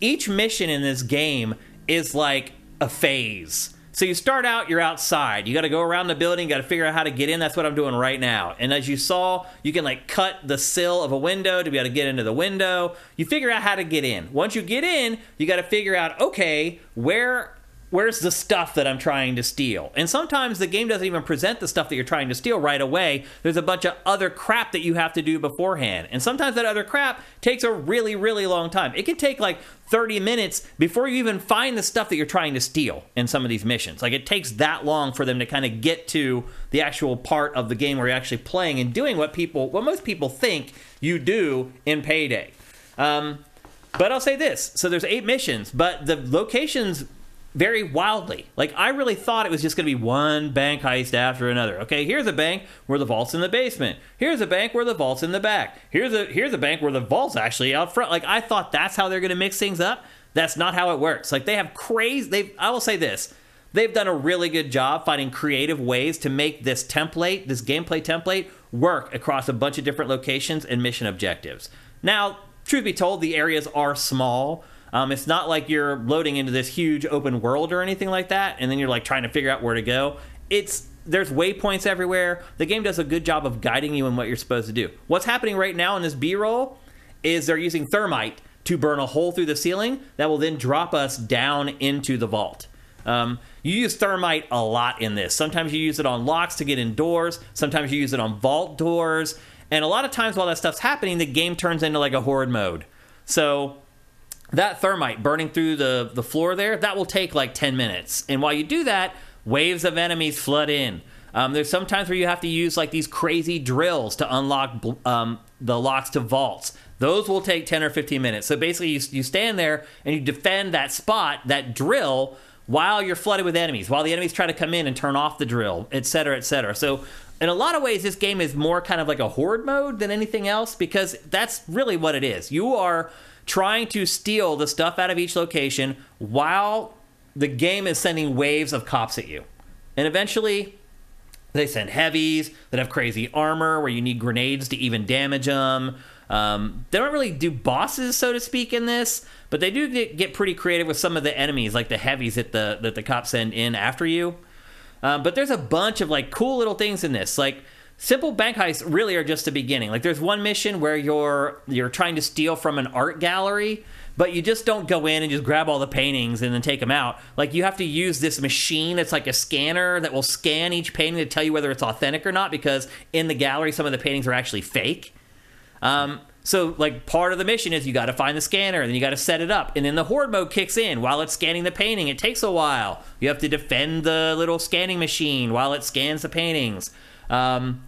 each mission in this game is like a phase. So you start out, you're outside. You got to go around the building, got to figure out how to get in. That's what I'm doing right now. And as you saw, you can like cut the sill of a window to be able to get into the window. You figure out how to get in. Once you get in, you got to figure out, okay, where where's the stuff that I'm trying to steal? And sometimes the game doesn't even present the stuff that you're trying to steal right away. There's a bunch of other crap that you have to do beforehand. And sometimes that other crap takes a really, really long time. It can take like 30 minutes before you even find the stuff that you're trying to steal in some of these missions. Like it takes that long for them to kind of get to the actual part of the game where you're actually playing and doing what people, what most people think you do in Payday. Um, but I'll say this: so there's eight missions, but the locations vary wildly. Like I really thought it was just going to be one bank heist after another. Okay, here's a bank where the vault's in the basement. Here's a bank where the vault's in the back. Here's a here's a bank where the vault's actually out front. Like I thought that's how they're going to mix things up. That's not how it works. Like they have crazy. They I will say this. They've done a really good job finding creative ways to make this template, this gameplay template, work across a bunch of different locations and mission objectives. Now, truth be told, the areas are small. Um, it's not like you're loading into this huge open world or anything like that, and then you're like trying to figure out where to go. It's there's waypoints everywhere. The game does a good job of guiding you in what you're supposed to do. What's happening right now in this B-roll is they're using thermite to burn a hole through the ceiling that will then drop us down into the vault. Um, you use thermite a lot in this. Sometimes you use it on locks to get indoors. Sometimes you use it on vault doors. And a lot of times while that stuff's happening, the game turns into like a horde mode. So that thermite burning through the, the floor there, that will take like 10 minutes. And while you do that, waves of enemies flood in. Um, there's sometimes where you have to use like these crazy drills to unlock um, the locks to vaults. Those will take 10 or 15 minutes. So basically, you, you stand there and you defend that spot, that drill, while you're flooded with enemies, while the enemies try to come in and turn off the drill, et cetera, et cetera. So, in a lot of ways, this game is more kind of like a horde mode than anything else because that's really what it is. You are trying to steal the stuff out of each location while the game is sending waves of cops at you. And eventually, they send heavies that have crazy armor where you need grenades to even damage them. Um, they don't really do bosses, so to speak, in this, but they do get, get pretty creative with some of the enemies, like the heavies that the that the cops send in after you. Um, but there's a bunch of like cool little things in this, like simple bank heists really are just the beginning. Like there's one mission where you're you're trying to steal from an art gallery, but you just don't go in and just grab all the paintings and then take them out. Like you have to use this machine that's like a scanner that will scan each painting to tell you whether it's authentic or not because in the gallery some of the paintings are actually fake. Um, so like part of the mission is you got to find the scanner and then you got to set it up and then the horde mode kicks in while it's scanning the painting it takes a while you have to defend the little scanning machine while it scans the paintings um,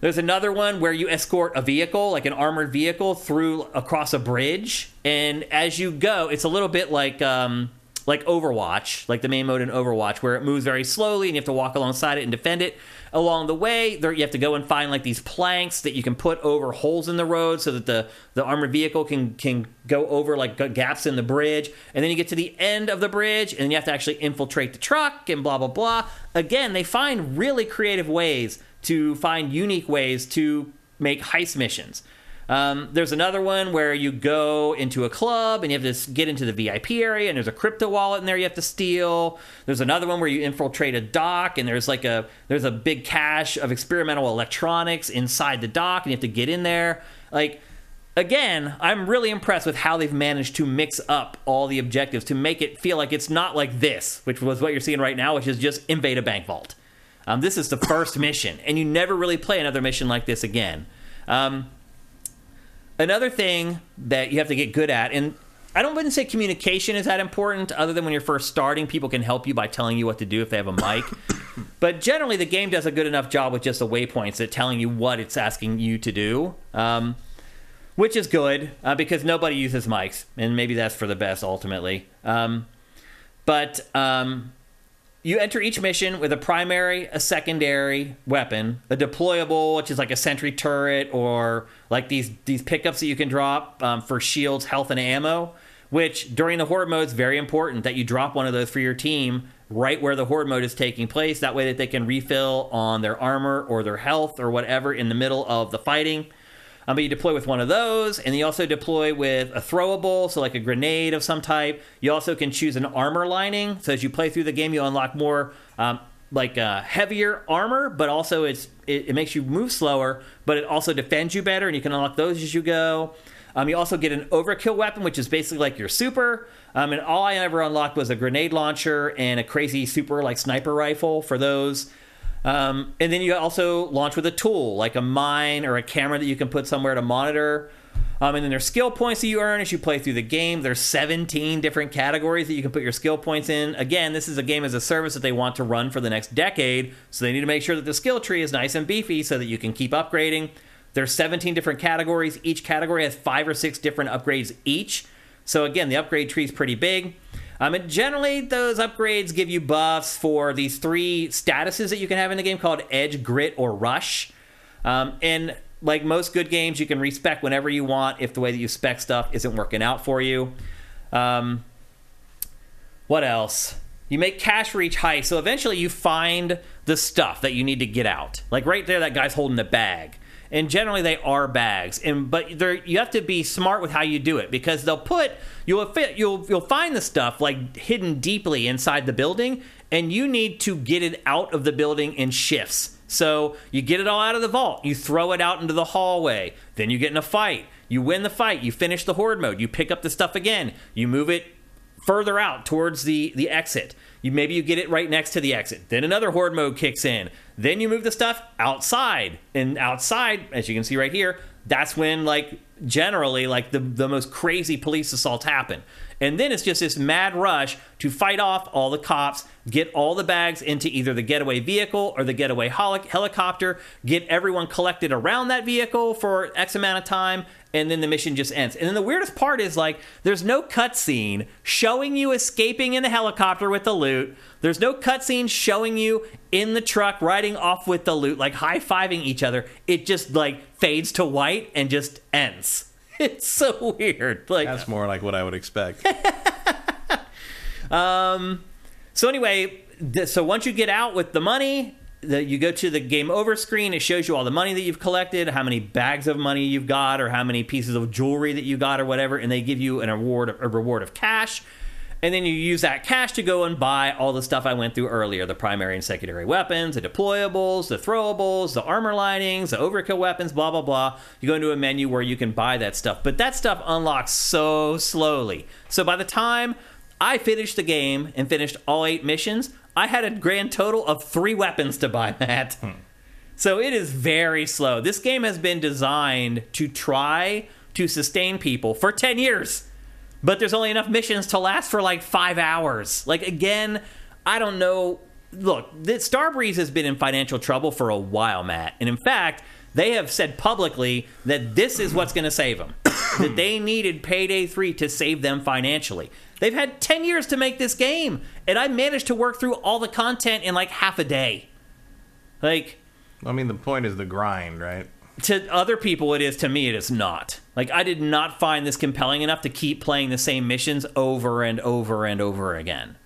there's another one where you escort a vehicle like an armored vehicle through across a bridge and as you go it's a little bit like um, like Overwatch, like the main mode in Overwatch, where it moves very slowly and you have to walk alongside it and defend it. Along the way, there, you have to go and find like these planks that you can put over holes in the road so that the, the armored vehicle can can go over like gaps in the bridge. And then you get to the end of the bridge and you have to actually infiltrate the truck and blah blah blah. Again, they find really creative ways to find unique ways to make heist missions. Um, there's another one where you go into a club and you have to get into the VIP area, and there's a crypto wallet in there you have to steal. There's another one where you infiltrate a dock, and there's like a there's a big cache of experimental electronics inside the dock, and you have to get in there. Like again, I'm really impressed with how they've managed to mix up all the objectives to make it feel like it's not like this, which was what you're seeing right now, which is just invade a bank vault. Um, this is the first mission, and you never really play another mission like this again. Um, another thing that you have to get good at, and I don't wouldn't say communication is that important, other than when you're first starting, people can help you by telling you what to do if they have a mic. but generally, the game does a good enough job with just the waypoints at telling you what it's asking you to do. Um, which is good uh, because nobody uses mics, and maybe that's for the best ultimately. Um, but um, you enter each mission with a primary, a secondary weapon, a deployable, which is like a sentry turret, or like these these pickups that you can drop um, for shields, health, and ammo. Which during the horde mode is very important that you drop one of those for your team right where the horde mode is taking place. That way that they can refill on their armor or their health or whatever in the middle of the fighting. Um, but you deploy with one of those, and you also deploy with a throwable, so like a grenade of some type. You also can choose an armor lining. So as you play through the game, you unlock more um, like uh, heavier armor, but also it's it, it makes you move slower, but it also defends you better, and you can unlock those as you go. Um, you also get an overkill weapon, which is basically like your super. Um, and all I ever unlocked was a grenade launcher and a crazy super like sniper rifle for those. Um, and then you also launch with a tool like a mine or a camera that you can put somewhere to monitor. Um, and then there's skill points that you earn as you play through the game. There's 17 different categories that you can put your skill points in. Again, this is a game as a service that they want to run for the next decade, so they need to make sure that the skill tree is nice and beefy so that you can keep upgrading. There's 17 different categories. Each category has five or six different upgrades each. So again, the upgrade tree is pretty big. Um, and generally, those upgrades give you buffs for these three statuses that you can have in the game called Edge, Grit, or Rush. Um, and like most good games, you can respec whenever you want if the way that you spec stuff isn't working out for you. Um, what else? You make cash for each heist, so eventually you find the stuff that you need to get out. Like right there, that guy's holding a bag, and generally they are bags. And but you have to be smart with how you do it because they'll put you'll fit you'll you'll find the stuff like hidden deeply inside the building, and you need to get it out of the building in shifts. So you get it all out of the vault, you throw it out into the hallway, then you get in a fight. You win the fight, you finish the horde mode, you pick up the stuff again, you move it further out towards the the exit. You maybe you get it right next to the exit. Then another horde mode kicks in. Then you move the stuff outside. And outside, as you can see right here, that's when like generally like the the most crazy police assaults happen. And then it's just this mad rush to fight off all the cops, get all the bags into either the getaway vehicle or the getaway holi- helicopter, get everyone collected around that vehicle for X amount of time, and then the mission just ends. And then the weirdest part is like there's no cutscene showing you escaping in the helicopter with the loot. There's no cutscene showing you in the truck riding off with the loot, like high fiving each other. It just like fades to white and just ends. It's so weird. Like That's more like what I would expect. Um. So anyway, so once you get out with the money, the, you go to the game over screen. It shows you all the money that you've collected, how many bags of money you've got, or how many pieces of jewelry that you got, or whatever, and they give you an award, a reward of cash. And then you use that cash to go and buy all the stuff I went through earlier the primary and secondary weapons, the deployables, the throwables, the armor linings, the overkill weapons, blah, blah, blah. You go into a menu where you can buy that stuff. But that stuff unlocks so slowly. So by the time I finished the game and finished all eight missions, I had a grand total of three weapons to buy, Matt. Hmm. So it is very slow. This game has been designed to try to sustain people for 10 years, but there's only enough missions to last for like five hours. Like, again, I don't know. Look, Starbreeze has been in financial trouble for a while, Matt. And in fact, they have said publicly that this is what's going to save them. that they needed Payday 3 to save them financially. They've had 10 years to make this game, and I managed to work through all the content in like half a day. Like, I mean, the point is the grind, right? to other people it is to me it is not. Like i did not find this compelling enough to keep playing the same missions over and over and over again.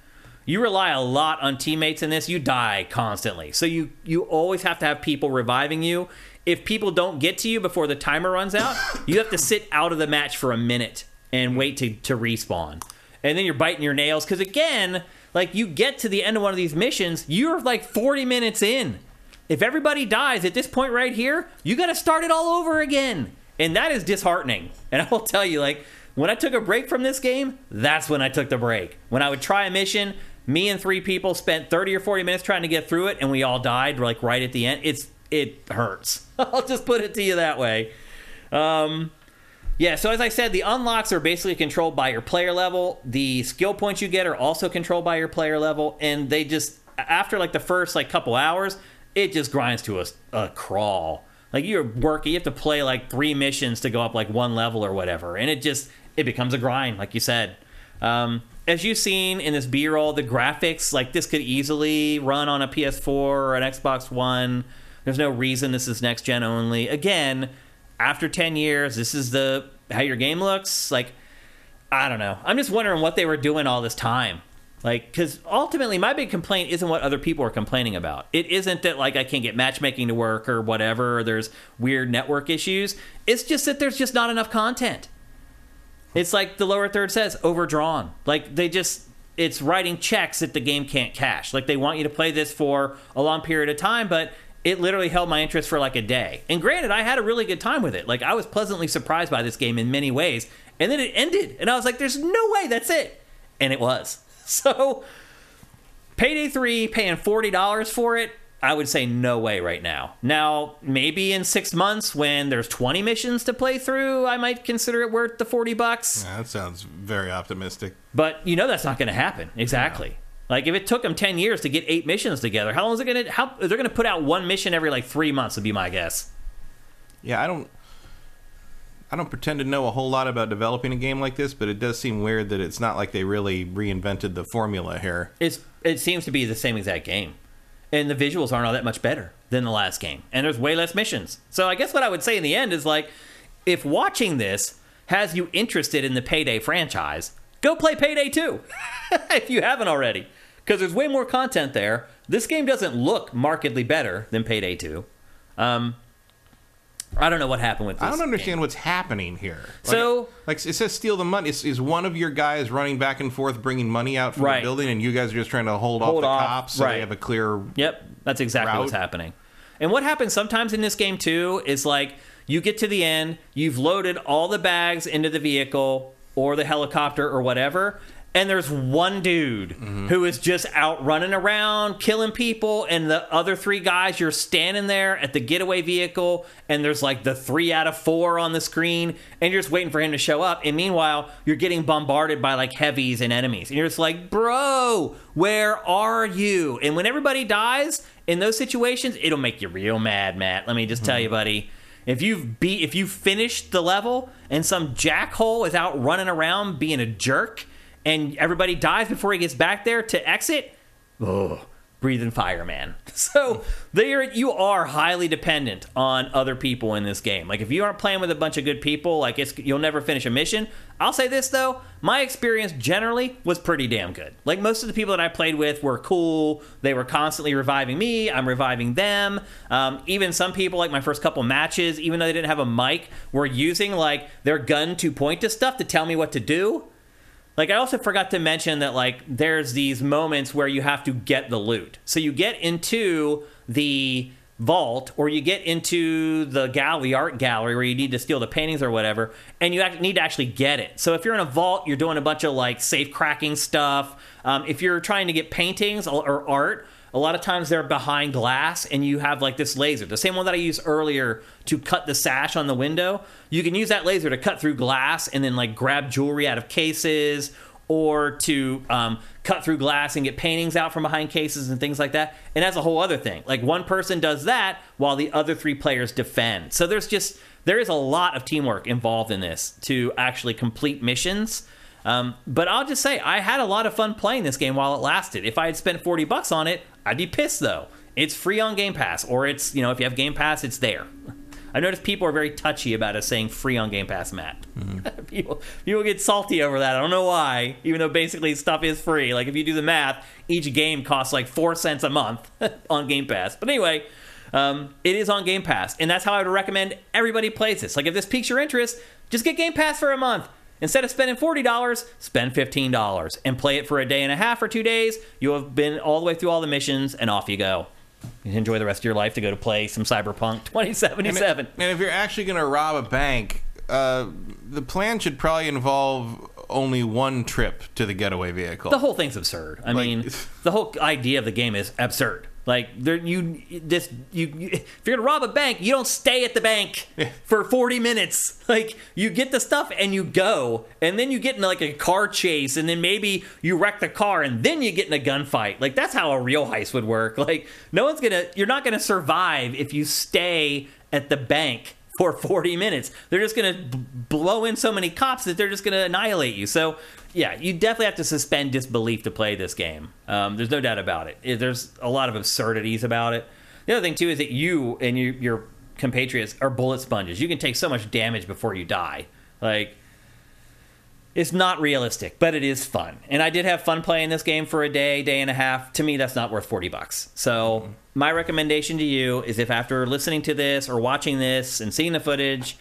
You rely a lot on teammates in this you die constantly. So you you always have to have people reviving you. If people don't get to you before the timer runs out you have to sit out of the match for a minute and wait to, to respawn and then you're biting your nails because again like you get to the end of one of these missions you're like 40 minutes in if everybody dies at this point right here, you got to start it all over again. And that is disheartening. And I will tell you, like, when I took a break from this game, that's when I took the break. When I would try a mission, me and three people spent 30 or 40 minutes trying to get through it, and we all died, like, right at the end. It's It hurts. I'll just put it to you that way. Um, yeah, so as I said, the unlocks are basically controlled by your player level. The skill points you get are also controlled by your player level, and they just after like the first like couple hours, it just grinds to a, a crawl. Like you're working, you have to play like three missions to go up like one level or whatever, and it just it becomes a grind, like you said. Um, as you've seen in this B-roll, the graphics like this could easily run on a PS4 or an Xbox One. There's no reason this is next gen only. Again, after 10 years, this is the how your game looks. Like I don't know. I'm just wondering what they were doing all this time. Like, because ultimately, my big complaint isn't what other people are complaining about. It isn't that, like, I can't get matchmaking to work or whatever, or there's weird network issues. It's just that there's just not enough content. It's like the lower third says, overdrawn. Like, they just, it's writing checks that the game can't cash. Like, they want you to play this for a long period of time, but it literally held my interest for like a day. And granted, I had a really good time with it. Like, I was pleasantly surprised by this game in many ways. And then it ended, and I was like, there's no way that's it. And it was. So, Payday 3, paying $40 for it, I would say no way right now. Now, maybe in six months when there's 20 missions to play through, I might consider it worth the 40 bucks. Yeah, that sounds very optimistic. But you know that's not going to happen. Exactly. Like if it took them 10 years to get eight missions together, how long is it going to how they're going to put out one mission every like 3 months would be my guess. Yeah, I don't I don't pretend to know a whole lot about developing a game like this, but it does seem weird that it's not like they really reinvented the formula here. It's it seems to be the same exact game. And the visuals aren't all that much better than the last game. And there's way less missions. So I guess what I would say in the end is like if watching this has you interested in the Payday franchise, go play Payday 2 if you haven't already. Because there's way more content there. This game doesn't look markedly better than Payday 2. Um, I don't know what happened with this. I don't understand game. what's happening here. Like, so, like it says, steal the money. Is, is, one of your guys running back and forth, bringing money out from right. the building, and you guys are just trying to hold, hold off the off. cops so right. they have a clear? Yep, that's exactly route? what's happening. And what happens sometimes in this game too is like you get to the end, you've loaded all the bags into the vehicle or the helicopter or whatever, and there's one dude mm-hmm. who is just out running around killing people and the other three guys you're standing there at the getaway vehicle and there's like the three out of four on the screen and you're just waiting for him to show up and meanwhile you're getting bombarded by like heavies and enemies and you're just like bro where are you and when everybody dies in those situations it'll make you real mad matt let me just mm-hmm. tell you buddy if you've beat if you finished the level and some jackhole without running around being a jerk and everybody dies before he gets back there to exit, oh, breathing fire, man. So there, you are highly dependent on other people in this game. Like if you aren't playing with a bunch of good people, like it's you'll never finish a mission. I'll say this though, my experience generally was pretty damn good. Like most of the people that I played with were cool. They were constantly reviving me. I'm reviving them. Um, even some people, like my first couple matches, even though they didn't have a mic, were using like their gun to point to stuff to tell me what to do. Like I also forgot to mention that like there's these moments where you have to get the loot. So you get into the vault or you get into the gallery art gallery where you need to steal the paintings or whatever and you need to actually get it so if you're in a vault you're doing a bunch of like safe cracking stuff um, if you're trying to get paintings or art a lot of times they're behind glass and you have like this laser the same one that i used earlier to cut the sash on the window you can use that laser to cut through glass and then like grab jewelry out of cases or to um, cut through glass and get paintings out from behind cases and things like that and that's a whole other thing like one person does that while the other three players defend so there's just there is a lot of teamwork involved in this to actually complete missions. Um, but I'll just say, I had a lot of fun playing this game while it lasted. If I had spent 40 bucks on it, I'd be pissed though. It's free on Game Pass, or it's, you know, if you have Game Pass, it's there. I noticed people are very touchy about us saying free on Game Pass, Matt. Mm-hmm. people, people get salty over that. I don't know why, even though basically stuff is free. Like if you do the math, each game costs like four cents a month on Game Pass. But anyway, um, it is on Game Pass, and that's how I would recommend everybody plays this. Like if this piques your interest, just get Game Pass for a month. Instead of spending $40, spend $15 and play it for a day and a half or two days. You'll have been all the way through all the missions, and off you go enjoy the rest of your life to go to play some Cyberpunk 2077. And, if you're actually going to rob a bank, uh, the plan should probably involve only one trip to the getaway vehicle. The whole thing's absurd. I like, mean, the whole idea of the game is absurd. Like there, you this you, you, if you're gonna rob a bank, you don't stay at the bank for 40 minutes. Like you get the stuff and you go, and then you get in like a car chase, and then maybe you wreck the car, and then you get in a gunfight. Like that's how a real heist would work. Like no one's gonna, you're not gonna survive if you stay at the bank for 40 minutes. They're just to b- blow in so many cops that they're just to annihilate you. So, yeah, you definitely have to suspend disbelief to play this game. Um, there's no doubt about it. There's a lot of absurdities about it. The other thing, too, is that you and you, your compatriots are bullet sponges. You can take so much damage before you die. Like, it's not realistic, but it is fun. And I did have fun playing this game for a day, day and a half. To me, that's not worth 40 bucks. So, mm-hmm. my recommendation to you is if after listening to this or watching this and seeing the footage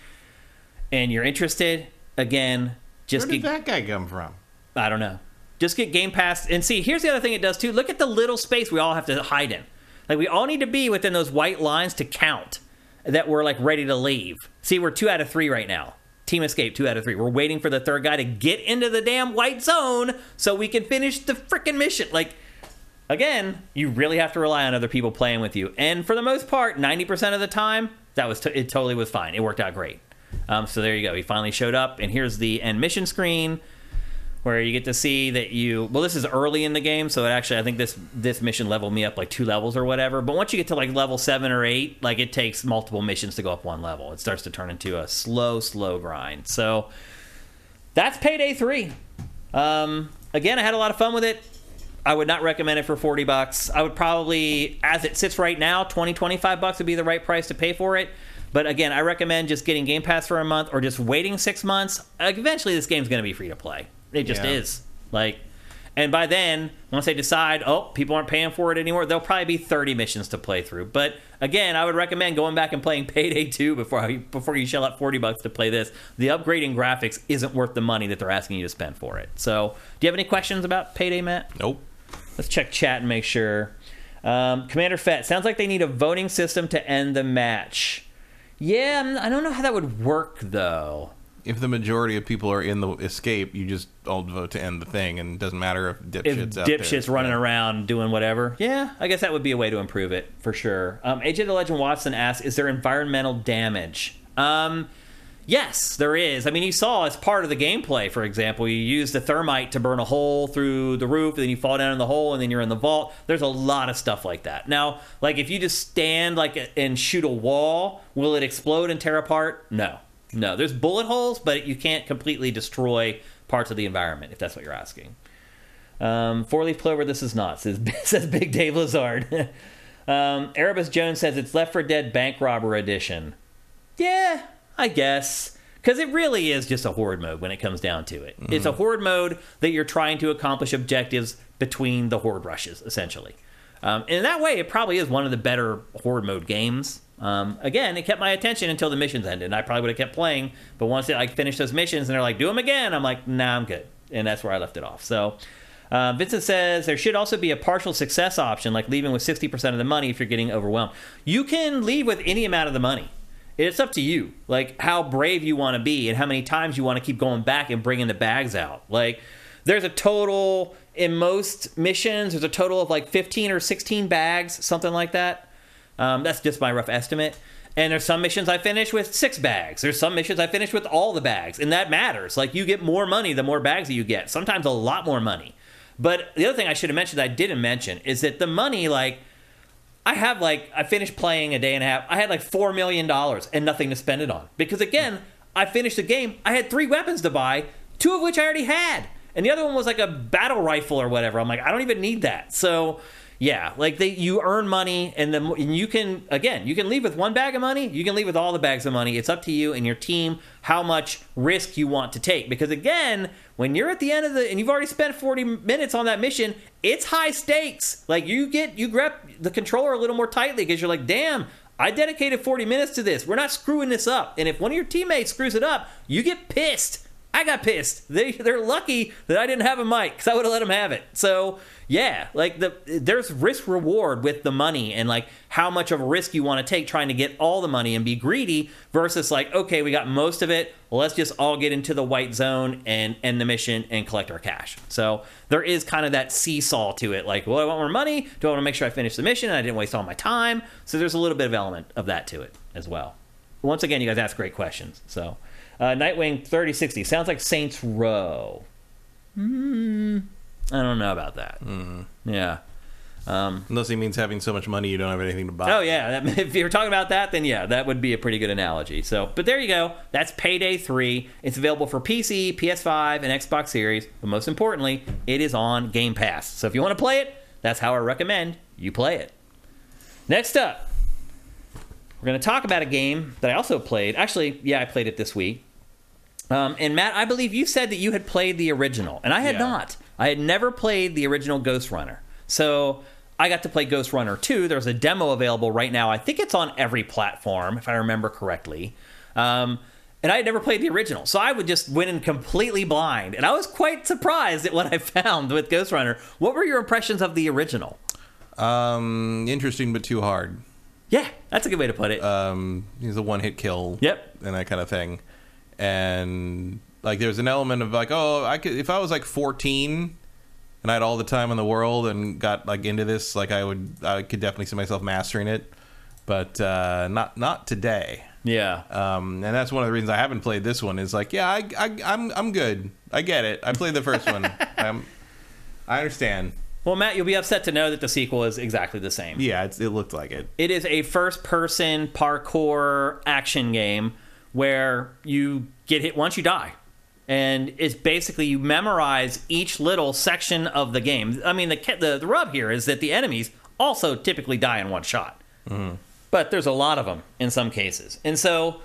and you're interested, again, just Where did get, that guy come from? I don't know. Just get Game Pass and see. Here's the other thing it does too. Look at the little space we all have to hide in. Like we all need to be within those white lines to count that we're like ready to leave. See, we're 2 out of 3 right now. Team escape, two out of three. We're waiting for the third guy to get into the damn white zone so we can finish the freaking mission. Like, again, you really have to rely on other people playing with you. And for the most part, 90% of the time, that was t- it totally was fine. It worked out great. Um, so there you go. He finally showed up, and here's the end mission screen where you get to see that you well this is early in the game so it actually i think this this mission leveled me up like two levels or whatever but once you get to like level seven or eight like it takes multiple missions to go up one level. It starts to turn into a slow slow grind. So that's payday three. Um, again i had a lot of fun with it. I would not recommend it for 40 bucks. I would probably as it sits right now 20 25 bucks would be the right price to pay for it. But again, I recommend just getting Game Pass for a month or just waiting six months. Eventually, this game's going to be free to play. It just yeah. is. Like, and by then, once they decide, oh, people aren't paying for it anymore, there'll probably be 30 missions to play through. But again, I would recommend going back and playing Payday 2 before before you shell out 40 bucks to play this. The upgrading graphics isn't worth the money that they're asking you to spend for it. So, do you have any questions about Payday, Matt? Nope. Let's check chat and make sure. Um, Commander Fett sounds like they need a voting system to end the match. Yeah, I don't know how that would work though if the majority of people are in the escape, you just all vote to end the thing, and it doesn't matter if dipshits if dipshits running yeah. around doing whatever. Yeah, I guess that would be a way to improve it for sure. Um, AJ the Legend Watson asks, "Is there environmental damage?" Um, yes, there is. I mean, you saw as part of the gameplay, for example, you use the thermite to burn a hole through the roof, and then you fall down in the hole, and then you're in the vault. There's a lot of stuff like that. Now, like if you just stand like and shoot a wall, will it explode and tear apart? No no, there's bullet holes, but you can't completely destroy parts of the environment if that's what you're asking. Um, Four leaf clover, this is not says says Big Dave Lazard. um, Erebus Jones says it's Left 4 Dead Bank Robber Edition. Yeah, I guess because it really is just a horde mode when it comes down to it. Mm-hmm. It's a horde mode that you're trying to accomplish objectives between the horde rushes, essentially. Um, and in that way, it probably is one of the better horde mode games. Um, again, it kept my attention until the missions ended. And I probably would have kept playing, but once I finished those missions and they're like, "Do them again," I'm like, "Nah, I'm good," and that's where I left it off. So. Uh, Vincent says there should also be a partial success option, like leaving with 60% of the money if you're getting overwhelmed. You can leave with any amount of the money. It's up to you, like how brave you want to be and how many times you want to keep going back and bringing the bags out. Like, there's a total in most missions. There's a total of like 15 or 16 bags, something like that. Um, that's just my rough estimate. And there's some missions I finish with six bags. There's some missions I finish with all the bags, and that matters. Like you get more money the more bags that you get. Sometimes a lot more money. But the other thing I should have mentioned that I didn't mention is that the money, like I have like I finished playing a day and a half. I had like four million dollars and nothing to spend it on because again, I finished the game. I had three weapons to buy, two of which I already had, and the other one was like a battle rifle or whatever. I'm like, I don't even need that. So yeah, like they you earn money and then and you can again you can leave with one bag of money, you can leave with all the bags of money. It's up to you and your team how much risk you want to take because again, when you're at the end of the and you've already spent 40 minutes on that mission, it's high stakes. Like you get you grab the controller a little more tightly because you're like, "Damn, I dedicated 40 minutes to this. We're not screwing this up." And if one of your teammates screws it up, you get pissed. I got pissed. They they're lucky that I didn't have a mic because I would have let them have it. So yeah, like the there's risk reward with the money and like how much of a risk you want to take trying to get all the money and be greedy versus like okay we got most of it. let's just all get into the white zone and end the mission and collect our cash. So there is kind of that seesaw to it. Like, well, I want more money. Do I want to make sure I finish the mission and I didn't waste all my time? So there's a little bit of element of that to it as well. Once again, you guys ask great questions. So. Uh, Nightwing 3060 sounds like Saints Row. Hmm. I don't know about that. Mm. Yeah. Um, Unless he means having so much money you don't have anything to buy. oh yeah, that, if you're talking about that, then yeah, that would be a pretty good analogy. So, but there you go. That's Payday Three. It's available for PC, PS5, and Xbox Series. But most importantly, it is on Game Pass. So if you want to play it, that's how I recommend you play it. Next up, we're going to talk about a game that I also played. Actually, yeah, I played it this week. Um, and Matt, I believe you said that you had played the original, and I had Yeah. not. I had never played the original Ghostrunner. So I got to play Ghostrunner 2. There's a demo available right now. I think it's on every platform, if I remember correctly. Um, and I had never played the original. So I would just went in completely blind. And I was quite surprised at what I found with Ghostrunner. What were your impressions of the original? Um, interesting but too hard. Yeah, that's a good way to put it. Um, he's a one hit kill. Yep. And that kind of thing. And like, there's an element of like, oh, I could if I was like 14 and I had all the time in the world and got like into this, like I would, I could definitely see myself mastering it. But uh, not not today. yeah. Um, and that's one of the reasons I haven't played this one. Is like, yeah, I, I, I'm, I'm good. I get it. I played the first one. I'm, I understand. Well, Matt, you'll be upset to know that the sequel is exactly the same. Yeah, it's, it looked like it. It is a first person parkour action game where you get hit once you die. And it's basically you memorize each little section of the game. I mean, the, the, the rub here is that the enemies also typically die in one shot. Mm-hmm. But there's a lot of them in some cases. And so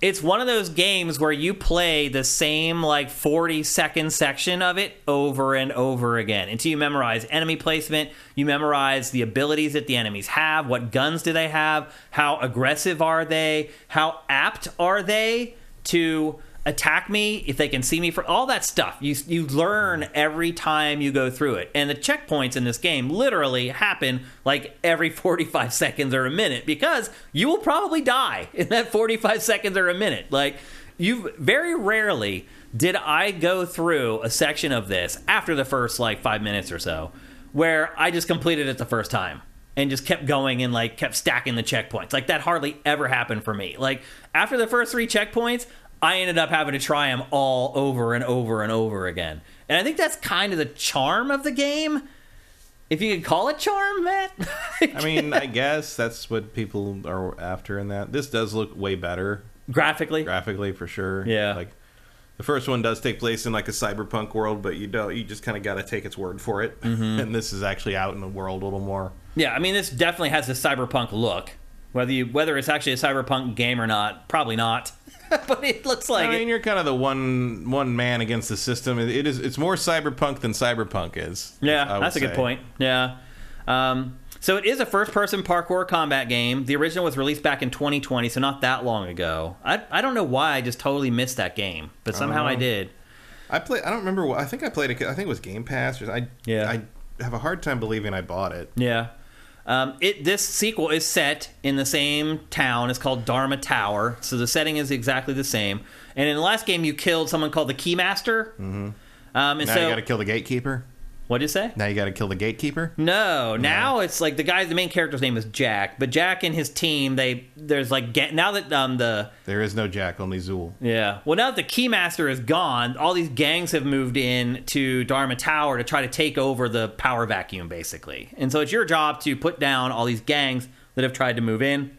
it's one of those games where you play the same like 40 second section of it over and over again until you memorize enemy placement you memorize the abilities that the enemies have what guns do they have how aggressive are they how apt are they to attack me if they can see me for all that stuff you you learn every time you go through it and the checkpoints in this game literally happen like every 45 seconds or a minute because you will probably die in that 45 seconds or a minute like you very rarely did I go through a section of this after the first like 5 minutes or so where I just completed it the first time and just kept going and like kept stacking the checkpoints. Like that hardly ever happened for me. Like after the first three checkpoints, I ended up having to try them all over and over and over again. And I think that's kind of the charm of the game. If you could call it charm, Matt. I mean, I guess that's what people are after in that. This does look way better graphically. graphically for sure. Yeah. Like the first one does take place in like a cyberpunk world, but you don't. You just kind of got to take its word for it. Mm-hmm. And this is actually out in the world a little more. Yeah, I mean this definitely has a cyberpunk look. Whether you whether it's actually a cyberpunk game or not, probably not. but it looks like I mean, it. you're kind of the one one man against the system. It, it is. It's more cyberpunk than cyberpunk is. Yeah, I would that's a good point. Yeah. Um, so it is a first-person parkour combat game. The original was released back in 2020, so not that long ago. I I don't know why I just totally missed that game, but somehow I know. did. I play. I don't remember. What, I think I played it. I think it was Game Pass. Or I. Yeah. I have a hard time believing I bought it. Yeah. Um, it this sequel is set in the same town. It's called Dharma Tower, so the setting is exactly the same. And in the last game, you killed someone called the Keymaster. Mm-hmm. Um, and Now so you got to kill the gatekeeper. What'd you say? Now you got to kill the gatekeeper. No, now it's like the guy. The main character's name is Jack, but Jack and his team, they there's like ga- now that um the There is no Jack, only Zuul. yeah well now that the Keymaster is gone, all these gangs have moved in to Dharma Tower to try to take over the power vacuum, basically. And so it's your job to put down all these gangs that have tried to move in.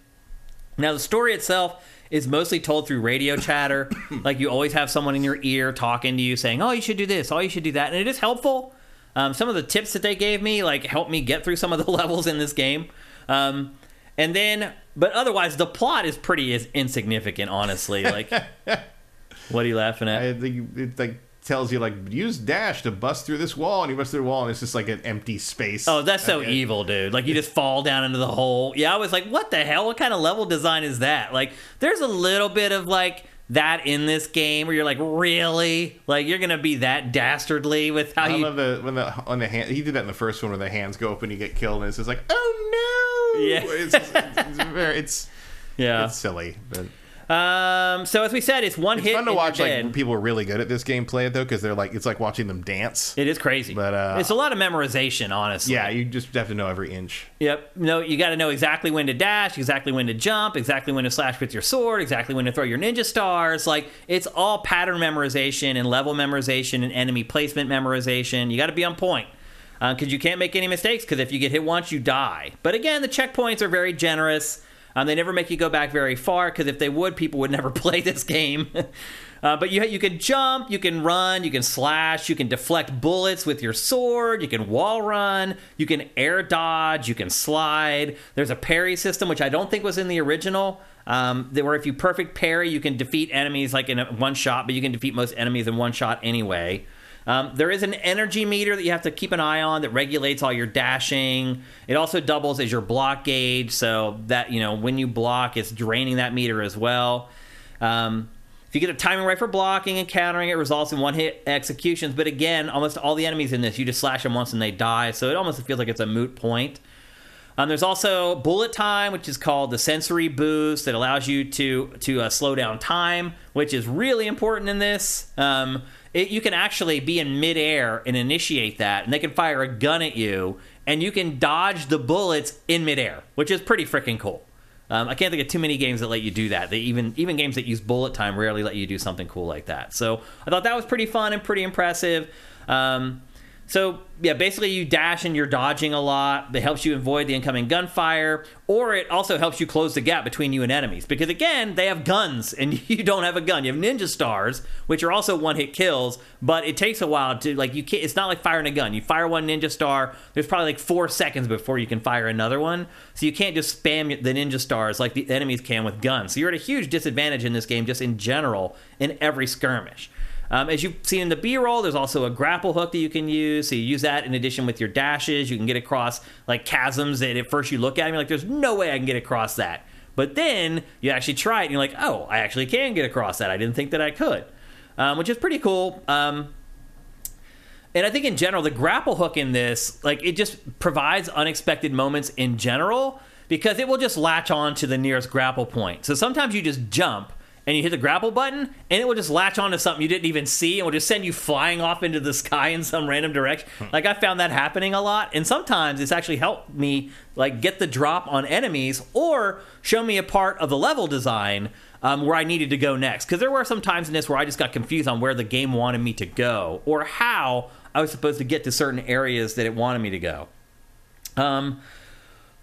Now the story itself is mostly told through radio chatter. like you always have someone in your ear talking to you, saying, "Oh, you should do this. Oh, you should do that," and it is helpful. Um, some of the tips that they gave me like helped me get through some of the levels in this game. Um, and then, but otherwise, the plot is pretty is insignificant, honestly. Like, what are you laughing at? I think it like tells you like use dash to bust through this wall, and you bust through the wall, and it's just like an empty space. Oh, that's so evil, dude. Like you just fall down into the hole. Yeah, I was like, what the hell? What kind of level design is that? Like there's a little bit of like that in this game where you're like, really? Like you're gonna be that dastardly with how I you love the when the on the hand he did that in the first one where the hands go up and you get killed, and it's just like oh no, Yeah. it's, it's, it's very it's Yeah. it's silly, but Um so as we said, it's one hit. it's hit. fun to watch like people are really good at this game play it though because they're like it's like watching them dance. it is crazy. But, uh, it's a lot of memorization, honestly. Yeah, you just have to know every inch. Yep. No, you got to know exactly when to dash, exactly when to jump, exactly when to slash with your sword, exactly when to throw your ninja stars. Like it's all pattern memorization and level memorization and enemy placement memorization. You got to be on point because you can't make any mistakes. Because if you get hit once, you die. But again, the checkpoints are very generous. Um, they never make you go back very far because if they would, people would never play this game. Uh, but you you can jump, you can run, you can slash, you can deflect bullets with your sword, you can wall run, you can air dodge, you can slide. There's a parry system which I don't think was in the original. Um, where if you perfect parry, you can defeat enemies like in one shot, but you can defeat most enemies in one shot anyway. Um, there is an energy meter that you have to keep an eye on that regulates all your dashing. It also doubles as your block gauge, so that you know when you block, it's draining that meter as well. Um, if you get the timing right for blocking and countering, it results in one hit executions. But again, almost all the enemies in this, you just slash them once and they die. So it almost feels like it's a moot point. Um, there's also bullet time, which is called the sensory boost that allows you to to uh, slow down time, which is really important in this. Um, it, you can actually be in midair and initiate that, and they can fire a gun at you, and you can dodge the bullets in midair, which is pretty freaking cool. Um, I can't think of too many games that let you do that. They even even games that use bullet time rarely let you do something cool like that. So I thought that was pretty fun and pretty impressive. Um, so yeah, basically you dash and you're dodging a lot. That helps you avoid the incoming gunfire, or it also helps you close the gap between you and enemies. Because again, they have guns and you don't have a gun. You have ninja stars, which are also one-hit kills, but it takes a while to like you can't. It's not like firing a gun. You fire one ninja star. There's probably like four seconds before you can fire another one. So you can't just spam the ninja stars like the enemies can with guns. So you're at a huge disadvantage in this game, just in general, in every skirmish. Um, as you've seen in the B-roll, there's also a grapple hook that you can use. So you use that in addition with your dashes. You can get across like chasms that at first you look at and you're like, "There's no way I can get across that." But then you actually try it and you're like, "Oh, I actually can get across that. I didn't think that I could," um, which is pretty cool. Um, and I think in general, the grapple hook in this, like, it just provides unexpected moments in general because it will just latch on to the nearest grapple point. So sometimes you just jump and you hit the grapple button and it will just latch onto something you didn't even see and will just send you flying off into the sky in some random direction. Like I found that happening a lot and sometimes it's actually helped me like get the drop on enemies or show me a part of the level design um, where I needed to go next. Because there were some times in this where I just got confused on where the game wanted me to go or how I was supposed to get to certain areas that it wanted me to go. Um,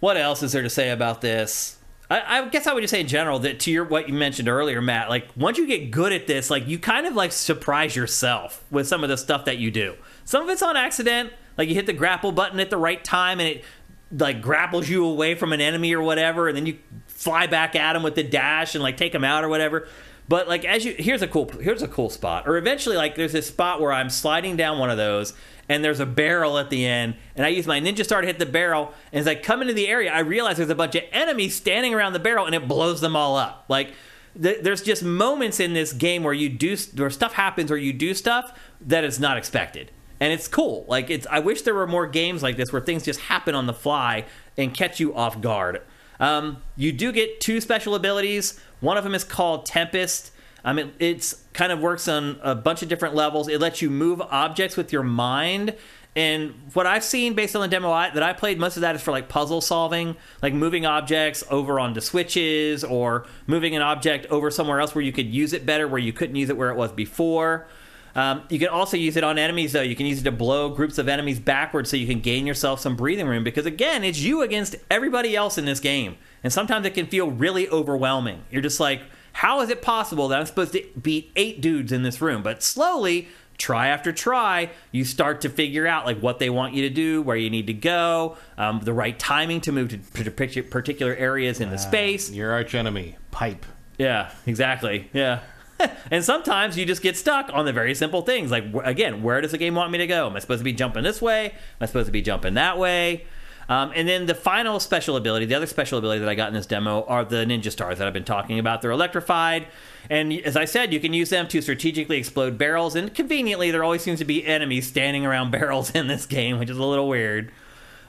what else is there to say about this? I, I guess I would just say in general that to your what you mentioned earlier, Matt. Like once you get good at this, like you kind of like surprise yourself with some of the stuff that you do. Some of it's on accident, like you hit the grapple button at the right time and it like grapples you away from an enemy or whatever, and then you fly back at him with the dash and like take him out or whatever. But like as you here's a cool here's a cool spot. Or eventually like there's this spot where I'm sliding down one of those and there's a barrel at the end and I use my ninja star to hit the barrel and as I come into the area I realize there's a bunch of enemies standing around the barrel and it blows them all up. Like th- there's just moments in this game where you do where stuff happens or you do stuff that is not expected. And it's cool. Like it's I wish there were more games like this where things just happen on the fly and catch you off guard. Um, you do get two special abilities. One of them is called Tempest. Um, it, it's kind of works on a bunch of different levels. It lets you move objects with your mind And what I've seen based on the demo I, that I played, most of that is for like puzzle solving, like moving objects over onto switches or moving an object over somewhere else where you could use it better, where you couldn't use it where it was before. Um, you can also use it on enemies, though. You can use it to blow groups of enemies backwards so you can gain yourself some breathing room because, again, it's you against everybody else in this game. And sometimes it can feel really overwhelming. You're just like, how is it possible that I'm supposed to beat eight dudes in this room? But slowly, try after try, you start to figure out like what they want you to do, where you need to go, um, the right timing to move to particular areas in the space. Your arch enemy, pipe. Yeah, exactly. Yeah. and sometimes you just get stuck on the very simple things. Like, again, where does the game want me to go? Am I supposed to be jumping this way? Am I supposed to be jumping that way? Um, and then the final special ability, the other special ability that I got in this demo are the ninja stars that I've been talking about. They're electrified. And as I said, you can use them to strategically explode barrels. And conveniently, there always seems to be enemies standing around barrels in this game, which is a little weird.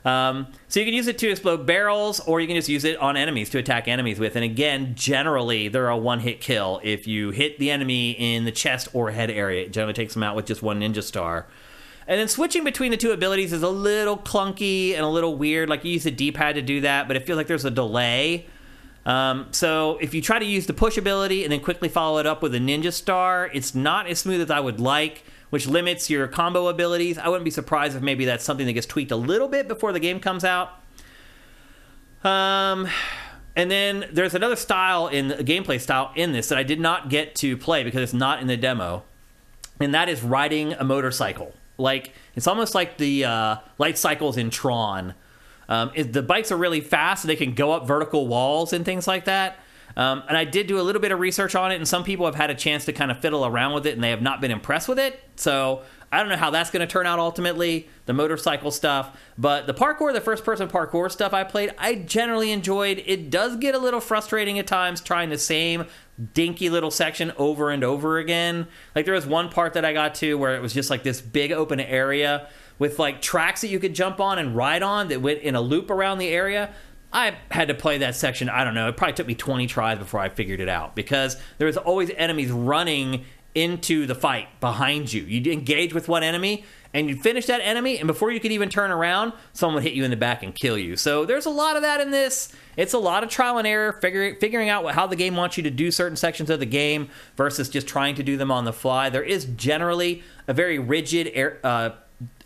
Um, so you can use it to explode barrels, or you can just use it on enemies to attack enemies with. And again, generally they're a one-hit kill. If you hit the enemy in the chest or head area, it generally takes them out with just one ninja star. And then switching between the two abilities is a little clunky and a little weird. Like you use the D-pad to do that, but it feels like there's a delay. Um, so if you try to use the push ability and then quickly follow it up with a ninja star, it's not as smooth as I would like which limits your combo abilities. I wouldn't be surprised if maybe that's something that gets tweaked a little bit before the game comes out. Um, and then there's another style in gameplay style in this that I did not get to play because it's not in the demo, and that is riding a motorcycle. Like it's almost like the uh, light cycles in Tron. Um, it, the bikes are really fast; so they can go up vertical walls and things like that. Um, and I did do a little bit of research on it, and some people have had a chance to kind of fiddle around with it, and they have not been impressed with it. So I don't know how that's going to turn out ultimately, the motorcycle stuff. But the parkour, the first person parkour stuff I played, I generally enjoyed. It does get a little frustrating at times trying the same dinky little section over and over again. Like there was one part that I got to where it was just like this big open area with like tracks that you could jump on and ride on that went in a loop around the area. I had to play that section. I don't know. It probably took me 20 tries before I figured it out because there was always enemies running into the fight behind you. You'd engage with one enemy and you'd finish that enemy, and before you could even turn around, someone would hit you in the back and kill you. So there's a lot of that in this. It's a lot of trial and error, figuring figuring out how the game wants you to do certain sections of the game versus just trying to do them on the fly. There is generally a very rigid air, uh,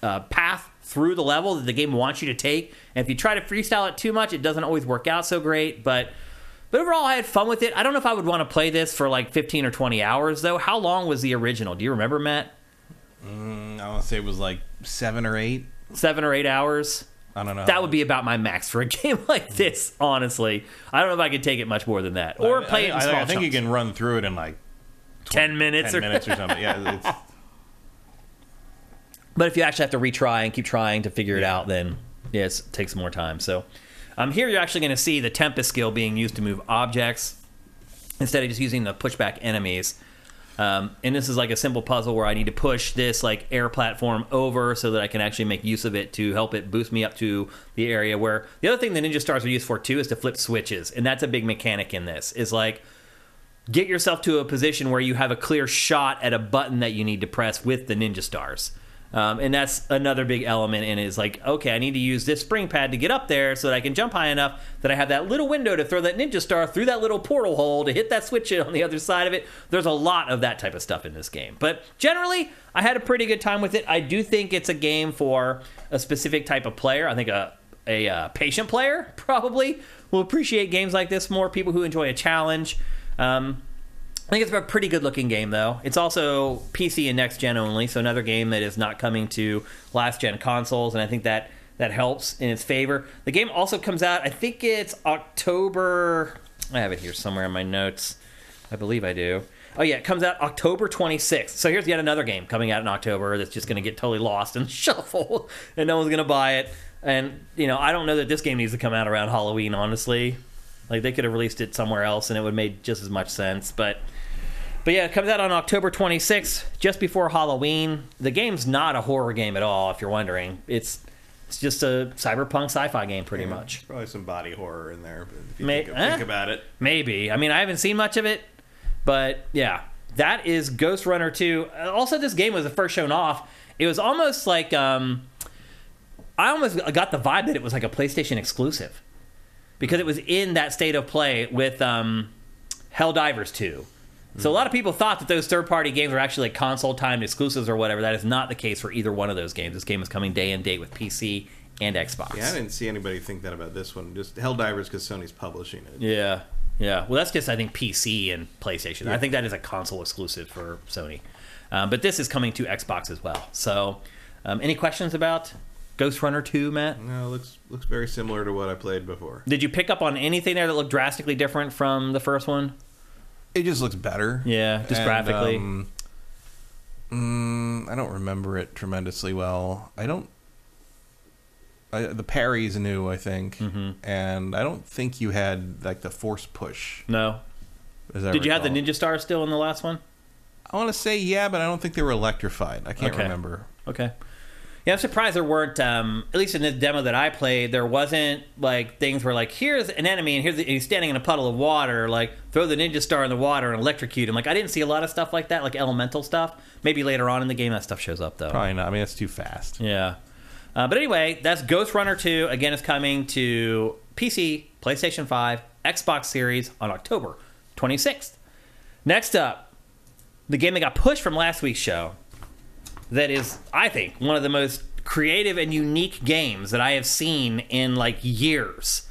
uh, path through the level that the game wants you to take. And if you try to freestyle it too much, it doesn't always work out so great. But but overall, I had fun with it. I don't know if I would want to play this for like 15 or 20 hours though. How long was the original? Do you remember, Matt? Mm, I want to say it was like seven or eight. Seven or eight hours. I don't know. That would be about my max for a game like this. Honestly, I don't know if I could take it much more than that, or I, play it. I, I, think chunks. you can run through it in like 20, 10 minutes 10 or minutes or something. Yeah, it's, But if you actually have to retry and keep trying to figure it out, then yes, it takes more time. So um, here you're actually going to see the Tempest skill being used to move objects instead of just using the pushback enemies. Um, and this is like a simple puzzle where I need to push this like air platform over so that I can actually make use of it to help it boost me up to the area where the other thing the ninja stars are used for too is to flip switches, and that's a big mechanic in this. Is like get yourself to a position where you have a clear shot at a button that you need to press with the ninja stars. Um, and that's another big element in it is like, okay, I need to use this spring pad to get up there so that I can jump high enough that I have that little window to throw that ninja star through that little portal hole to hit that switch on the other side of it. There's a lot of that type of stuff in this game. But generally, I had a pretty good time with it. I do think it's a game for a specific type of player. I think a, a, uh patient player probably will appreciate games like this more. People who enjoy a challenge. Um, I think it's a pretty good looking game, though. It's also PC and next gen only, so another game that is not coming to last gen consoles, and I think that that helps in its favor. The game also comes out, I think it's October. I have it here somewhere in my notes. I believe I do. Oh yeah, it comes out October 26th. So here's yet another game coming out in October that's just going to get totally lost in the shuffle, and no one's going to buy it. And you know, I don't know that this game needs to come out around Halloween. Honestly, like they could have released it somewhere else, and it would have made just as much sense. But but yeah, it comes out on October 26th, just before Halloween. The game's not a horror game at all, if you're wondering. It's it's just a cyberpunk sci-fi game, pretty much. probably some body horror in there. But if you May- think, eh? think about it, Maybe. I mean, I haven't seen much of it, but yeah, that is Ghostrunner 2. Uh, Also, this game was the first shown off. It was almost like um, I almost got the vibe that it was like a PlayStation exclusive because it was in that state of play with um, Helldivers 2. So a lot of people thought that those third-party games were actually like console-timed exclusives or whatever. That is not the case for either one of those games. This game is coming day and date with PC and Xbox. Yeah, I didn't see anybody think that about this one. Just Helldivers because Sony's publishing it. Yeah, yeah. Well, that's just I think PC and PlayStation. I think that is a console exclusive for Sony, um, but this is coming to Xbox as well. So, um, any questions about Ghostrunner Two, Matt? No, it looks looks very similar to what I played before. Did you pick up on anything there that looked drastically different from the first one? It just looks better. Yeah, just And, graphically. um, mm, I don't remember it tremendously well. I don't. I, the parry's new, I think, Mm-hmm. and I don't think you had like the force push. No. Did you have the. Ninja Star still in the last one? I want to say yeah, but I don't think they were electrified. I can't Okay. remember. Okay. Yeah, I'm surprised there weren't. Um, at least in this demo that I played, there wasn't like things where like here's an enemy and here's the, he's standing in a puddle of water. Like throw the ninja star in the water and electrocute him. Like I didn't see a lot of stuff like that, like elemental stuff. Maybe later on in the game that stuff shows up though. Probably not. I mean, that's too fast. Yeah. Uh, but anyway, that's Ghostrunner 2. Again, it's coming to PC, PlayStation 5, Xbox Series on October 26th. Next up, the game that got pushed from last week's show that is, I think, one of the most creative and unique games that I have seen in like years.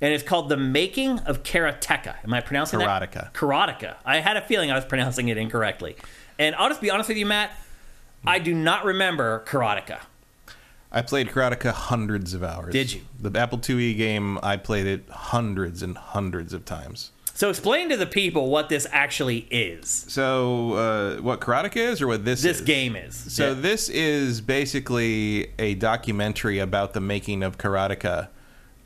And it's called The Making of Karateka. Am I pronouncing Karateka. that? Karateka. I had a feeling I was pronouncing it incorrectly. And I'll just be honest with you, Matt. I do not remember Karateka. I played Karateka hundreds of hours. Did you? The Apple IIe game, I played it hundreds and hundreds of times. So explain to the people what this actually is. So, uh, what Karateka is, or what this This is? game is. So Yeah. this is basically a documentary about the making of Karateka,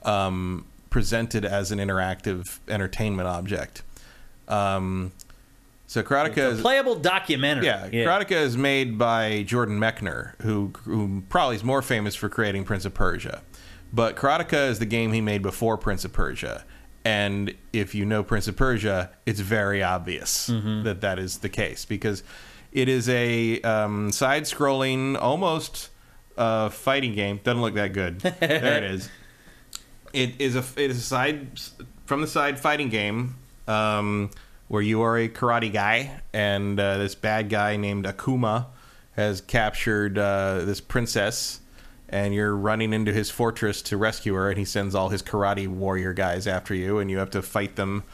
um, presented as an interactive entertainment object. Um, so Karateka is a playable documentary. yeah, Karateka is made by Jordan Mechner, who who probably is more famous for creating Prince of Persia. But Karateka is the game he made before Prince of Persia. And if you know Prince of Persia, it's very obvious Mm-hmm. that that is the case because it is a um, side-scrolling, almost uh, fighting game. Doesn't look that good. there it is. It is a it is a side from the side fighting game um, where you are a karate guy and uh, this bad guy named Akuma has captured uh, this princess and you're running into his fortress to rescue her and he sends all his karate warrior guys after you and you have to fight them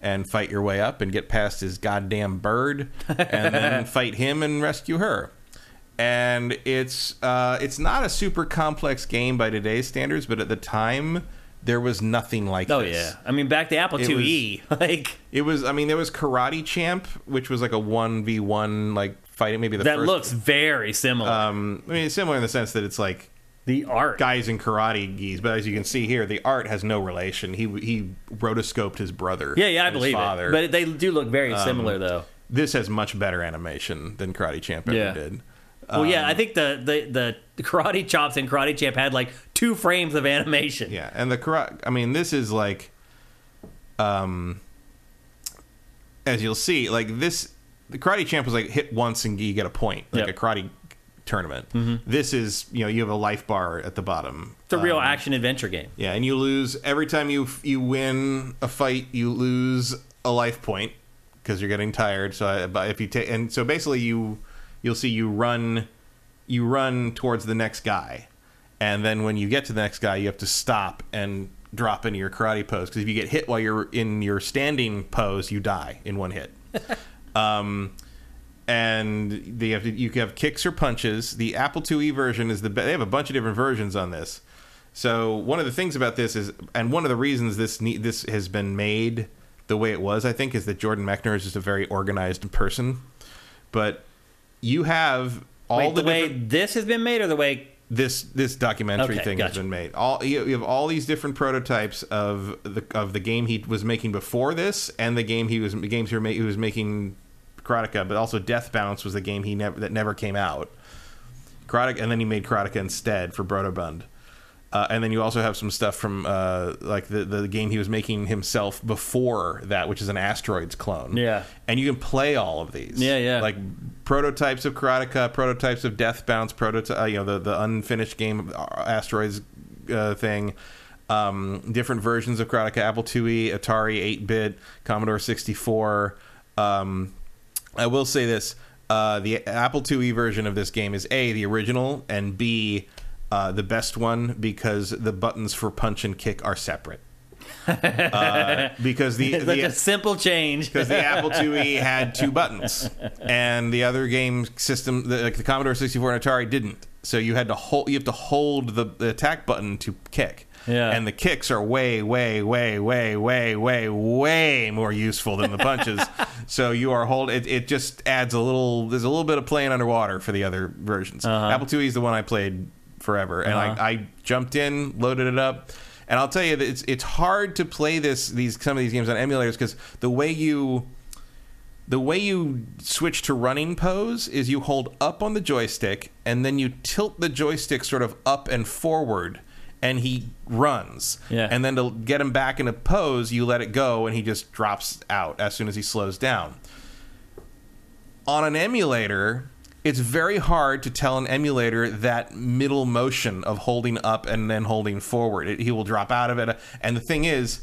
and fight your way up and get past his goddamn bird and then fight him and rescue her and it's uh, it's not a super complex game by today's standards, but at the time there was nothing like Oh this. yeah. I mean, back to Apple It IIe. like It was. I mean, there was Karate Champ, which was like a one v one like fighting. Maybe the that first, looks very similar. Um, I mean, it's similar in the sense that it's like the art. guys in karate gis, but as you can see here, the art has no relation. He he rotoscoped his brother. yeah, yeah, I believe father. Um, it. But they do look very similar, though. this has much better animation than Karate Champ ever Yeah. did. Well, yeah, um, I think the, the the karate chops and karate champ had like two frames of animation. Yeah, and the karate. I mean, this is like, um, as you'll see, like this, the karate champ was like hit once and you get a point, like Yep. a karate tournament. This is, you know, you have a life bar at the bottom. It's a real Um, action adventure game. Yeah, and you lose every time you you win a fight, you lose a life point because you're getting tired. So, I, but if you take and so basically you you'll see you run you run towards the next guy, and then when you get to the next guy, you have to stop and drop into your karate pose because if you get hit while you're in your standing pose, you die in one hit. um, and they have to, you have kicks or punches. The Apple IIe version is the be- they have a bunch of different versions on this. So one of the things about this is, and one of the reasons this ne- this has been made the way it was, I think, is that Jordan Mechner is just a very organized person. But you have all Wait, the, the, way this has been made, or the way this this documentary Okay, thing has been made. All you, have all these different prototypes of the of the game he was making before this, and the game he was the games ma- he was making Karateka, but also Death Bounce was the game he never that never came out. Karateka, and then he made Karateka instead for Broderbund. Uh, and then you also have some stuff from uh, like the the game he was making himself before that, which is an asteroids clone. Yeah. and you can play all of these. Yeah, yeah. Like prototypes of Karateka, prototypes of Death Bounce, prototype, uh, you know, the the unfinished game uh, asteroids uh, thing. Um, different versions of Karateka, Apple IIe, Atari 8-bit, Commodore 64. Um, I will say this: uh, the Apple IIe version of this game is a the original, and b uh, the best one because the buttons for punch and kick are separate. uh, because the, It's the a simple change. because the Apple IIe had two buttons, and the other game system, the, like the Commodore 64 and Atari, didn't. So you had to hold. You have to hold the, the attack button to kick. Yeah. And the kicks are way, way, way, way, way, way, way more useful than the punches. so you are hold. It, it just adds a little. There's a little bit of playing underwater for the other versions. Apple IIe is the one I played forever, and Uh-huh. I, I jumped in, loaded it up, and I'll tell you that it's it's hard to play this these some of these games on emulators because the way you the way you switch to running pose is you hold up on the joystick and then you tilt the joystick sort of up and forward and he runs. Yeah. And then to get him back into pose, you let it go and he just drops out as soon as he slows down. On an emulator, it's very hard to tell an emulator that middle motion of holding up and then holding forward. It, he will drop out of it. And the thing is,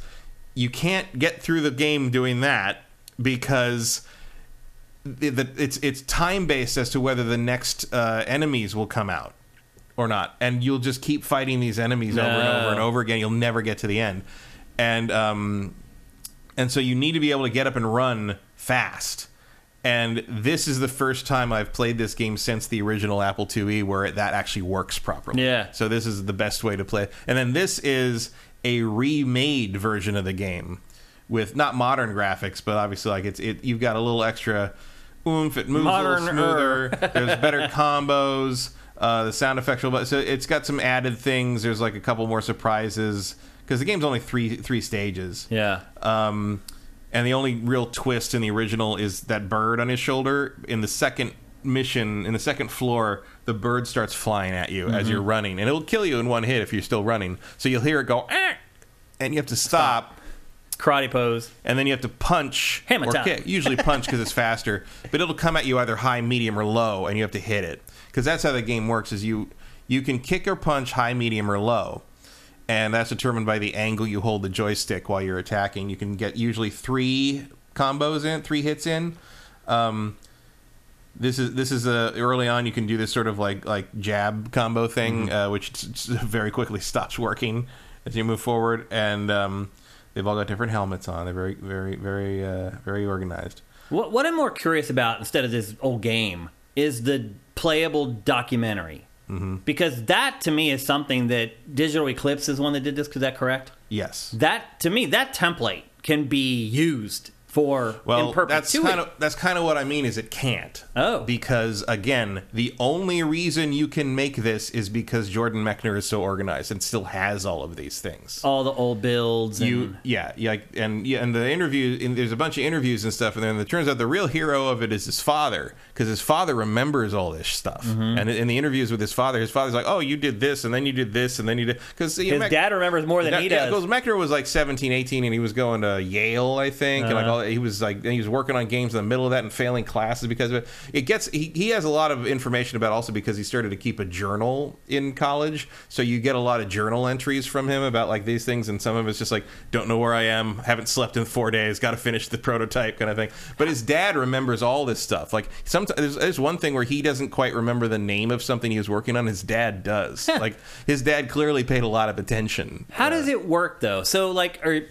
you can't get through the game doing that because it's it's time based as to whether the next uh, enemies will come out or not, and you'll just keep fighting these enemies over and No. over and over again. You'll never get to the end, and um, and so you need to be able to get up and run fast. And this is the first time I've played this game since the original Apple IIe where it, that actually works properly. Yeah. So this is the best way to play. And then this is a remade version of the game with not modern graphics, but obviously like it's it. You've got a little extra oomph. It moves a little Modern-er. smoother. There's better combos. Uh, the sound effects are so it's got some added things. There's like a couple more surprises because the game's only three three stages. yeah. Um, and the only real twist in the original is that bird on his shoulder. In the second mission, in the second floor, the bird starts flying at you as you're running, and it'll kill you in one hit if you're still running. So you'll hear it go, "Ah," and you have to stop, Karate pose. and then you have to punch Hammer or time. kick. Usually punch because it's faster, but it'll come at you either high, medium, or low, and you have to hit it because that's how the game works. Is you you can kick or punch high, medium, or low and that's determined by the angle you hold the joystick while you're attacking. You can get usually three combos in, three hits in. Um, this is this is a early on. You can do this sort of like like jab combo thing, uh, which very quickly stops working as you move forward. And um, they've all got different helmets on. They're very very very uh, very organized. What, what I'm more curious about instead of this old game is the playable documentary. Mm-hmm. Because that to me is something that Digital Eclipse is one that did this. Is that correct? Yes. That to me, that template can be used for Well, in that's kind of that's kind of what I mean. Is it can't? Oh. because again, the only reason you can make this is because Jordan Mechner is so organized and still has all of these things. all the old builds. And, You, yeah, yeah, like, and yeah, and the interview, and there's a bunch of interviews and stuff, and then it turns out the real hero of it is his father, because his father remembers all this stuff. Mm-hmm. And in the interviews with his father, his father's like, "Oh, you did this, and then you did this, and then you did," because his dad remembers more than he does. because Mechner was like 17, 18, and he was going to Yale, I think, and like Uh-huh. all, he was like he was working on games in the middle of that and failing classes because of it. It gets he, he has a lot of information about also because he started to keep a journal in college, so you get a lot of journal entries from him about like these things, and some of it's just like don't know where I am, haven't slept in four days, got to finish the prototype kind of thing. But his dad remembers all this stuff. Like there's, there's one thing where he doesn't quite remember the name of something he was working on. His dad does. like his dad clearly paid a lot of attention. How does uh, it work though? So like, or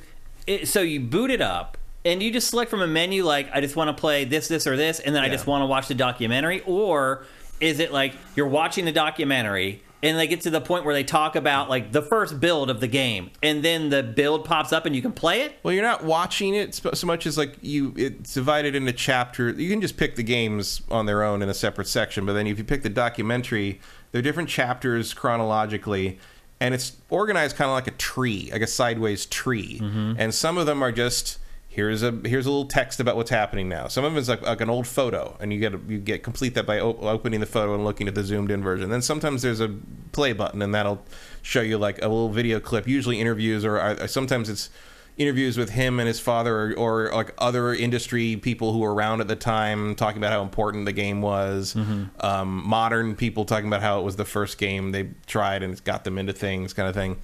it, so you boot it up and you just select from a menu like I just want to play this, this, or this, and then I just want to watch the documentary, or is it like you're watching the documentary and they get to the point where they talk about like the first build of the game, and then the build pops up and you can play it? Well, you're not watching it so much as like you. It's divided into chapter. You can just pick the games on their own in a separate section, but then if you pick the documentary, they're different chapters chronologically, and it's organized kind of like a tree, like a sideways tree. Mm-hmm. And some of them are just here's a here's a little text about what's happening now. Some of it's like, like an old photo, and you get you get complete that by op- opening the photo and looking at the zoomed in version. Then sometimes there's a play button, and that'll show you like a little video clip, usually interviews, or uh, sometimes it's interviews with him and his father, or, or like other industry people who were around at the time, talking about how important the game was. Um, modern people talking about how it was the first game they tried and it's got them into things, kind of thing.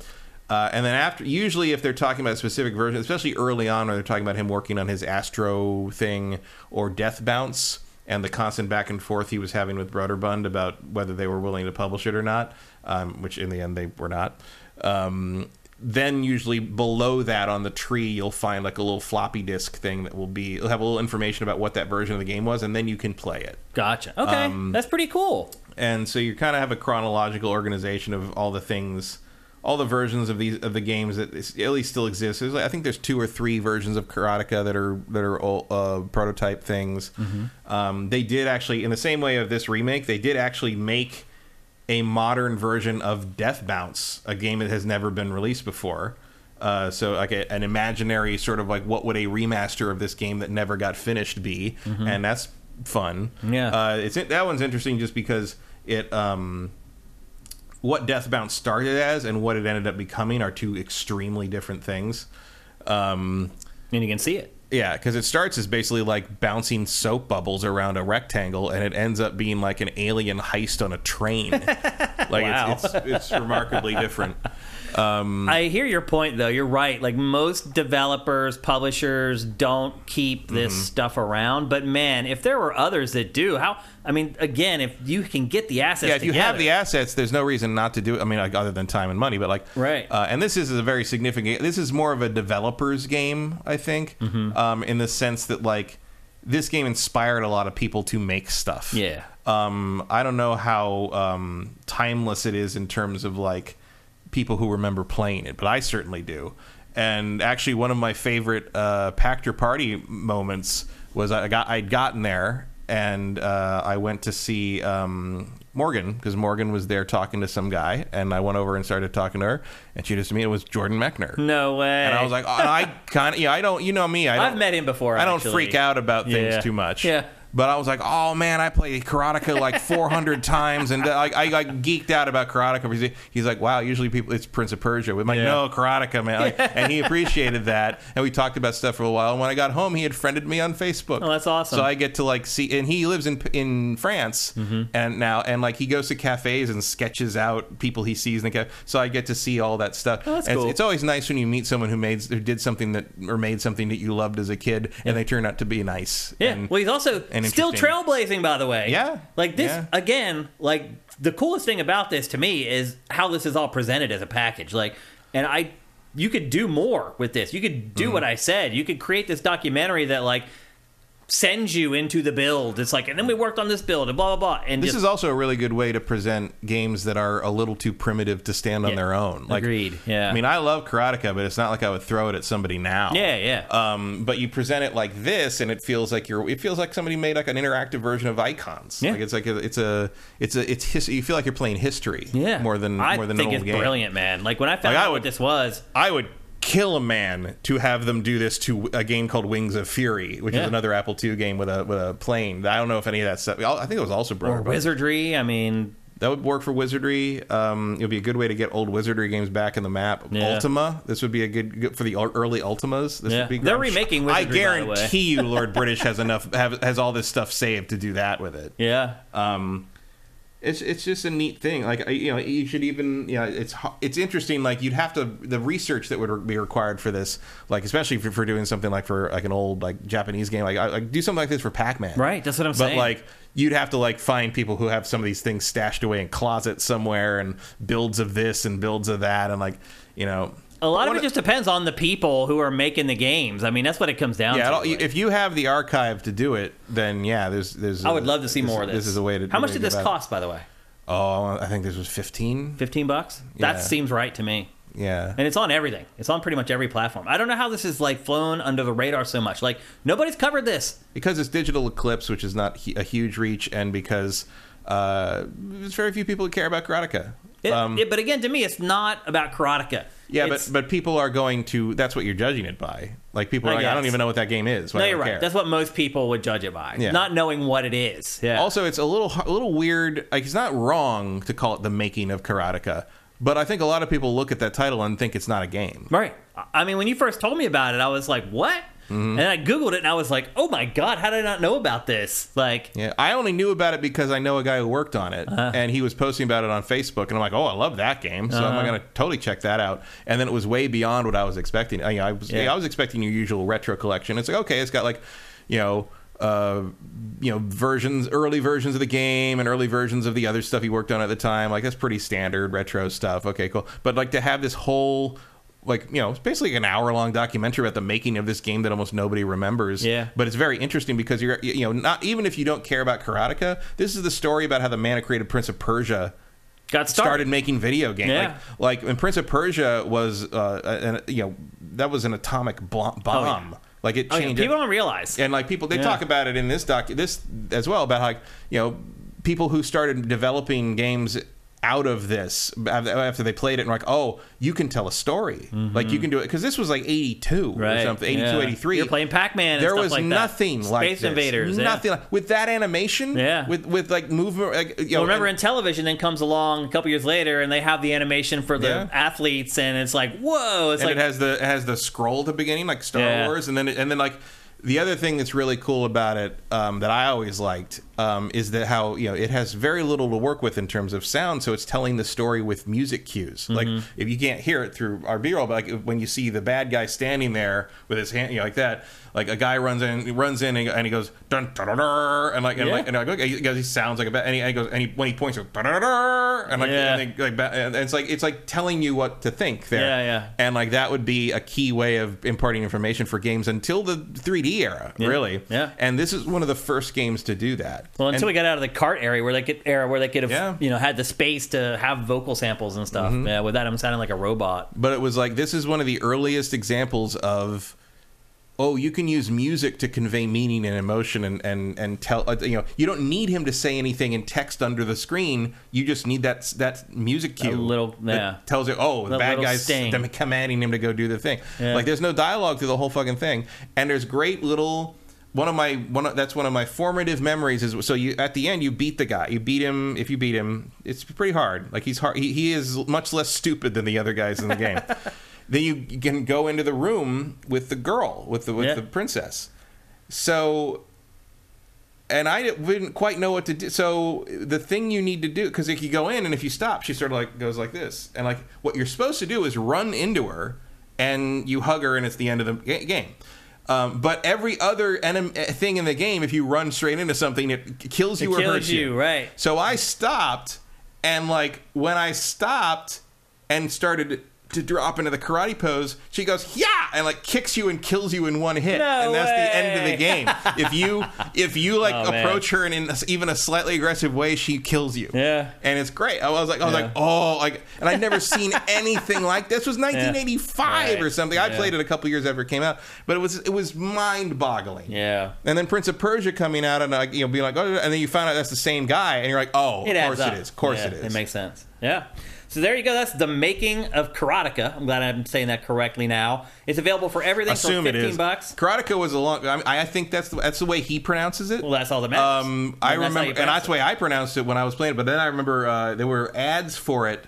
Uh, and then after, usually if they're talking about a specific version, especially early on, or they're talking about him working on his Astro thing or Death Bounce and the constant back and forth he was having with Broderbund about whether they were willing to publish it or not, um, which in the end they were not. Um, then usually below that on the tree you'll find like a little floppy disk thing that will be it'll have a little information about what that version of the game was and then you can play it Gotcha. Okay, Um, that's pretty cool. and so you kind of have a chronological organization of all the things all the versions of these of the games that at least still exist. There's, like- i think there's two or three versions of karateka that are that are all, uh, prototype things. Um, they did actually in the same way of this remake they did actually make a modern version of death bounce a game that has never been released before. Uh, so like a, an imaginary sort of like what would a remaster of this game that never got finished be? And that's fun. Yeah. uh, it's that one's interesting just because it um, what Death Bounce started as and what it ended up becoming are two extremely different things. Um, And you can see it. yeah, because it starts as basically like bouncing soap bubbles around a rectangle, and it ends up being like an alien heist on a train. like Wow. it's, it's it's remarkably different. Um, I hear your point, though. You're right. Like most developers, publishers don't keep this Mm-hmm. stuff around. But man, if there were others that do, how? I mean, again, if you can get the assets, yeah, if you have the assets, there's no reason not to do it. I mean, like other than time and money, but like, Right. Uh, and this is a very significant. This is more of a developer's game, I think, Mm-hmm. um, in the sense that like this game inspired a lot of people to make stuff. Yeah. Um, I don't know how um, timeless it is in terms of like people who remember playing it, but I certainly do. And actually, one of my favorite uh, Pactor Party moments was I got I'd gotten there and uh, I went to see um, Morgan because Morgan was there talking to some guy, and I went over and started talking to her, and she just me it was Jordan Mechner. No way. And I was like, oh, I kind of, yeah, I don't, you know me, I I've met him before. I don't freak out about things Yeah. too much. Yeah. But I was like, oh man, I played Karateka like 400 times, and uh, I, I, I geeked out about Karateka. He's like, wow, usually people it's Prince of Persia. I'm like, Yeah. no, Karateka, man. Like, and he appreciated that, and we talked about stuff for a while. And when I got home, he had friended me on Facebook. Oh, that's awesome. So I get to like see, and he lives in in France, mm-hmm. and now and like he goes to cafes and sketches out people he sees in the cafe. So I get to see all that stuff. Oh, that's And it's- cool. It's always nice when you meet someone who made who did something that or made something that you loved as a kid, and they turn out to be nice. Yeah. And- well, he's also and still trailblazing, by the way. Yeah. Like this Yeah. again. Like the coolest thing about this to me is how this is all presented as a package. Like, and I, you could do more with this. You could do Mm-hmm. what I said. You could create this documentary that like sends you into the build. It's like, and then we worked on this build and blah blah blah. And This just, is also a really good way to present games that are a little too primitive to stand on Yeah. their own. Like, Agreed, yeah. I mean, I love Karateka, but it's not like I would throw it at somebody now. yeah, yeah. Um, but you present it like this, and it feels like you're. It feels like somebody made like an interactive version of icons. Yeah. Like it's like a, it's a, it's a, it's his, You feel like you're playing history. yeah. More than I more than think an it's game. brilliant, man. Like when I found Like, out would- what this was. I would kill a man to have them do this to a game called Wings of Fury, which Yeah. is another Apple II game with a with a plane. I don't know if any of that stuff. I think it was also Or broken. wizardry. I mean, That would work for Wizardry. Um, it would be a good way to get old Wizardry games back in the map. Yeah. Ultima. This would be a good, good for the early Ultimas. This Yeah. would be. They're great. remaking I Wizardry, way. guarantee you, Lord British has enough have, has all this stuff saved to do that with it. yeah. Um, it's it's just a neat thing. Like you know, you should even you know, it's it's interesting. Like you'd have to the research that would be required for this. Like especially for, for doing something like for like an old like Japanese game. Like I like do something like this for Pac Man. Right. That's what I'm But saying. But like you'd have to like find people who have some of these things stashed away in closets somewhere and builds of this and builds of that and like you know A lot of it just depends on the people who are making the games. I mean, that's what it comes down yeah, to. I don't- if you have the archive to do it, then yeah, there's there's. I would love to see this- more of this. This is a way to. How much did this about it. cost, by the way? Oh, I think this was fifteen. Fifteen bucks. Yeah. That seems right to me. Yeah, And it's on everything. It's on pretty much every platform. I don't know how this is like flown under the radar so much. Like nobody's covered this. because it's digital eclipse, which is not a huge reach, and because uh, there's very few people who care about Karateka. It- Um, it- but again, to me, it's not about Karateka. yeah, It's- but but people are going to. That's what you're judging it by. Like people are I like, I don't even know what that game is. No, you're right. care. That's what most people would judge it by, Yeah. not knowing what it is. Yeah. Also, it's a little a little weird. Like it's not wrong to call it the making of Karateka, but I think a lot of people look at that title and think it's not a game. right. I mean, when you first told me about it, I was like, "What?" Mm-hmm. And I googled it, and I was like, "Oh my god, how did I not know about this?" Like, Yeah, I only knew about it because I know a guy who worked on it, Uh-huh. and he was posting about it on Facebook, and I'm like, oh, I love that game, so I'm going to totally check that out. And then it was way beyond what I was expecting. I, I was Yeah. I was expecting your usual retro collection. It's like okay, it's got like, you know. Uh, you know, versions, early versions of the game, and early versions of the other stuff he worked on at the time. Like that's pretty standard retro stuff. Okay, cool. But like to have this whole, like you know, it's basically an hour long documentary about the making of this game that almost nobody remembers. Yeah. But it's very interesting because you're you know not even if you don't care about Karateka, this is the story about how the man who created Prince of Persia got started started. making video games. Yeah. Like like when Prince of Persia was uh an, you know that was an atomic bomb. Like it Oh, yeah, changed. People don't realize. and like people they Yeah. talk about it in this doc this as well about like you know people who started developing games out of this after they played it and like oh you can tell a story like you can do it because this was like 82 Mm-hmm. Right. or something 82 yeah. 83 You're playing Pac-Man. And there stuff was like that. nothing like Space this. Invaders. yeah. Nothing like, with that animation. Yeah. With with like movement. Like, you know, Well, remember, and- Intellivision, then comes along a couple years later, and they have the animation for the Yeah. athletes, and it's like, whoa! It's and like, it has the it has the scroll at the beginning, like Star Yeah. Wars, and then it- and then like the other thing that's really cool about it um, that I always liked um, is that how you know it has very little to work with in terms of sound, so it's telling the story with music cues. Like Mm-hmm. if you can't hear it through our B-roll, but like when you see the bad guy standing there with his hand, you know, like that, like a guy runs in, he runs in, and he, and he goes dun dun dun, dun and like and Yeah. like and like he, sounds like a bad, and he, and he goes and he, when he points, he goes, dun, dun, dun, and like Yeah. and they, like and it's like it's like telling you what to think there. Yeah, yeah. And like that would be a key way of imparting information for games until the 3D era, really. Yeah. And this is one of the first games to do that. well, until And- we got out of the cart area where they could era where they could have, Yeah. Mm-hmm. you know, had the space to have vocal samples and stuff. Yeah, with that I'm sounding like a robot. but it was like this is one of the earliest examples of oh you can use music to convey meaning and emotion and and and tell uh, you know you don't need him to say anything in text under the screen you just need that that music cue little- that yeah. tells you oh the bad guys sting. commanding him to go do the thing Yeah. like there's no dialogue through the whole fucking thing and there's great little one of my one of, that's one of my formative memories is so you at the end you beat the guy you beat him if you beat him it's pretty hard like he's hard he, he is much less stupid than the other guys in the game then you can go into the room with the girl with the with Yeah. the princess so and I didn't quite know what to do. So the thing you need to do, because if you go in and if you stop, she sort of like goes like this, and like what you're supposed to do is run into her, and you hug her, and it's the end of the ga- game. Um, but every other enem- eh, thing in the game, if you run straight into something, it kills you It or kills hurts you, right. So I stopped, and like when I stopped and started to drop into the karate pose, she goes yeah, and like kicks you and kills you in one hit, No and that's the end of the game. if you if you like Oh, man. approach her in an, even a slightly aggressive way, she kills you. Yeah. and it's great. I was like, I was Yeah. like, oh, like, and I'd never seen anything like this. Was 1985 or Right. something. I Yeah. played it a couple years after it came out, but it was it was mind boggling. Yeah. And then Prince of Persia coming out and like you know being like, oh, and then you find out that's the same guy, and you're like, oh, It of course up. it is, of course Yeah, it is. It makes sense. Yeah. So there you go. That's the making of Karateka. I'm glad I'm saying that correctly now. It's available for everything Assume for it 15 is. bucks. Karateka was a long. I, mean, I think that's the, that's the way he pronounces it. Well, that's all that matters. Um, I remember, and that's the way I pronounced it when I was playing it. But then I remember uh, there were ads for it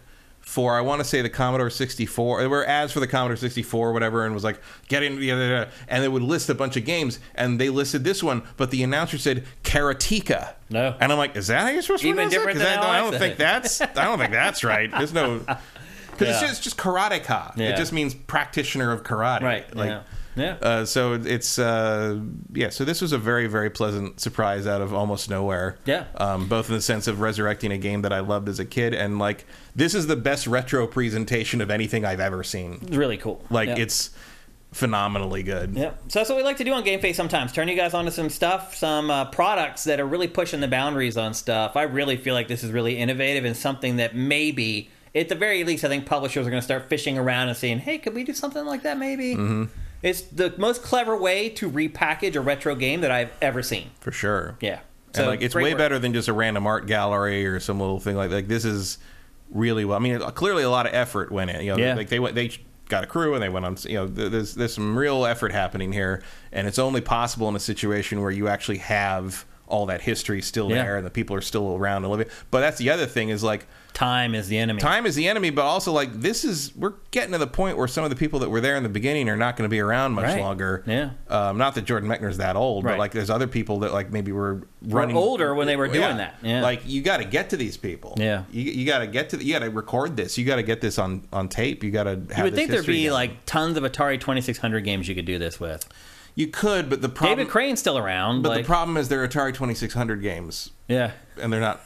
for I want to say the Commodore 64. There were ads for the Commodore 64 or whatever, and it was like getting in, yeah, yeah, yeah. and they would list a bunch of games, and they listed this one, but the announcer said Karateka. No. and I'm like, is that how you're supposed to pronounce it? different 'Cause than I, I I don't think it. that's I don't think that's right. There's no. Because it's just, just karateka. Yeah. It just means practitioner of karate. Right. Like, yeah. Yeah. uh, so it's uh, yeah. So this was a very very pleasant surprise out of almost nowhere. Yeah. Um, both in the sense of resurrecting a game that I loved as a kid, and like this is the best retro presentation of anything I've ever seen. It's really cool. Like Yeah. it's phenomenally good. Yeah. So that's what we like to do on Game Face sometimes. Turn you guys onto some stuff, some uh, products that are really pushing the boundaries on stuff. I really feel like this is really innovative and something that maybe, at the very least, I think publishers are going to start fishing around and saying, hey, could we do something like that maybe? Mm-hmm. It's the most clever way to repackage a retro game that I've ever seen. for sure. Yeah. and like it's way work. better than just a random art gallery or some little thing like like this is really well. I mean, clearly a lot of effort went in. You know, Yeah. like they went they got a crew and they went on. You know, there's there's some real effort happening here, and it's only possible in a situation where you actually have all that history still Yeah. there and the people are still around and living. But that's the other thing is like Time is the enemy. time is the enemy, but also like this is we're getting to the point where some of the people that were there in the beginning are not going to be around much Right. longer. Yeah. Um, not that Jordan Mechner's that old, Right. but like there's other people that like maybe were Were running older when they were doing that. Yeah. Like you got to get to these people. Yeah. You, you got to get to the, you got to record this. You got to get this on on tape. You got to have. you would think there'd be down. like tons of Atari 2600 games you could do this with. You could, but the problem David Crane's still around. but like, the problem is they're Atari 2600 games yeah. and they're not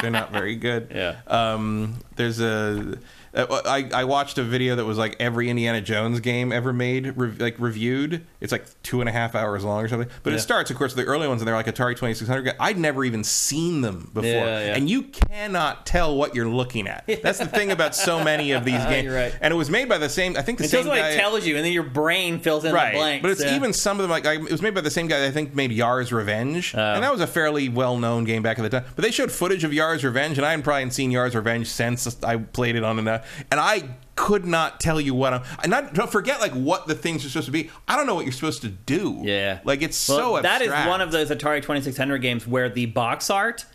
they're not very good. Yeah. Um, there's a Uh, I, I watched a video that was like every Indiana Jones game ever made, re- like reviewed. It's like two and a half hours long or something. But Yeah. it starts, of course, with the early ones, and they're like Atari 2600. I'd never even seen them before, Yeah, yeah. and you cannot tell what you're looking at. That's the thing about so many of these games. Right. And it was made by the same. I think the It same guy. it tells you, and then your brain fills in Right, the blanks. but it's even some of them like I, it was made by the same guy that I think made Yar's Revenge, Oh. and that was a fairly well-known game back at the time. But they showed footage of Yar's Revenge, and I hadn't probably seen Yar's Revenge since I played it on uh, and I could not tell you what I'm. I not don't forget like what the things are supposed to be. I don't know what you're supposed to do. Yeah. like it's Well, so that is one of those Atari 2600 games where the box art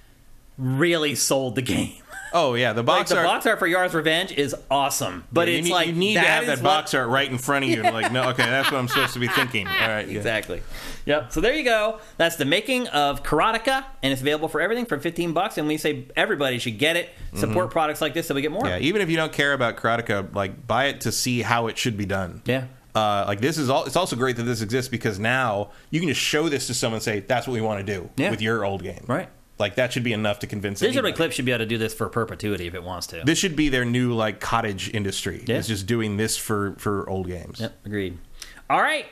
really sold the game. Oh yeah, the Like box the art. box art for Yar's Revenge is awesome, but Yeah, it's need, like you need to have that what- box art right in front of you. Like, no, okay, that's what I'm supposed to be thinking. All right, yeah. Exactly. Yep. So there you go. That's the making of Karateka, and it's available for everything for 15 bucks. And we say everybody should get it. Support products like this so we get more. Mm-hmm. Yeah, even if you don't care about Karateka, like buy it to see how it should be done. Yeah. Uh, like this is all. It's also great that this exists because now you can just show this to someone and say that's what we want to do Yeah. with your old game. Right. Like that should be enough to convince. Digital anybody. Eclipse should be able to do this for perpetuity if it wants to. This should be their new like cottage industry. Yeah. It's just doing this for for old games. Yep, agreed. All right.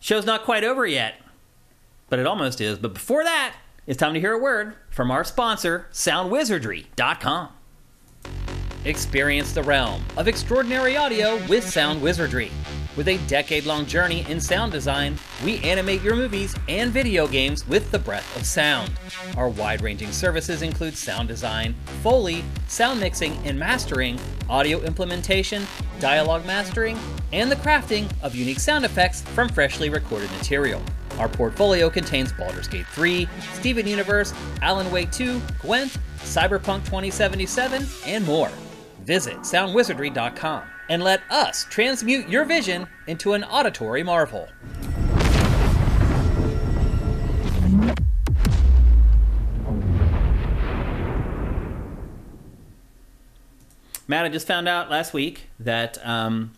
Show's not quite over yet, but it almost is. But before that, it's time to hear a word from our sponsor, SoundWizardry.com. Experience the realm of extraordinary audio with Sound Wizardry. With a decade long journey in sound design, we animate your movies and video games with the breath of sound. Our wide ranging services include sound design, Foley, sound mixing and mastering, audio implementation, dialogue mastering, and the crafting of unique sound effects from freshly recorded material. Our portfolio contains Baldur's Gate 3, Steven Universe, Alan Wake 2, Gwent, Cyberpunk 2077, and more. Visit soundwizardry.com and let us transmute your vision into an auditory marvel. Matt, I just found out last week that um,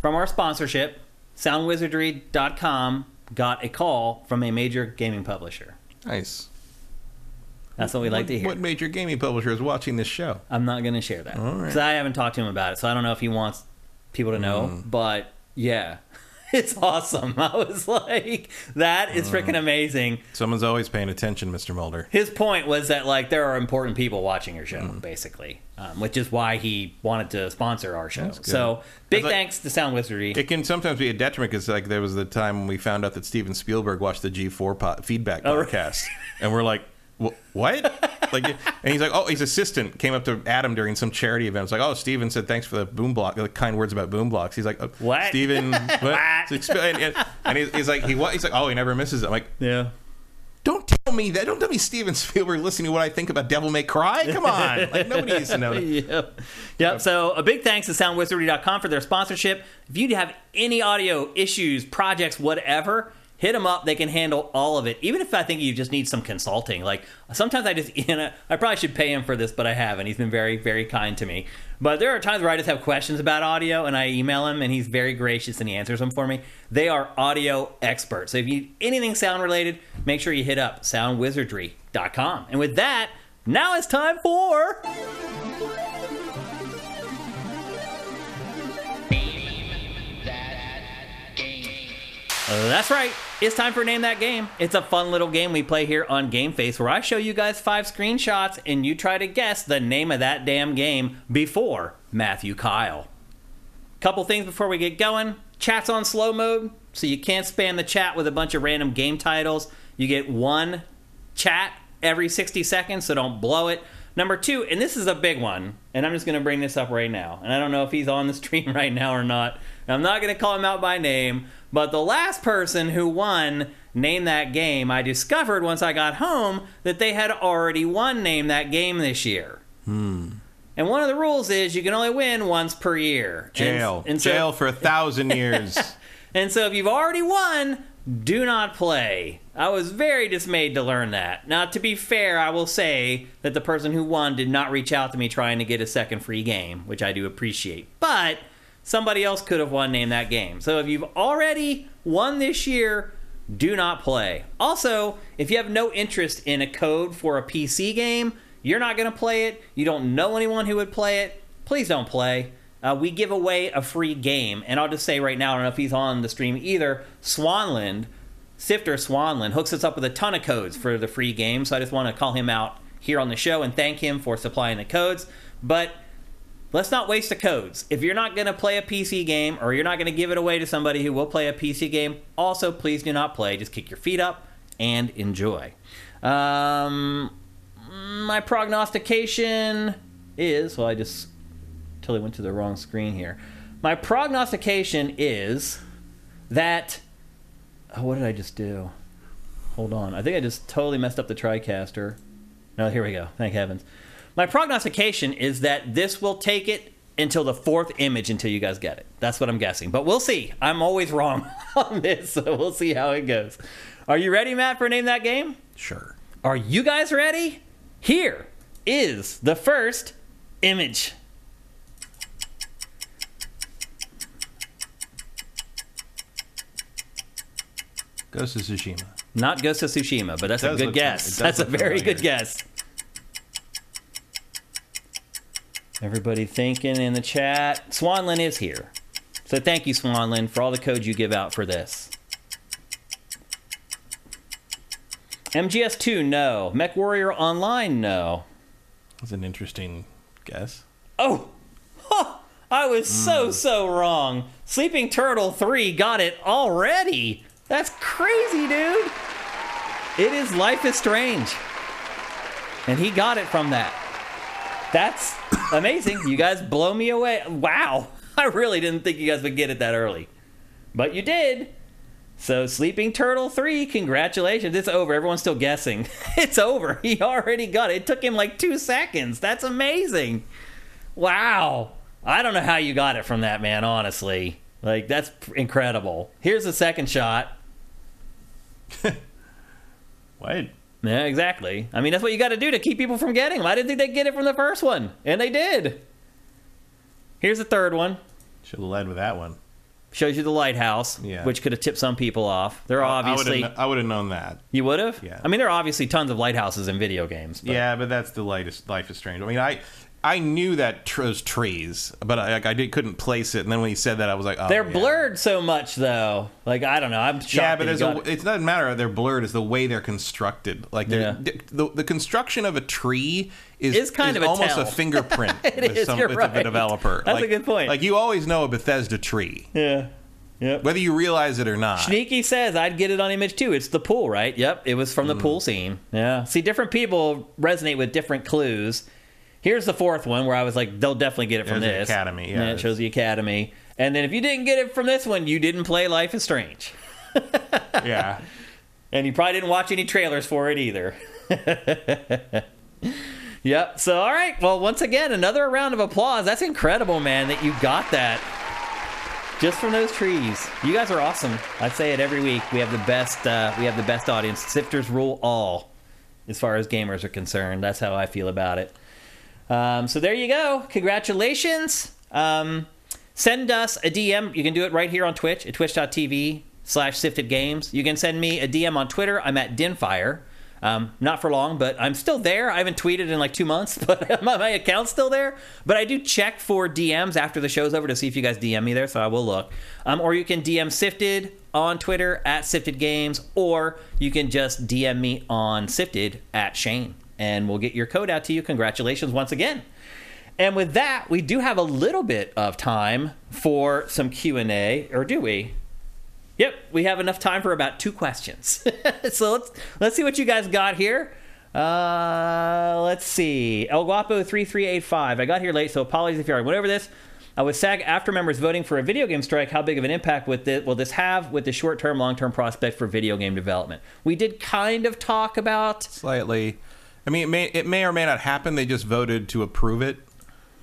from our sponsorship, soundwizardry.com got a call from a major gaming publisher. Nice. That's what we like to hear. What major gaming publisher is watching this show? I'm not going to share that All right. because I haven't talked to him about it, so I don't know if he wants people to know. Mm. But yeah, it's awesome. I was like, that is Mm. freaking amazing. Someone's always paying attention, Mr. Mulder. His point was that like there are important people watching your show, Mm. basically, um, which is why he wanted to sponsor our show. So big like- thanks to Sound Wizardry. It can sometimes be a detriment because like there was the time when we found out that Steven Spielberg watched the G4 po- feedback Oh, right. podcast, and we're like, "Wh- "What?" like, and he's like, "Oh, his assistant came up to Adam during some charity event. It's like, oh, Steven said thanks for the boom block, the kind words about Boom Blox." He's like, oh, What? Steven, what?" And- and he's, he's like, he what? He's like, oh, he never misses it. I'm like, yeah. don't tell me that. Don't tell me Steven Spielberg listening to what I think about Devil May Cry. Come on, like nobody needs to know that. yep. Yep. So a big thanks to soundwizardry.com for their sponsorship. If you have any audio issues, projects, whatever, hit them up. They can handle all of it. Even if I think you just need some consulting. Like sometimes I just, you know, I probably should pay him for this, but I haven't. He's been very, very kind to me. But there are times where I just have questions about audio and I email him and he's very gracious and he answers them for me. They are audio experts. So if you need anything sound related, make sure you hit up soundwizardry.com. And with that, now it's time for That's right. It's time for Name That Game. It's a fun little game we play here on Game Face where I show you guys five screenshots and you try to guess the name of that damn game before Matthew Keil. Couple things before we get going. Chat's on slow mode, so you can't spam the chat with a bunch of random game titles. You get one chat every 60 seconds, so don't blow it. Number two, and this is a big one, and I'm just going to bring this up right now. And I don't know if he's on the stream right now or not. I'm not going to call him out by name, but the last person who won Name That Game, I discovered once I got home that they had already won Name That Game this year. Hmm. And one of the rules is you can only win once per year. Jail. And, and so, Jail for a thousand years. and so if you've already won, do not play. I was very dismayed to learn that. Now, to be fair, I will say that the person who won did not reach out to me trying to get a second free game, which I do appreciate. But somebody else could have won name that game. So if you've already won this year, do not play. Also, if you have no interest in a code for a PC game, you're not going to play it, you don't know anyone who would play it, please don't play. Uh, we give away a free game, and I'll just say right now, I don't know if he's on the stream either. Swanland, Sifter Swanland, hooks us up with a ton of codes for the free game, so I just want to call him out here on the show and thank him for supplying the codes. But let's not waste the codes. If you're not going to play a PC game or you're not going to give it away to somebody who will play a PC game, also please do not play. Just kick your feet up and enjoy. Um, my prognostication is well, I just totally went to the wrong screen here. My prognostication is that. Oh, what did I just do? Hold on. I think I just totally messed up the TriCaster. No, here we go. Thank heavens. My prognostication is that this will take it until the fourth image until you guys get it. That's what I'm guessing. But we'll see. I'm always wrong on this, so we'll see how it goes. Are you ready, Matt, for Name That Game? sure. Are you guys ready? Here is the first image. Ghost of Tsushima. Not Ghost of Tsushima, but that's a good guess. does That's a very familiar. good guess. Everybody thinking in the chat. Swanlin is here. So thank you, Swanlin, for all the codes you give out for this. MGS2, no. Mech Warrior Online, no. That's an interesting guess. Oh, huh, I was so hmm. so wrong. Sleeping Turtle three got it already. That's crazy, dude. It is Life is Strange, and he got it from that. That's amazing. You guys blow me away. Wow, I really didn't think you guys would get it that early, but you did. So Sleeping Turtle 3, congratulations. It's over. Everyone's still guessing. It's over. He already got it. It took him like 2 seconds. That's amazing. Wow. I don't know how you got it from that man, honestly. Like that's incredible. Here's the second shot. What? Yeah, exactly. I mean, that's what you got to do to keep people from getting them. I didn't think they'd get it from the first one, and they did. Here's the third one. Should have led with that one. Shows you the lighthouse, Yeah. which could have tipped some people off. There are obviously I would have known that. you would have. Yeah. I mean, there are obviously tons of lighthouses in video games. but- Yeah, but that's the lightest Life is Strange. I mean, I I knew that tr- those trees, but I, like, I did, couldn't place it. And then when he said that, I was like, oh, They're yeah. blurred so much, though. Like I don't know. I'm shocked Yeah, but there's a, it. it doesn't matter. They're blurred. Is the way they're constructed. Like they're, Yeah. the, the construction of a tree is Is kind of a almost tell. a fingerprint It with, is, some, with right. the developer. That's a good point. Like you always know a Bethesda tree, Yeah. Yep. whether you realize it or not. Sneaky says I'd get it on image too. It's the pool, right? Yep, it was from Mm. the pool scene. Yeah. See, different people resonate with different clues. Here's the fourth one where I was like, they'll definitely get it from There's the this. academy, yeah. it shows the academy. And then if you didn't get it from this one, you didn't play Life is Strange. yeah, And you probably didn't watch any trailers for it either. yep. So, all right. Well, once again, another round of applause. That's incredible, man, that you got that just from those trees. You guys are awesome. I say it every week. We have the best. Uh, we have the best audience. Sifters rule all, as far as gamers are concerned. That's how I feel about it. Um, so there you go. Congratulations. Um, send us a DM. You can do it right here on Twitch at twitch.tv slash sifted games. You can send me a DM on Twitter. I'm at Dinfire. Um, not for long, but I'm still there. I haven't tweeted in like two months, but my, account's still there. But I do check for DMs after the show's over to see if you guys DM me there, so I will look. Um, or you can DM Sifted on Twitter at Sifted Games, or you can just DM me on Sifted at Shane, and we'll get your code out to you. Congratulations once again. And with that, we do have a little bit of time for some Q&A, or do we? Yep, we have enough time for about two questions. so let's let's see what you guys got here. Uh, let's see. El Guapo three three eight five. I got here late, so apologies if you are. Went over this. Uh, with SAG-AFTRA members voting for a video game strike, how big of an impact with it, will this have with the short term, long term prospect for video game development? We did kind of talk about. Slightly. I mean, it may it may or may not happen. They just voted to approve it,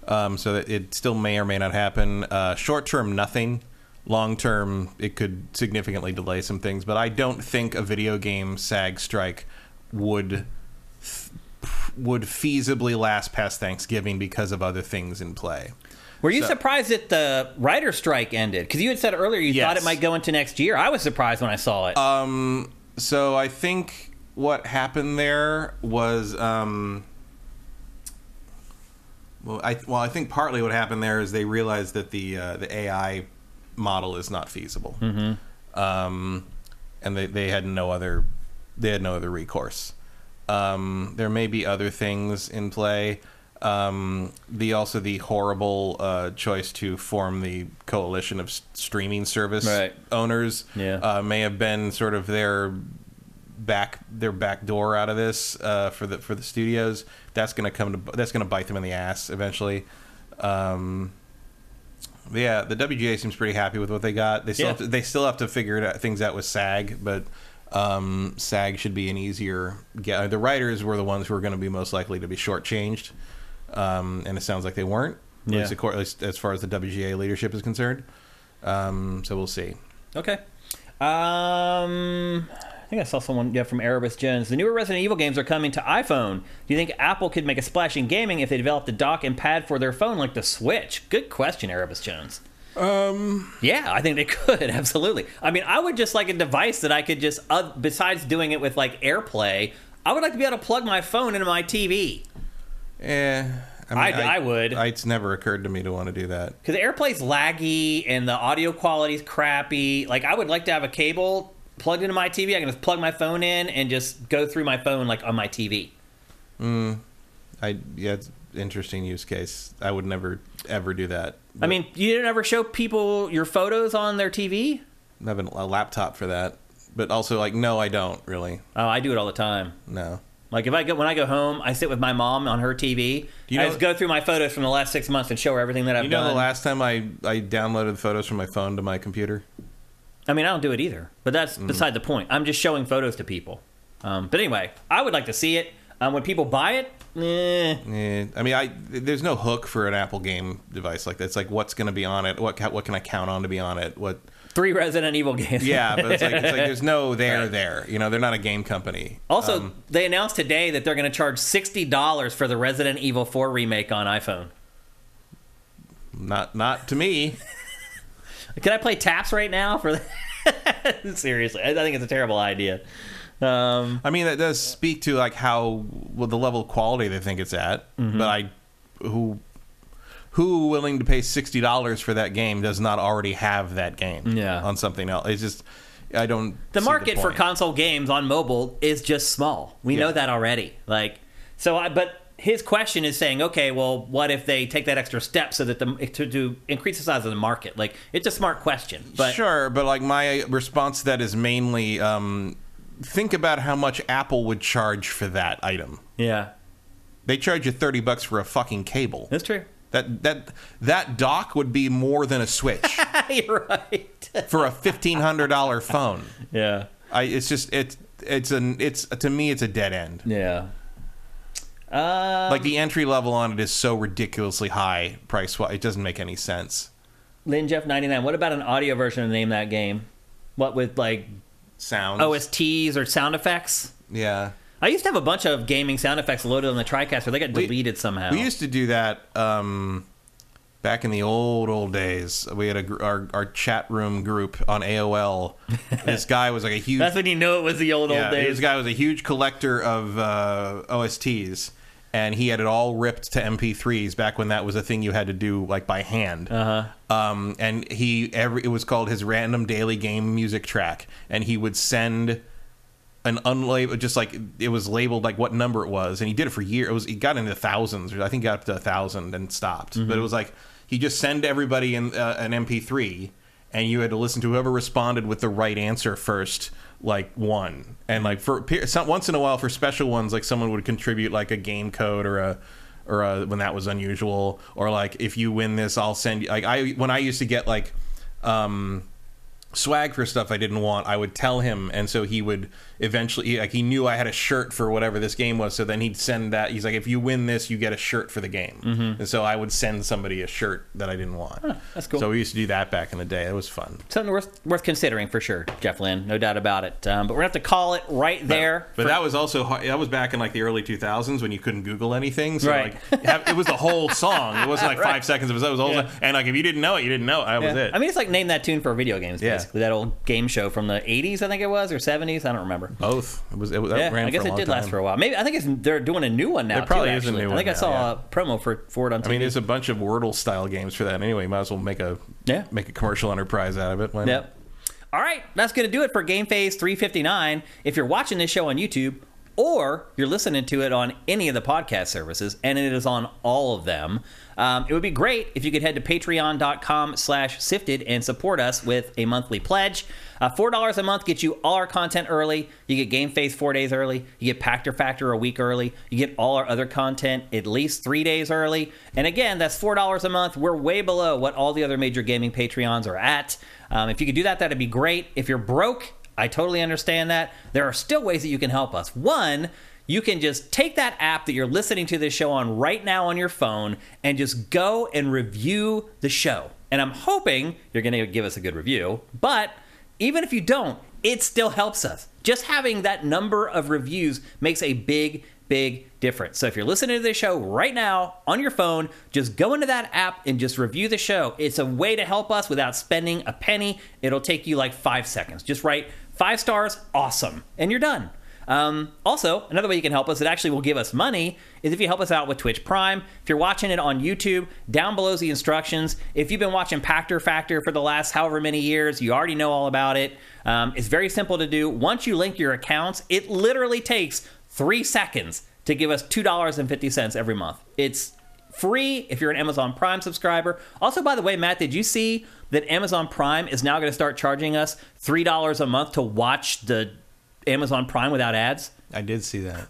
um, so that it still may or may not happen. Uh, short term, nothing. Long term, it could significantly delay some things. But I don't think a video game SAG strike would would feasibly last past Thanksgiving because of other things in play. Were you So- surprised that the writer strike ended? Because you had said earlier you thought it might go into next year. I was surprised when I saw it. Um, so I think what happened there was, um, well, I well, I think partly what happened there is they realized that the uh, the AI model is not feasible, mm-hmm. um, and they they had no other they had no other recourse. Um, there may be other things in play. Um, the also the horrible uh, choice to form the coalition of s- streaming service Right. owners Yeah. uh, may have been sort of their back their back door out of this uh, for the for the studios. That's going to come to that's going to bite them in the ass eventually. Um, yeah, the WGA seems pretty happy with what they got. They still Yeah. have to, they still have to figure out, things out with SAG, but um, SAG should be an easier get. The writers were the ones who were going to be most likely to be shortchanged, um, and it sounds like they weren't. At least at least as far as the WGA leadership is concerned. Um, so we'll see. Okay. Um, I think I saw someone yeah, from Erebus Jones. The newer Resident Evil games are coming to iPhone. Do you think Apple could make a splash in gaming if they developed a dock and pad for their phone like the Switch? Good question, Erebus Jones. Um, Yeah, I think they could absolutely. I mean, I would just like a device that I could just, uh, besides doing it with like AirPlay, I would like to be able to plug my phone into my TV Eh, I, I- I would. I- it's never occurred to me to want to do that. because AirPlay's laggy and the audio quality's crappy. Like, I would like to have a cable plugged into my TV. I can just plug my phone in and just go through my phone like on my TV. Hmm. I yeah, it's interesting use case. I would never ever do that. I mean, you didn't ever show people your photos on their TV? I have a laptop for that, but also like no, I don't really. Oh, I do it all the time. No. Like if I go when I go home, I sit with my mom on her TV. you I know- just go through my photos from the last six months and show her everything that I've done. You know, done. the last time I I downloaded photos from my phone to my computer. I mean, I don't do it either, but that's Mm. beside the point. I'm just showing photos to people. Um, but anyway, I would like to see it. Um, when people buy it, eh, Eh, I mean, I there's no hook for an Apple game device like that. It's like what's going to be on it? What what can I count on to be on it? What? three Resident Evil games. Yeah, but it's like, it's like there's no there Right. there. You know, they're not a game company. Also, Um, they announced today that they're going to charge sixty dollars for the Resident Evil Four remake on iPhone. not not to me. Can I play taps right now for? The- Seriously, I I think it's a terrible idea. Um, I mean, that does speak to like how well the level of quality they think it's at. Mm-hmm. But I, who, who willing to pay sixty dollars for that game does not already have that game. Yeah. on something else. It's just I don't. the market for point. console games on mobile is just small. We know that already. Like, so I, but his question is saying, okay, well, what if they take that extra step so that the to, to increase the size of the market? Like, it's a smart question, but sure, but like my response to that is mainly um, think about how much Apple would charge for that item. yeah, They charge you thirty bucks for a fucking cable. that's true. That that that dock would be more than a Switch You're right. for a fifteen hundred dollar phone. yeah, I it's just it's it's an it's to me it's a dead end. yeah. Uh, Like the entry level on it is so ridiculously high price wise, it doesn't make any sense. Lynn Jeff ninety nine. What about an audio version of name that game? What with like Sounds. OSTs or sound effects? yeah. I used to have a bunch of gaming sound effects loaded on the TriCaster. They got We- deleted somehow. We used to do that um, back in the old old days. We had a our our chat room group on AOL. this guy was like a huge That's when you know it was the old yeah, old days. This guy was a huge collector of uh, OSTs, and he had it all ripped to MP3s back when that was a thing you had to do like by hand. Uh-huh. Um, and he every it was called his random daily game music track, and he would send an unlabeled, just like it was labeled like what number it was, and he did it for years. It was he got into thousands, I think he got up to a thousand and stopped. Mm-hmm. But it was like he just send everybody in uh, an MP3, and you had to listen to whoever responded with the right answer first like one. And like for some, once in a while for special ones like someone would contribute like a game code or a or a, when that was unusual. Or like if you win this i'll send you like i when i used to get like um swag for stuff I didn't want, I would tell him, and so he would eventually like he knew I had a shirt for whatever this game was, so then he'd send that. He's like, if you win this, you get a shirt for the game, mm-hmm. and so I would send somebody a shirt that I didn't want. Huh, that's cool. So we used to do that back in the day. It was fun. Something worth worth considering for sure, Jeff Lynn, no doubt about it. Um, but we're gonna have to call it right there. But, but for- that was also that was back in like the early 2000s when you couldn't Google anything. So Right. like it was the whole song. It wasn't like Right. five seconds of it. It was whole Yeah. And like if you didn't know it, you didn't know it. That was it. I mean, it's like name that tune for video games, Yeah. basically. That old game show from the '80s, I think it was, or '70s. I don't remember. Both. It was. It, was- Yeah, I guess for a it did last for a while. Maybe I think it's they're doing a new one now. There probably too, is a new I think one I saw now, a promo for for it on TV. I mean, there's a bunch of Wordle style games for that anyway. Might as well make a Yeah. make a commercial enterprise out of it. Why not? Yep. All right, that's going to do it for GameFace 359. If you're watching this show on YouTube or you're listening to it on any of the podcast services, and it is on all of them, um, it would be great if you could head to patreon.com slash sifted and support us with a monthly pledge. Uh, $4 a month gets you all our content early. You get GameFace four days early. You get Pactor Factor a week early. You get all our other content at least three days early. And again, that's $4 a month. We're way below what all the other major gaming Patreons are at. Um, if you could do that, that'd be great. If you're broke, I totally understand that. There are still ways that you can help us. One, you can just take that app that you're listening to this show on right now on your phone and just go and review the show. And I'm hoping you're going to give us a good review, but even if you don't, it still helps us. Just having that number of reviews makes a big, big difference. So if you're listening to this show right now on your phone, just go into that app and just review the show. It's a way to help us without spending a penny. It'll take you like five seconds. Just write five stars, awesome, and you're done. Um, also, another way you can help us that actually will give us money is if you help us out with Twitch Prime. If you're watching it on YouTube, down below is the instructions. If you've been watching Pactor Factor for the last however many years, you already know all about it. Um, it's very simple to do. Once you link your accounts, it literally takes three seconds to give us $2.50 every month. It's free if you're an Amazon Prime subscriber. Also, by the way, Matt, did you see that Amazon Prime is now going to start charging us $3 a month to watch the Amazon Prime without ads? I did see that.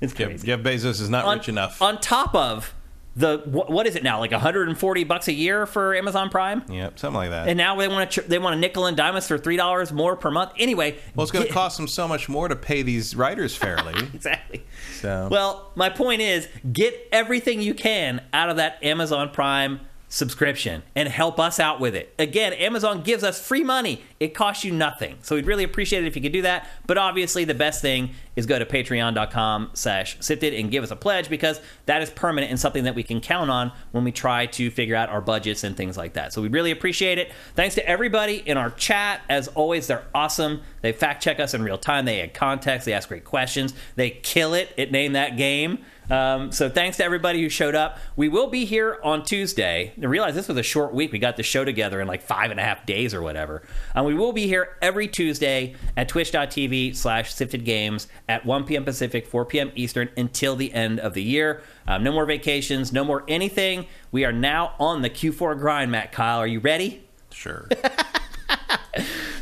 It's Jeff, crazy. Jeff Bezos is not on, rich enough. On top of the what, what is it now? Like 140 bucks a year for Amazon Prime? yep, something like that. And now they want to they want a nickel and dime us for three dollars more per month. Anyway, well, it's going to cost them so much more to pay these writers fairly. exactly. So- Well, my point is, get everything you can out of that Amazon Prime subscription and help us out with it. Again, Amazon gives us free money. It costs you nothing. So we'd really appreciate it if you could do that. But obviously the best thing is go to patreon.com slash sifted and give us a pledge because that is permanent and something that we can count on when we try to figure out our budgets and things like that. So we really appreciate it. Thanks to everybody in our chat. As always, they're awesome. They fact check us in real time. They add context. They ask great questions. They kill it at Name That Game. Um, so thanks to everybody who showed up. We will be here on Tuesday. I realize this was a short week. We got the show together in like five and a half days or whatever. And we will be here every Tuesday at twitch.tv slash sifted games at 1 p.m. Pacific, 4 p.m. Eastern until the end of the year. Um, no more vacations, no more anything. We are now on the Q4 grind, Matt Kyle. Are you ready? sure.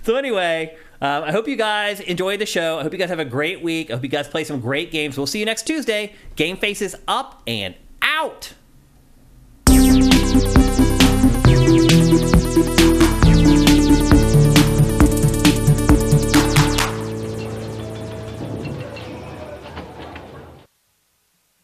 So anyway, um, I hope you guys enjoyed the show. I hope you guys have a great week. I hope you guys play some great games. We'll see you next Tuesday. GameFace's up and out.